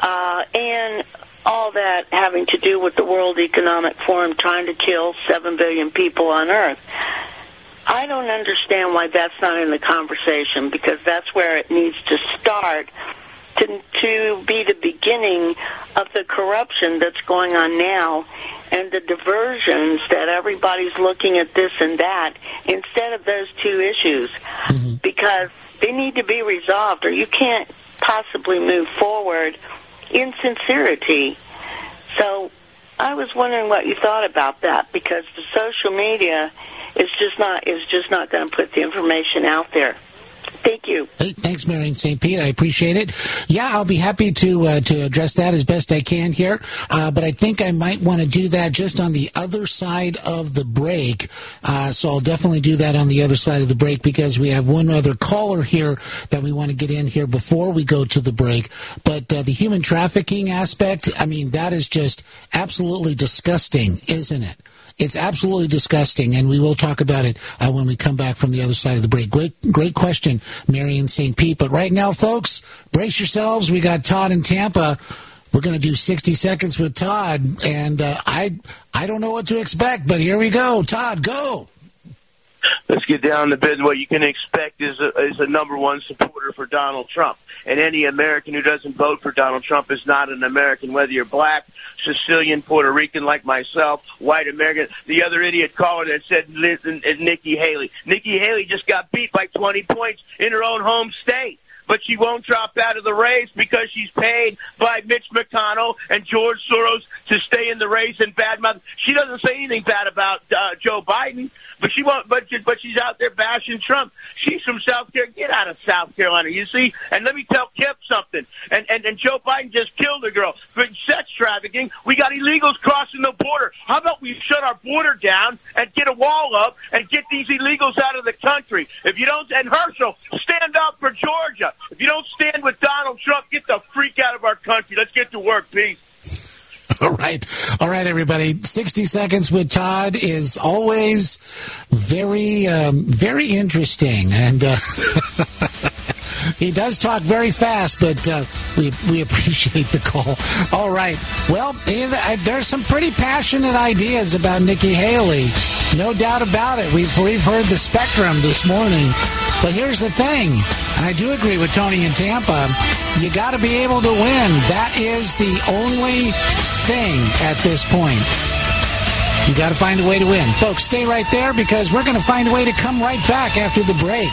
Speaker 34: Uh, and all that having to do with the World Economic Forum trying to kill 7 billion people on Earth. I don't understand why that's not in the conversation because that's where it needs to start to, to be the beginning of the corruption that's going on now and the diversions that everybody's looking at this and that instead of those two issues mm-hmm. because they need to be resolved or you can't possibly move forward in sincerity. So I was wondering what you thought about that because the social media is just not is just not going to put the information out there. Thank you.
Speaker 1: Hey, thanks, Mary in St. Pete. I appreciate it. Yeah, I'll be happy to uh, to address that as best I can here. Uh, but I think I might want to do that just on the other side of the break. Uh, so I'll definitely do that on the other side of the break because we have one other caller here that we want to get in here before we go to the break. But uh, the human trafficking aspect, I mean, that is just absolutely disgusting, isn't it? It's absolutely disgusting, and we will talk about it uh, when we come back from the other side of the break. Great, great question, Mary in St. Pete. But right now, folks, brace yourselves. We got Todd in Tampa. We're going to do 60 seconds with Todd, and uh, I, I don't know what to expect, but here we go. Todd, go
Speaker 9: let's get down to business. What you can expect is a, is a number one supporter for Donald Trump. And any American who doesn't vote for Donald Trump is not an American, whether you're black, Sicilian, Puerto Rican like myself, white American. The other idiot caller that said Nikki Haley. Nikki Haley just got beat by 20 points in her own home state but she won't drop out of the race because she's paid by Mitch McConnell and George Soros to stay in the race and badmouth. She doesn't say anything bad about uh, Joe Biden, but she won't. But but she's out there bashing Trump. She's from South Carolina. Get out of South Carolina, you see. And let me tell Kip something. And and and Joe Biden just killed a girl for sex trafficking. We got illegals crossing the border. How about we shut our border down and get a wall up and get these illegals out of the country? If you don't, and Herschel, stand up for Georgia. If you don't stand with Donald Trump, get the freak out of our country. Let's get to work. Peace. [LAUGHS]
Speaker 1: All right. All right, everybody. 60 seconds with Todd is always very, um, very interesting. And, uh, [LAUGHS] he does talk very fast, but uh, we we [LAUGHS] appreciate the call. All right. Well, there's some pretty passionate ideas about Nikki Haley, no doubt about it. We've we've heard the spectrum this morning, but here's the thing, and I do agree with Tony in Tampa. You got to be able to win. That is the only thing at this point. You got to find a way to win. Folks, stay right there because we're going to find a way to come right back after the break.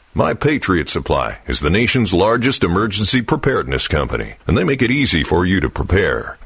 Speaker 13: My Patriot Supply is the nation's largest emergency preparedness company, and they make it easy for you to prepare.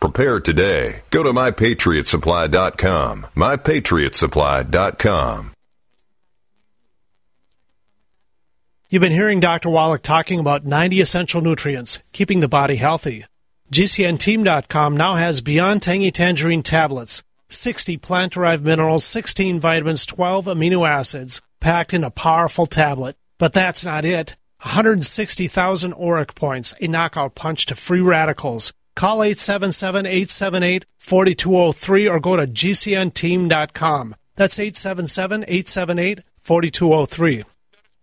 Speaker 13: Prepare today. Go to mypatriotsupply.com. Mypatriotsupply.com.
Speaker 35: You've been hearing Dr. Wallach talking about 90 essential nutrients, keeping the body healthy. GCNteam.com now has Beyond Tangy Tangerine tablets, 60 plant derived minerals, 16 vitamins, 12 amino acids, packed in a powerful tablet. But that's not it. 160,000 ORAC points, a knockout punch to free radicals. Call 877-878-4203 or go to gcnteam.com. That's 877-878-4203.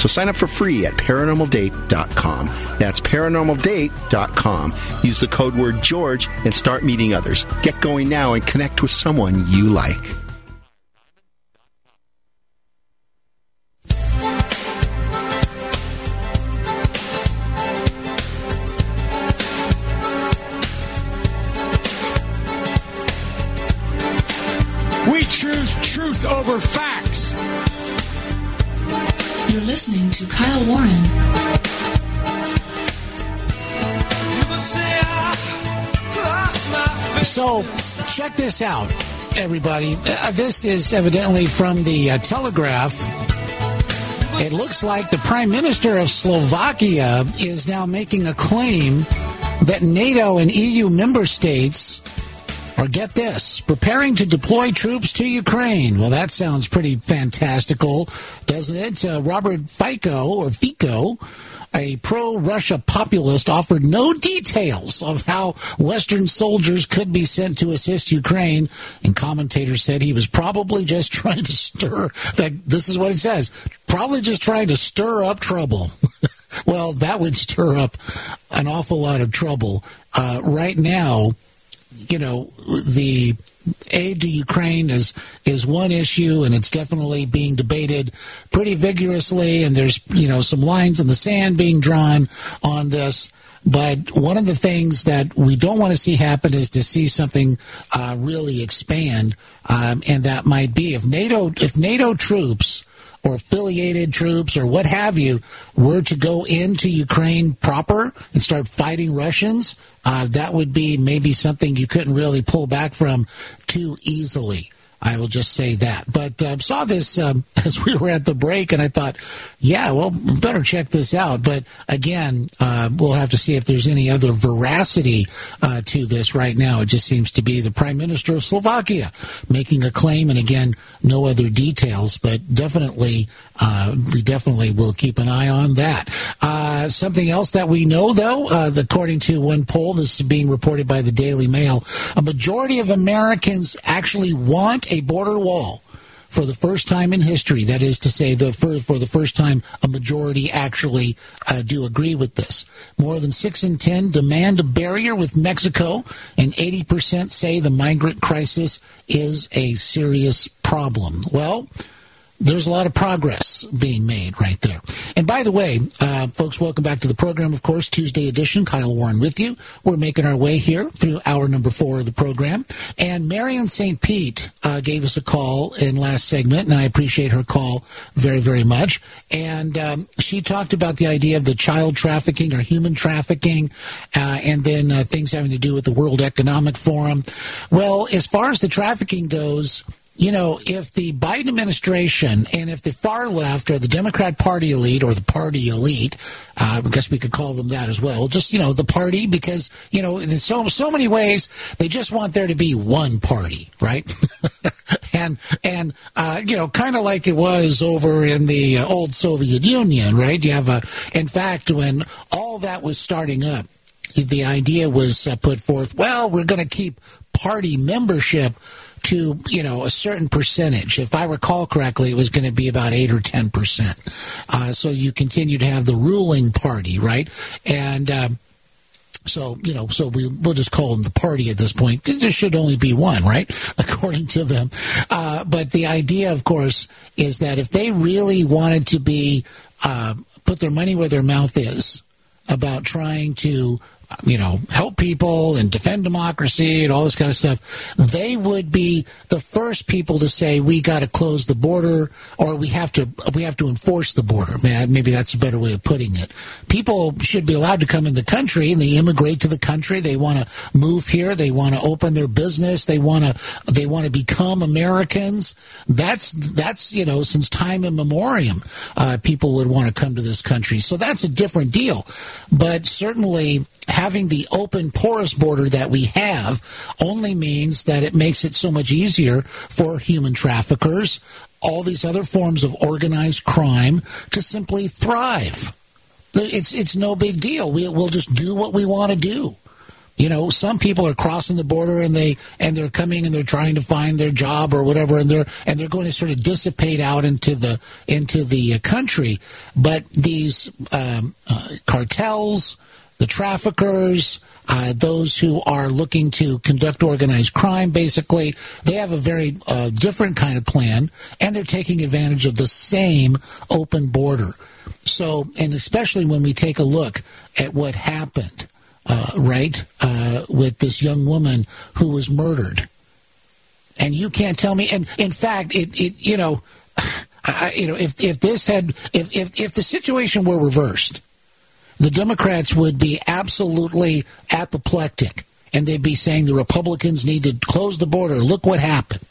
Speaker 36: So sign up for free at paranormaldate.com. That's paranormaldate.com. Use the code word George and start meeting others. Get going now and connect with someone you like.
Speaker 37: We choose truth over facts.
Speaker 18: You're listening to Kyle Warren.
Speaker 1: So, check this out, everybody. Uh, this is evidently from the uh, Telegraph. It looks like the Prime Minister of Slovakia is now making a claim that NATO and EU member states or get this, preparing to deploy troops to Ukraine. Well, that sounds pretty fantastical, doesn't it? Uh, Robert Fico, or Fico, a pro Russia populist offered no details of how Western soldiers could be sent to assist Ukraine. And commentators said he was probably just [LAUGHS] trying to stir, that this is what it says, probably just trying to stir up trouble. [LAUGHS] well, that would stir up an awful lot of trouble. Uh, right now, you know, the aid to Ukraine is is one issue, and it's definitely being debated pretty vigorously. And there's you know some lines in the sand being drawn on this. But one of the things that we don't want to see happen is to see something uh, really expand, um, and that might be if NATO if NATO troops or affiliated troops or what have you were to go into Ukraine proper and start fighting Russians, uh, that would be maybe something you couldn't really pull back from too easily. I will just say that. But uh, saw this um, [LAUGHS] as we were at the break, and I thought, yeah, well, better check this out. But again, uh, we'll have to see if there's any other veracity uh, to this right now. It just seems to be the Prime Minister of Slovakia making a claim, and again, no other details, but definitely, uh, we definitely will keep an eye on that. Uh, something else that we know, though, uh, according to one poll, this is being reported by the Daily Mail, a majority of Americans actually want a border wall for the first time in history. That is to say, the for, for the first time, a majority actually uh, do agree with this. More than six in ten demand a barrier with Mexico, and 80% say the migrant crisis is a serious problem. Well, there's a lot of progress being made right there. And by the way, uh, folks, welcome back to the program, of course, Tuesday edition. Kyle Warren with you. We're making our way here through hour number four of the program. And Mary in St. Pete uh, gave us a call in last segment, and I appreciate her call very, very much. And um, she talked about the idea of the child trafficking or human trafficking, uh, and then uh, things having to do with the World Economic Forum. Well, as far as the trafficking goes, you know, if the Biden administration and if the far left or the Democrat Party elite or the party elite, uh, I guess we could call them that as well, just, you know, the party, because, you know, in so, so many ways, they just want there to be one party, right? [LAUGHS] and, and, uh, you know, kind of like it was over in the uh, old Soviet Union, right? You have a, in fact, when all that was starting up, the idea was uh, put forth, well, we're going to keep party membership to you know a certain percentage. If I recall correctly, it was going to be about eight or ten percent. Uh, so you continue to have the ruling party, right? And um, so you know, so we we'll just call them the party at this point. There should only be one, right? [LAUGHS] According to them. Uh, but the idea, of course, is that if they really wanted to be uh, put their money where their mouth is about trying to you know, help people and defend democracy and all this kind of stuff, they would be the first people to say we got to close the border or we have to we have to enforce the border. Maybe that's a better way of putting it. People should be allowed to come in the country and they immigrate to the country. They want to move here. They want to open their business. They want to they want to become Americans. That's that's you know since time immemorial, uh, people would want to come to this country. So that's a different deal. But certainly having the open, porous border that we have only means that it makes it so much easier for human traffickers, all these other forms of organized crime to simply thrive. It's it's no big deal. We, we'll just do what we want to do. You know, some people are crossing the border and they and they're coming and they're trying to find their job or whatever, and they're and they're going to sort of dissipate out into the into the country. But these um, uh, cartels, the traffickers, uh, those who are looking to conduct organized crime, basically, they have a very uh, different kind of plan, and they're taking advantage of the same open border. So, and especially when we take a look at what happened, uh, right, uh, with this young woman who was murdered. And you can't tell me, and in fact, it, it you know, [SIGHS] I, you know, if, if this had, if, if, if the situation were reversed, the Democrats would be absolutely apoplectic and they'd be saying the Republicans need to close the border. Look what happened.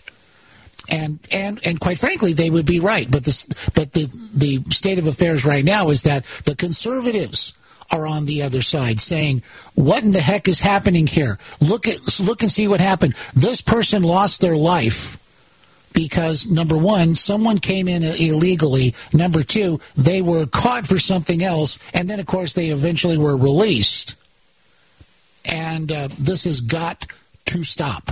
Speaker 1: And, and and quite frankly, they would be right. But this but the the state of affairs right now is that the conservatives are on the other side saying, "What in the heck is happening here? Look at look and see what happened. This person lost their life because number one, someone came in illegally. Number two, they were caught for something else, and then of course they eventually were released. And uh, this has got to stop.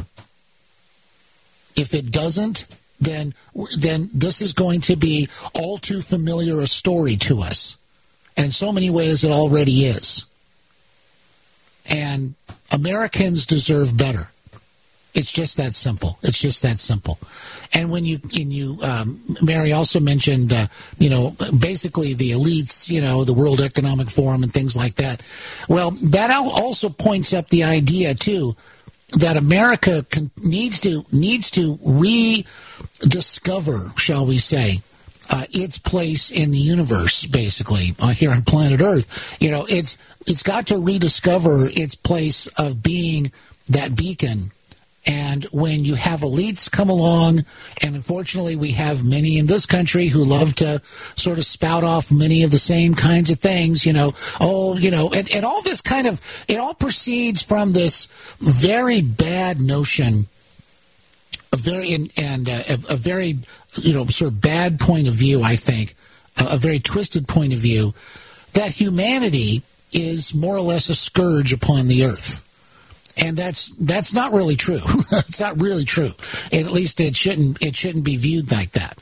Speaker 1: If it doesn't, then then this is going to be all too familiar a story to us. And in so many ways it already is. And Americans deserve better. It's just that simple. It's just that simple. And when you, and you, um, Mary also mentioned, uh, you know, basically the elites, you know, the World Economic Forum and things like that. Well, that also points up the idea too that America can, needs to needs to rediscover, shall we say, uh, its place in the universe, basically uh, here on planet Earth. You know, it's it's got to rediscover its place of being that beacon. And when you have elites come along, and unfortunately we have many in this country who love to sort of spout off many of the same kinds of things, you know, oh, you know, and, and all this kind of, it all proceeds from this very bad notion a very and uh, a, a, very you know sort of bad point of view. I think a, a very twisted point of view that humanity is more or less a scourge upon the earth. And that's that's not really true. [LAUGHS] it's not really true. At least it shouldn't it shouldn't be viewed like that.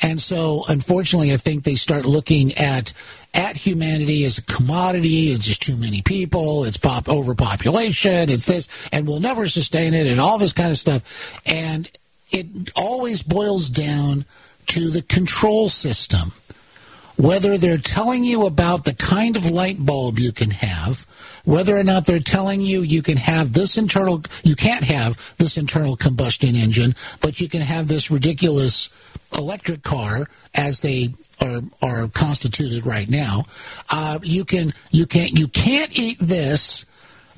Speaker 1: And so, unfortunately, I think they start looking at at humanity as a commodity. It's just too many people. It's pop overpopulation. It's this, and we'll never sustain it, and all this kind of stuff. And it always boils down to the control system. Whether they're telling you about the kind of light bulb you can have, whether or not they're telling you you can have this internal, you can't have this internal combustion engine, but you can have this ridiculous electric car as they are are constituted right now. Uh, you can you can you can't eat this,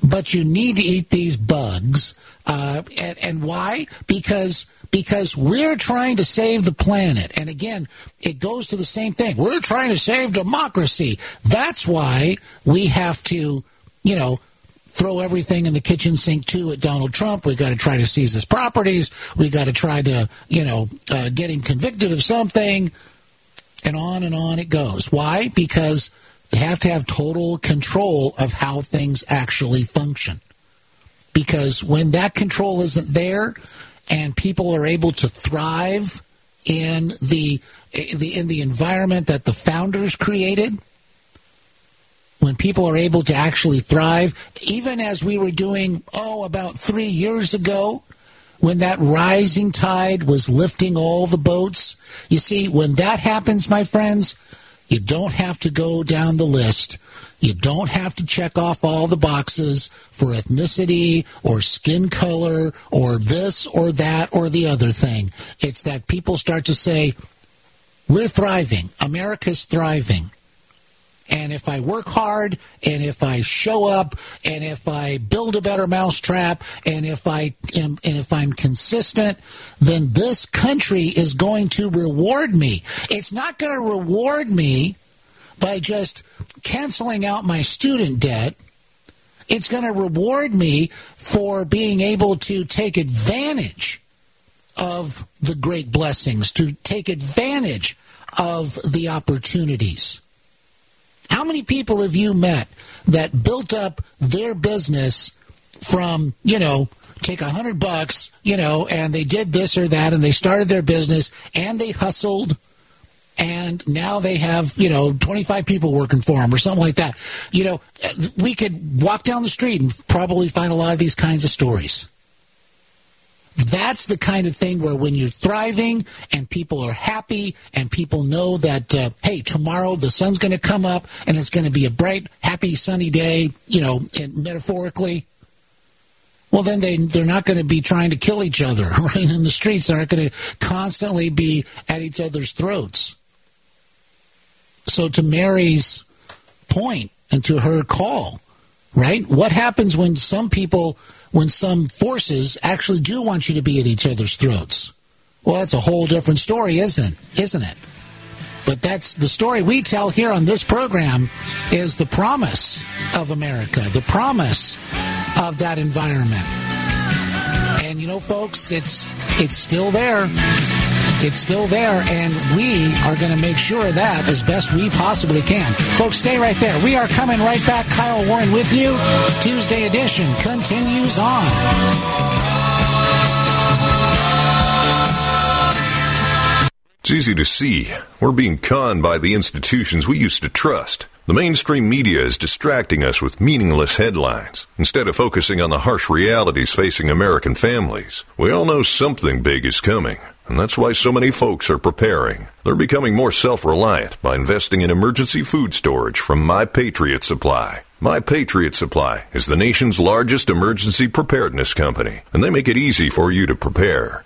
Speaker 1: but you need to eat these bugs. Uh, and, and why? Because because we're trying to save the planet. And again, it goes to the same thing. We're trying to save democracy. That's why we have to, you know, throw everything in the kitchen sink too at Donald Trump. We got to try to seize his properties. We got to try to, you know, uh, get him convicted of something, and on and on it goes. Why? Because they have to have total control of how things actually function. Because when that control isn't there, and people are able to thrive in the in the environment that the founders created when people are able to actually thrive, even as we were doing, oh, about three years ago, when that rising tide was lifting all the boats. You see, when that happens, my friends, you don't have to go down the list. You don't have to check off all the boxes for ethnicity or skin color or this or that or the other thing. It's that people start to say, we're thriving. America's thriving. And if I work hard and if I show up and if I build a better mousetrap and if I am, and if I'm consistent, then this country is going to reward me. It's not going to reward me by just canceling out my student debt. It's going to reward me for being able to take advantage of the great blessings, to take advantage of the opportunities. How many people have you met that built up their business from, you know, take a hundred bucks, you know, and they did this or that and they started their business and they hustled and now they have, you know, 25 people working for them or something like that. You know, we could walk down the street and probably find a lot of these kinds of stories. That's the kind of thing where when you're thriving and people are happy and people know that, uh, hey, tomorrow the sun's going to come up and it's going to be a bright, happy, sunny day, you know, metaphorically. Well, then they, they're not going to be trying to kill each other [LAUGHS] right in the streets. They're not going to constantly be at each other's throats. So, to Mary's point and to her call, right? What happens when some people when some forces actually do want you to be at each other's throats. Well, that's a whole different story, isn't it? Isn't it? But that's the story we tell here on this program is the promise of America, the promise of that environment. And you know, folks, it's it's still there. It's still there, and we are going to make sure that as best we possibly can. Folks, stay right there. We are coming right back. Kyle Warren with you. Tuesday edition continues on.
Speaker 13: It's easy to see. We're being conned by the institutions we used to trust. The mainstream media is distracting us with meaningless headlines instead of focusing on the harsh realities facing American families. We all know something big is coming, and that's why so many folks are preparing. They're becoming more self reliant by investing in emergency food storage from My Patriot Supply. My Patriot Supply is the nation's largest emergency preparedness company, and they make it easy for you to prepare.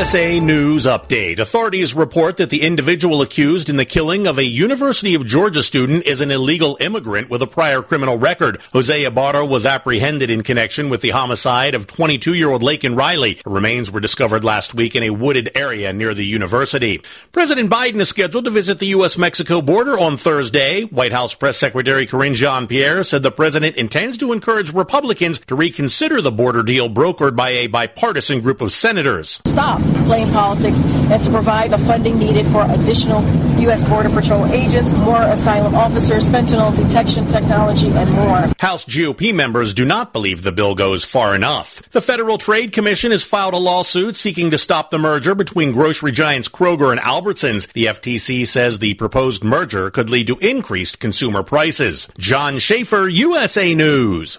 Speaker 4: USA News Update. Authorities report that the individual accused in the killing of a University of Georgia student is an illegal immigrant with a prior criminal record. Jose Ibarra was apprehended in connection with the homicide of 22-year-old Laken Riley. The remains were discovered last week in a wooded area near the university. President Biden is scheduled to visit the U.S.-Mexico border on Thursday. White House Press Secretary Karine Jean-Pierre said the president intends to encourage Republicans to reconsider the border deal brokered by a bipartisan group of senators.
Speaker 38: Stop playing politics and to provide the funding needed for additional U.S. Border Patrol agents, more asylum officers, fentanyl detection technology, and more.
Speaker 4: House GOP members do not believe the bill goes far enough. The Federal Trade Commission has filed a lawsuit seeking to stop the merger between grocery giants Kroger and Albertsons. The FTC says the proposed merger could lead to increased consumer prices. John Schaefer, USA News.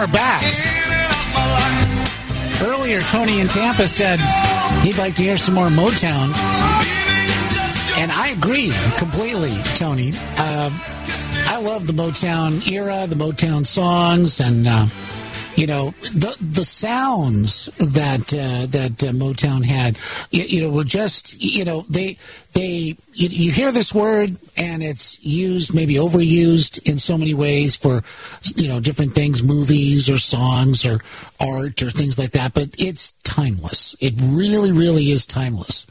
Speaker 1: are back. Earlier, Tony in Tampa said he'd like to hear some more Motown. And I agree completely, Tony. Uh, I love the Motown era, the Motown songs, and uh, you know the the sounds that uh, that uh, Motown had. You, you, know, were just you know they they you, you, hear this word and it's used maybe overused in so many ways for you know different things, movies or songs or art or things like that. But it's timeless. It really, really is timeless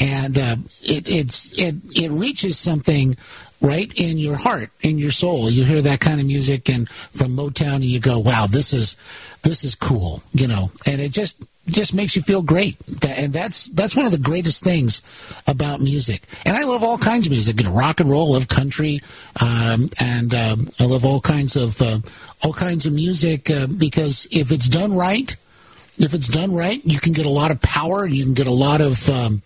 Speaker 1: and uh, it, it's it it reaches something right in your heart, in your soul. You hear that kind of music and from Motown, and you go, "Wow, this is this is cool," you know, and it just just makes you feel great. And that's that's one of the greatest things about music. And I love all kinds of music, you know, rock and roll, I love country, um, and um, I love all kinds of uh, all kinds of music uh, because if it's done right, if it's done right, you can get a lot of power. You can get a lot of um,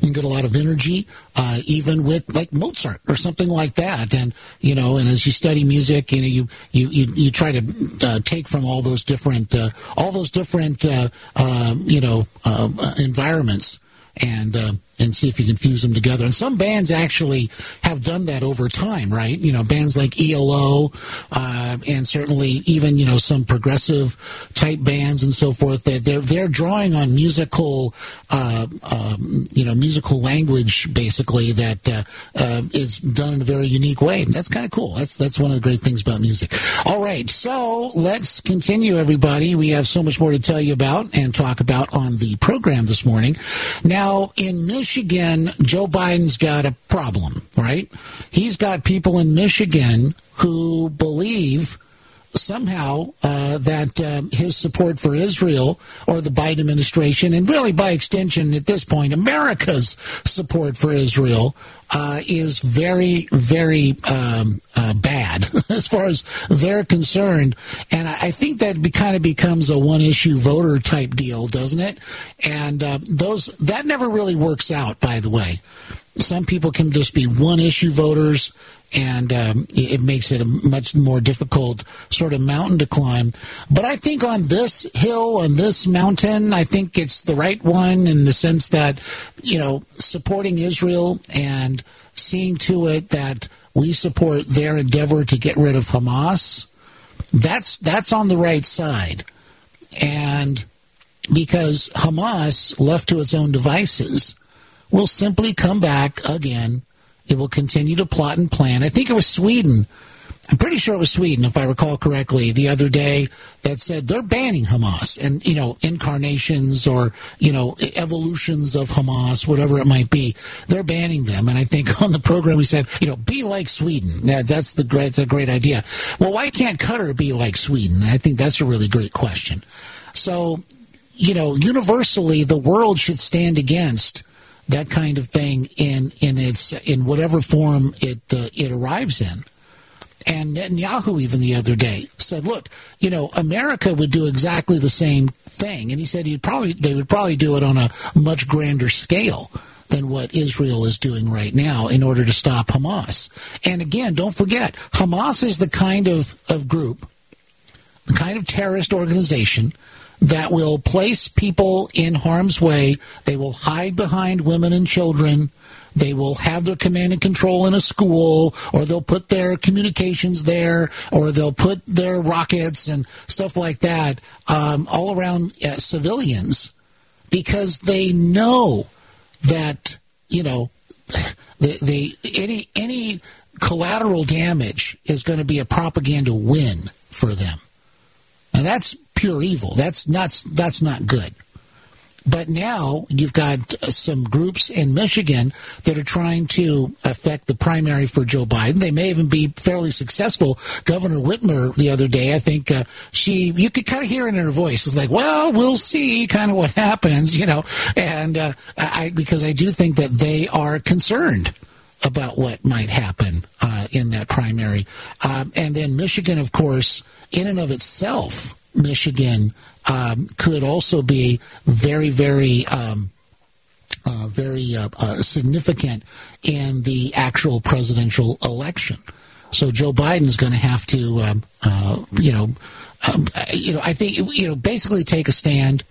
Speaker 1: you can get a lot of energy, uh, even with like Mozart or something like that. And you know, and as you study music, you know, you you you, you try to uh, take from all those different uh, all those different uh, um, you know um, environments and uh, and see if you can fuse them together. And some bands actually have done that over time, right? You know, bands like ELO, uh, and certainly even you know some progressive type bands and so forth. That they're they're drawing on musical, uh, um, you know, musical language basically that uh, uh is done in a very unique way. That's kind of cool. That's that's one of the great things about music. All right, so let's continue, everybody. We have so much more to tell you about and talk about on the program this morning. Now in Michigan. Michigan, Joe Biden's got a problem, right? He's got people in Michigan who believe somehow uh, that um, his support for Israel or the Biden administration, and really by extension at this point, America's support for Israel uh, is very, very um, uh, bad [LAUGHS] as far as they're concerned. And I think that be, kind of becomes a one-issue voter type deal, doesn't it? And uh, those that never really works out, by the way. Some people can just be one-issue voters and um, it makes it a much more difficult sort of mountain to climb. But I think on this hill, on this mountain, I think it's the right one in the sense that, you know, supporting Israel and seeing to it that we support their endeavor to get rid of Hamas. That's that's on the right side, and because Hamas, left to its own devices, will simply come back again it will continue to plot and plan. I think it was Sweden. I'm pretty sure it was Sweden, if I recall correctly, the other day that said they're banning Hamas and, you know, incarnations or, you know, evolutions of Hamas, whatever it might be. They're banning them. And I think [LAUGHS] on the program we said, you know, be like Sweden. That's the great, a great idea. Well, why can't Qatar be like Sweden? I think that's a really great question. So, you know, universally, the world should stand against that kind of thing in in its in whatever form it uh, it arrives in. And Netanyahu, even the other day, said, "Look, you know, America would do exactly the same thing," and he said he'd probably they would probably do it on a much grander scale than what Israel is doing right now in order to stop Hamas. And again, don't forget, Hamas is the kind of, of group, the kind of terrorist organization that will place people in harm's way. They will hide behind women and children. They will have their command and control in a school, or they'll put their communications there, or they'll put their rockets and stuff like that um, all around uh, civilians because they know that, you know, the, the, any, any collateral damage is going to be a propaganda win for them. And that's pure evil. That's not that's not good. But now you've got some groups in Michigan that are trying to affect the primary for Joe Biden. They may even be fairly successful. Governor Whitmer the other day, I think uh, she, you could kind of hear it in her voice. It's like, well, we'll see kind of what happens, you know. And uh, I, because I do think that they are concerned about what might happen uh, in that primary. Um, and then Michigan, of course, in and of itself Michigan um, could also be very, very, um, uh, very uh, uh, significant in the actual presidential election. So Joe Biden is going to have to, um, uh, you know, um, you know, I think you know, basically take a stand,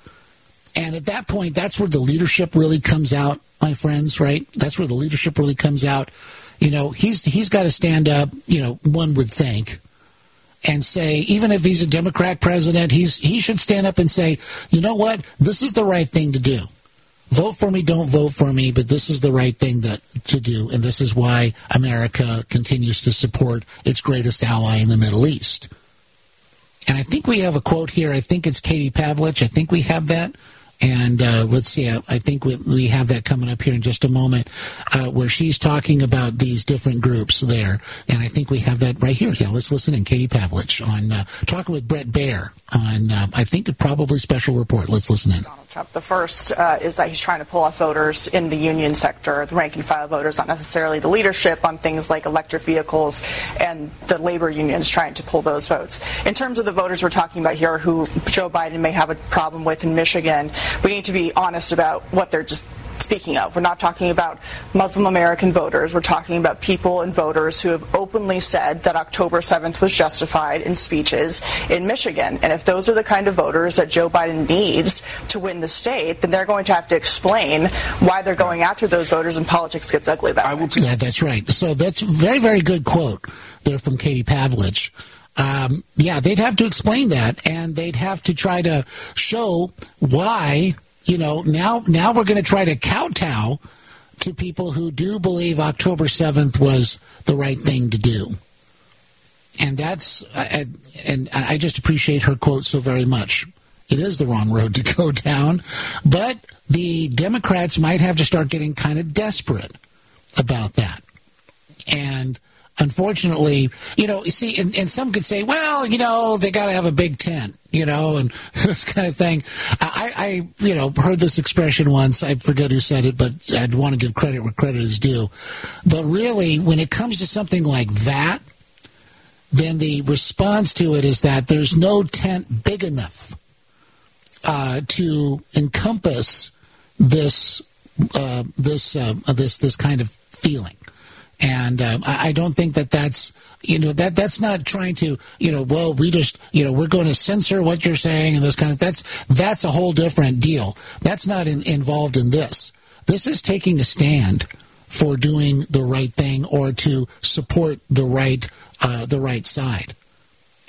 Speaker 1: and at that point, that's where the leadership really comes out my friends, right? That's where the leadership really comes out. You know, he's he's got to stand up. You know, one would think, and say, even if he's a Democrat president, he's he should stand up and say, you know what, this is the right thing to do. Vote for me, don't vote for me, but this is the right thing that to do, and this is why America continues to support its greatest ally in the Middle East. And I think we have a quote here. I think it's Katie Pavlich. I think we have that. And uh, let's see, I, I think we, we, have that coming up here in just a moment, uh, where she's talking about these different groups there. And I think we have that right here. Yeah, let's listen in. Katie Pavlich on uh, talking with Bret Baier on, uh, I think, probably special report. Let's listen in.
Speaker 38: Trump. The first uh, is that he's trying to pull off voters in the union sector, the rank and file voters, not necessarily the leadership on things like electric vehicles and the labor unions trying to pull those votes. In terms of the voters we're talking about here who Joe Biden may have a problem with in Michigan, we need to be honest about what they're just speaking of. We're not talking about Muslim American voters. We're talking about people and voters who have openly said that October 7th was justified in speeches in Michigan. And if those are the kind of voters that Joe Biden needs to win the state, then they're going to have to explain why they're going after those voters and politics gets ugly that way.
Speaker 1: Yeah, that's right. So that's a very, very good quote there from Katie Pavlich. Um, yeah, they'd have to explain that, and they'd have to try to show why you know, now now we're going to try to kowtow to people who do believe October 7th was the right thing to do. And that's, and I just appreciate her quote so very much. It is the wrong road to [LAUGHS] go down, but the Democrats might have to start getting kind of desperate about that. And unfortunately, you know, you see, and, and some could say, well, you know, they got to have a big tent, you know, and [LAUGHS] this kind of thing. I, I, you know, heard this expression once. I forget who said it, but I'd want to give credit where credit is due. But really, when it comes to something like that, then the response to it is that there's no tent big enough uh, to encompass this uh, this uh, this this kind of feeling. And um, I, I don't think that that's you know that that's not trying to you know well we just you know we're going to censor what you're saying and those kind of that's that's a whole different deal. That's not in, involved in this. This is taking a stand for doing the right thing or to support the right uh, the right side.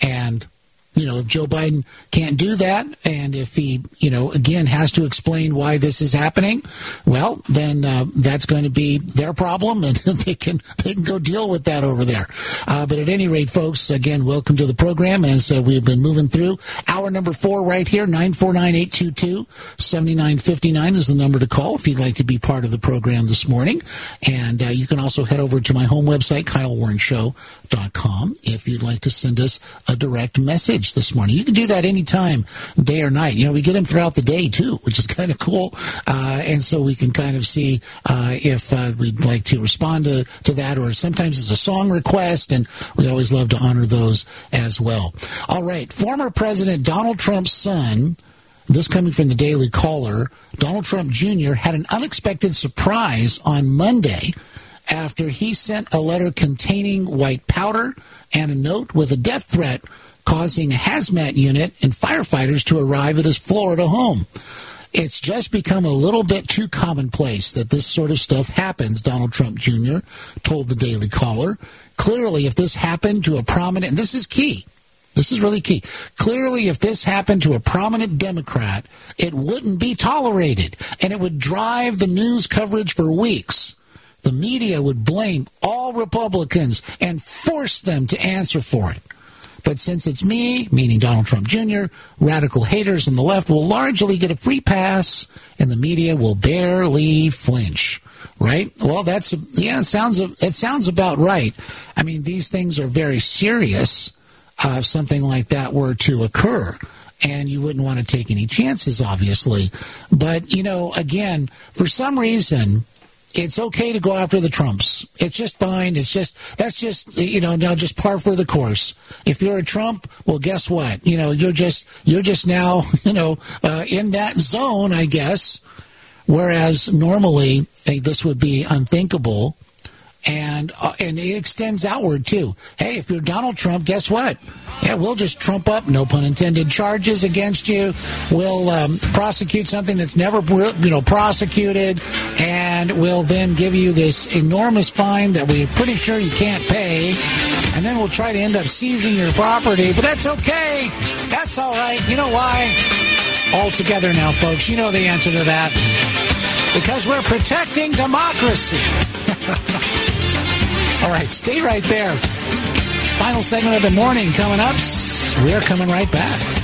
Speaker 1: And you know, if Joe Biden can't do that, and if he, you know, again has to explain why this is happening, well, then uh, that's going to be their problem, [LAUGHS] and they can they can go deal with that over there. Uh, but at any rate, folks, again, welcome to the program. As uh, we've been moving through hour number four right here, 949-822-7959 is the number to call if you'd like to be part of the program this morning. And uh, you can also head over to my home website, KyleWarrenShow.com, if you'd like to send us a direct message this morning. You can do that anytime, day or night. You know, we get them throughout the day too, which is [LAUGHS] kind of cool. Uh, and so we can kind of see uh, if uh, we'd like to respond to, to that, or sometimes it's a song request, and we always love to honor those as well. All right, former President Donald Trump's son. This coming from the Daily Caller. Donald Trump Jr. had an unexpected surprise on Monday after he sent a letter containing white powder and a note with a death threat causing a hazmat unit and firefighters to arrive at his Florida home. It's just become a little bit too commonplace that this sort of stuff happens, Donald Trump Jr. told the Daily Caller. Clearly, if this happened to a prominent, and this is key, this is really key. Clearly, if this happened to a prominent Democrat, it wouldn't be tolerated, and it would drive the news coverage for weeks. The media would blame all Republicans and force them to answer for it. But since it's me, meaning Donald Trump Jr., radical haters on the left will largely get a free pass, and the media will barely flinch. Right? Well, that's yeah. It sounds it sounds about right. I mean, these things are very serious. Uh, if something like that were to occur, and you wouldn't want to take any chances, obviously. But you know, again, for some reason, it's okay to go after the Trumps. It's just fine. It's just that's just you know now just par for the course. If you're a Trump, well, guess what? You know you're just you're just now [LAUGHS] you know uh, in that zone, I guess. Whereas normally hey, this would be unthinkable, and uh, and it extends outward too. Hey, if you're Donald Trump, guess what? Yeah, we'll just trump up, no pun intended, charges against you. We'll um, prosecute something that's never, you know, prosecuted, and we'll then give you this enormous fine that we're pretty sure you can't pay, and then we'll try to end up seizing your property. But that's okay. That's all right. You know why? All together now, folks. You know the answer to that. Because we're protecting democracy. [LAUGHS] right, stay right there. Final segment of the morning coming up. We're coming right back.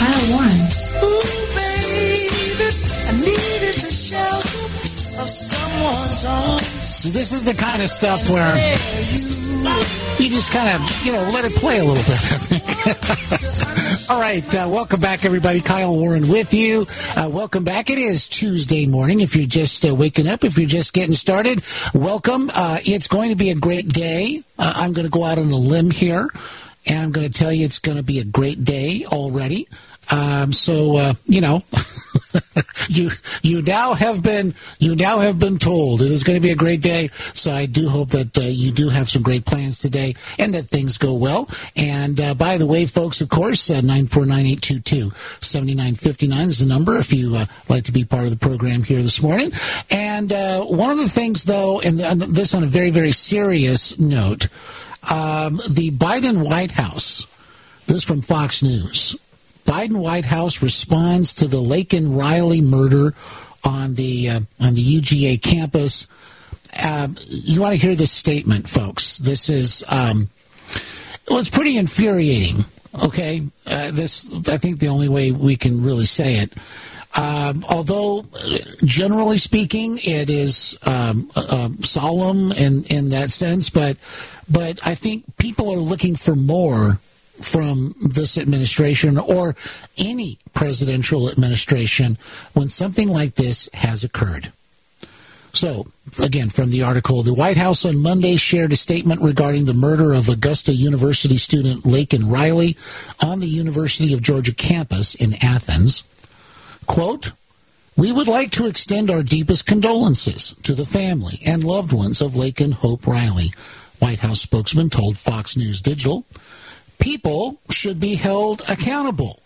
Speaker 18: Kyle Warren.
Speaker 39: Ooh, baby, I needed the shelter of someone's arms.
Speaker 1: See, this is the kind of stuff where you just kind of, you know, let it play a little bit. [LAUGHS] All right, uh, welcome back, everybody. Kyle Warren with you. Uh, welcome back. It is Tuesday morning. If you're just uh, waking up, if you're just getting started, welcome. Uh, it's going to be a great day. Uh, I'm going to go out on a limb here, and I'm going to tell you it's going to be a great day already. Um, so uh, you know, [LAUGHS] you you now have been you now have been told it is going to be a great day. So I do hope that uh, you do have some great plans today and that things go well. And uh, by the way, folks, of course, uh, nine four nine eight two two seventy nine fifty nine is the number if you uh, like to be part of the program here this morning. And uh, one of the things, though, and this on a very very serious note, um, the Biden White House. This from Fox News. Biden White House responds to the Laken Riley murder on the uh, on the UGA campus. Um, you want to hear this statement, folks? This is um, well, it's pretty infuriating. Okay, uh, this I think the only way we can really say it. Um, although, generally speaking, it is um, uh, solemn in in that sense, but but I think people are looking for more from this administration or any presidential administration when something like this has occurred. So, again, from the article, the White House on Monday shared a statement regarding the murder of Augusta University student Laken Riley on the University of Georgia campus in Athens. Quote, we would like to extend our deepest condolences to the family and loved ones of Laken Hope Riley, White House spokesman told Fox News Digital people should be held accountable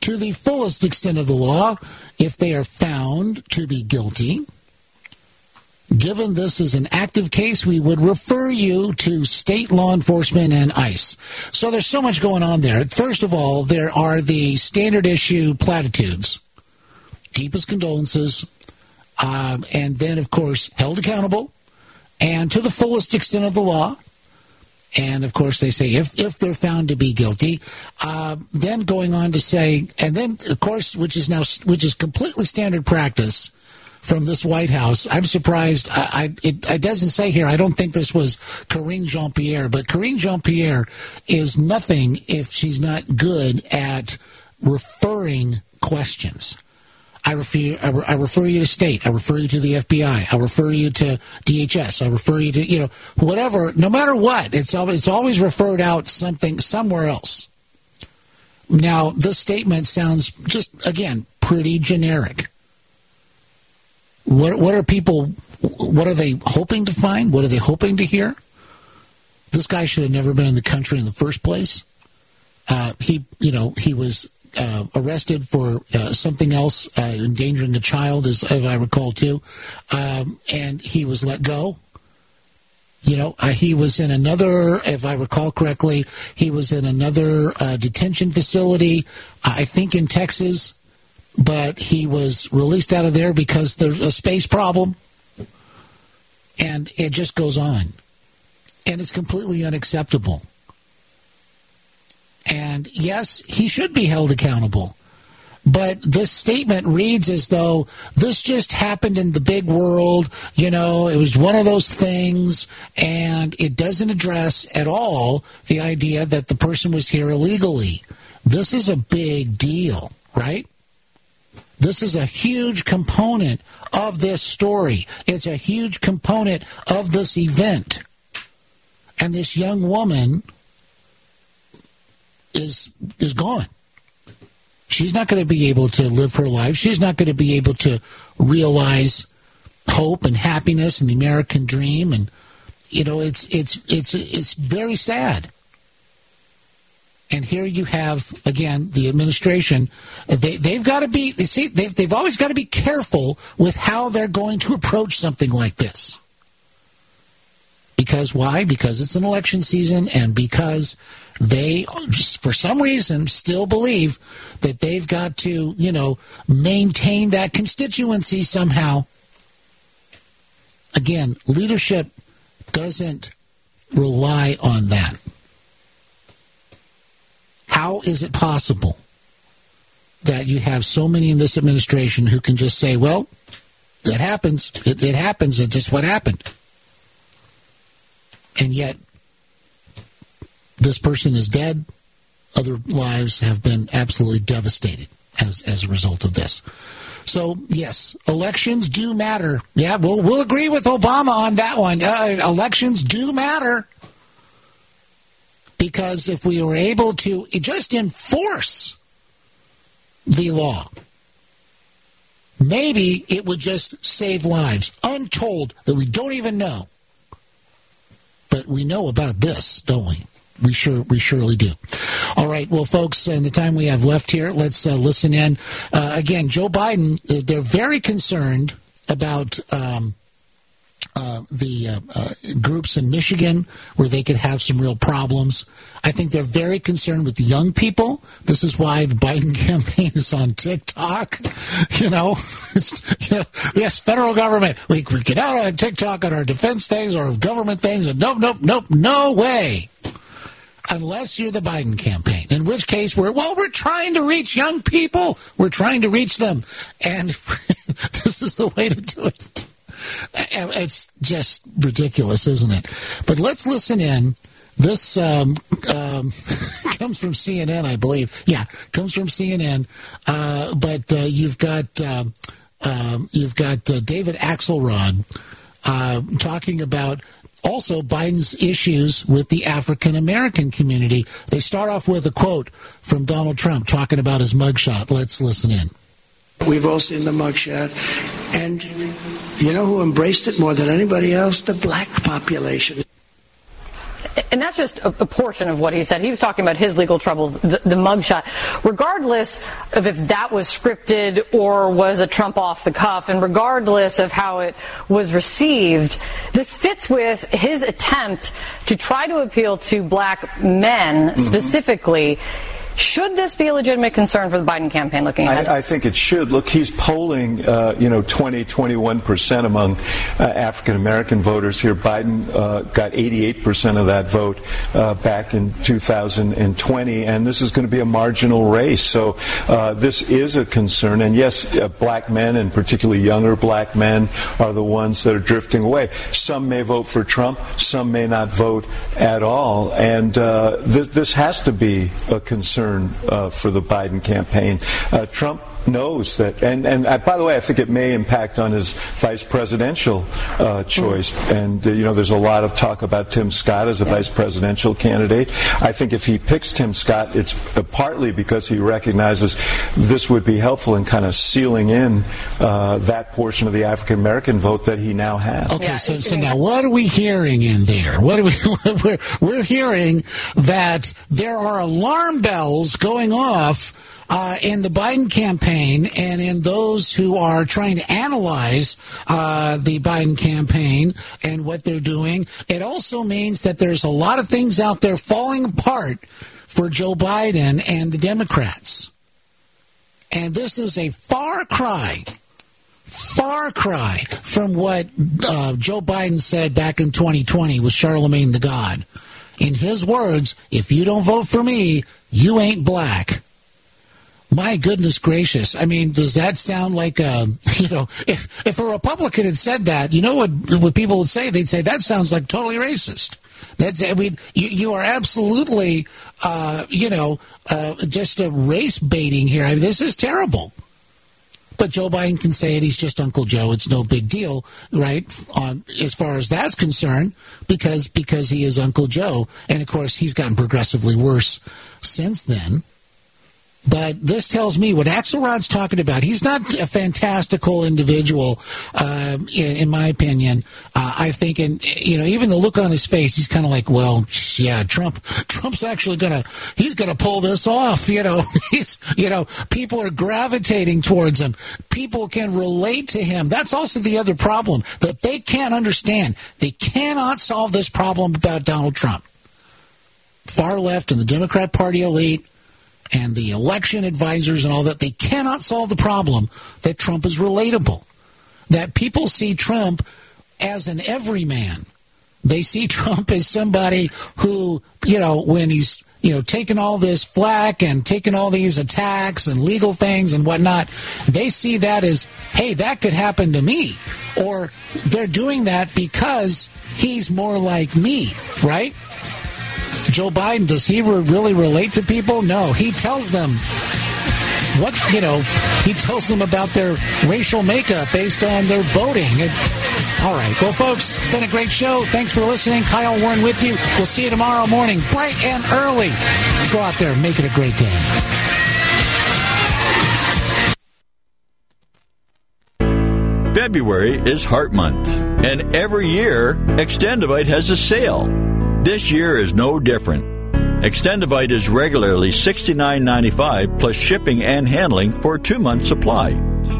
Speaker 1: to the fullest extent of the law if they are found to be guilty. Given this is an active case, we would refer you to state law enforcement and ICE. So there's so much going on there. First of all, there are the standard issue platitudes, deepest condolences, um, and then, of course, held accountable and to the fullest extent of the law. And of course, they say if, if they're found to be guilty, uh, then going on to say, and then of course, which is now which is completely standard practice from this White House. I'm surprised. I, I it, it, doesn't say here. I don't think this was Karine Jean Pierre, but Karine Jean Pierre is nothing if she's not good at referring questions. I refer, I refer you to state. I refer you to the FBI. I refer you to DHS. I refer you to, you know, whatever, no matter what, it's always, it's always referred out something somewhere else. Now, this statement sounds just, again, pretty generic. What, what are people, what are they hoping to find? What are they hoping to hear? This guy should have never been in the country in the first place. Uh, he, you know, he was uh, arrested for uh, something else, uh, endangering a child, as, as, I recall too, um, and he was let go. You know, uh, he was in another, if I recall correctly, he was in another uh, detention facility, I think in Texas, but he was released out of there because there's a space problem, and it just goes on, and it's completely unacceptable. And yes, he should be held accountable. But this statement reads as though this just happened in the big world. You know, it was one of those things, and it doesn't address at all the idea that the person was here illegally. This is a big deal, right? This is a huge component of this story. It's a huge component of this event. And this young woman is is gone. She's not going to be able to live her life. She's not going to be able to realize hope and happiness and the American dream. And you know, it's it's it's it's very sad. And here you have again the administration. They they've got to be. They see, they've they've always got to be careful with how they're going to approach something like this. Because why? Because it's an election season, and because they, for some reason, still believe that they've got to, you know, maintain that constituency somehow. Again, leadership doesn't rely on that. How is it possible that you have so many in this administration who can just say, well, it happens. It, it happens. It's just what happened. and yet this person is dead. Other lives have been absolutely devastated as as a result of this. So yes, elections do matter. Yeah, we'll we'll agree with Obama on that one. Uh, elections do matter because if we were able to just enforce the law, maybe it would just save lives, untold that we don't even know. But we know about this, don't we? We sure we surely do. All right, well, folks, in the time we have left here, let's uh, listen in. Uh, again, Joe Biden. Uh, they're very concerned about um, uh, the uh, uh, groups in Michigan where they could have some real problems. I think they're very concerned with the young people. This is why the Biden [LAUGHS] campaign is on TikTok. You know, [LAUGHS] you know yes, federal government. We, we get out on TikTok on our defense things or government things, and nope, nope, nope, no way. Unless you're the Biden campaign, in which case we're well, we're trying to reach young people. We're trying to reach them, and [LAUGHS] this is the way to do it. It's just ridiculous, isn't it? But let's listen in. This um, um, [LAUGHS] comes from CNN, I believe. Yeah, comes from CNN. Uh, but uh, you've got uh, um, you've got uh, David Axelrod uh, talking about also Biden's issues with the African American community. They start off with a quote from Donald Trump talking about his mugshot. Let's listen in.
Speaker 40: We've all seen the mugshot. And you know who embraced it more than anybody else? The black population.
Speaker 39: And that's just a, a, portion of what he said. He was talking about his legal troubles, the, the mugshot. Regardless of if that was scripted or was a Trump off the cuff, and regardless of how it was received, this fits with his attempt to try to appeal to black men mm-hmm. specifically should this be a legitimate concern for the Biden campaign looking ahead?
Speaker 41: I, I think it should. Look, he's polling, uh, you know, 20, 21 percent among uh, African American voters here. Biden uh, got 88 percent of that vote uh, back in 2020, and this is going to be a marginal race. So uh, this is a concern. And yes, uh, black men, and particularly younger black men, are the ones that are drifting away. Some may vote for Trump, some may not vote at all, and this, this has to be a concern concern uh, for the Biden campaign. Uh, Trump knows that, and and uh, by the way, I think it may impact on his vice presidential uh, choice. And uh, you know, there's a lot of talk about Tim Scott as a vice presidential candidate. I think if he picks Tim Scott, it's uh, partly because he recognizes this would be helpful in kind of sealing in uh, that portion of the African American vote that he now has.
Speaker 1: Okay, so so now what are we hearing in there? What are we? [LAUGHS] we're we're hearing that there are alarm bells going off uh, in the Biden campaign and in those who are trying to analyze uh, the Biden campaign and what they're doing. It also means that there's a lot of things out there falling apart for Joe Biden and the Democrats. And this is a far cry far cry from what uh, Joe Biden said back in 2020 with Charlamagne tha God. In his words, if you don't vote for me, you ain't black. My goodness gracious! I mean, does that sound like a [LAUGHS] you know? If if a Republican had said that, you know what what people would say? They'd say that sounds like totally racist. That's I mean, you, you are absolutely uh, you know uh, just a race baiting here. I mean, this is terrible. But Joe Biden can say it. He's just Uncle Joe. It's no big deal, right? On as far as that's concerned, because because he is Uncle Joe, and of course he's gotten progressively worse since then. But this tells me what Axelrod's talking about. He's not a fantastical individual, uh, in, in, my opinion. Uh, I think, and you know, even the look on his face, he's kind of like, well, yeah, Trump. Trump's actually gonna, he's gonna pull this off. You know, [LAUGHS] he's, you know, people are gravitating towards him. People can relate to him. That's also the other problem that they can't understand. They cannot solve this problem about Donald Trump. Far left and the Democrat Party elite and the election advisors and all that, they cannot solve the problem that Trump is relatable. That people see Trump as an everyman. They see [LAUGHS] Trump as somebody who, you know, when he's you know, taking all this flack and taking all these attacks and legal things and whatnot, they see that as, hey, that could happen to me. Or they're doing that because he's more like me, right? Joe Biden, does he re- really relate to people? No, he tells them what, you know, he tells them about their racial makeup based on their voting. All right. Well, folks, it's been a great show. Thanks for listening. Kyle Warren with you. We'll see you tomorrow morning, bright and early. Go out there and make it a great day.
Speaker 20: February is Heart Month, and every year, Xtendovite has a sale. This year is no different. Xtendovite is regularly $69.95 plus shipping and handling for a two month supply.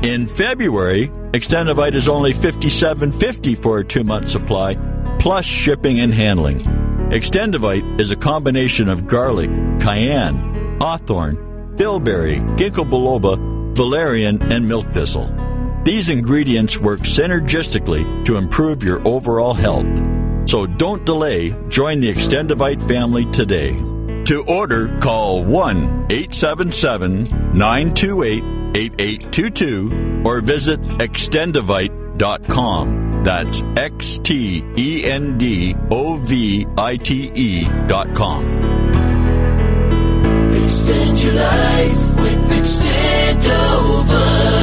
Speaker 20: In February, Xtendovite is only $57.50 for a two month supply plus shipping and handling. Xtendovite is a combination of garlic, cayenne, hawthorn, bilberry, ginkgo biloba, valerian, and milk thistle. These ingredients work synergistically to improve your overall health. So don't delay. Join the Xtendovite family today. To order, call 1 877 928 8822 or visit xtendovite.com. That's dot com. Extend your life with Xtendovite.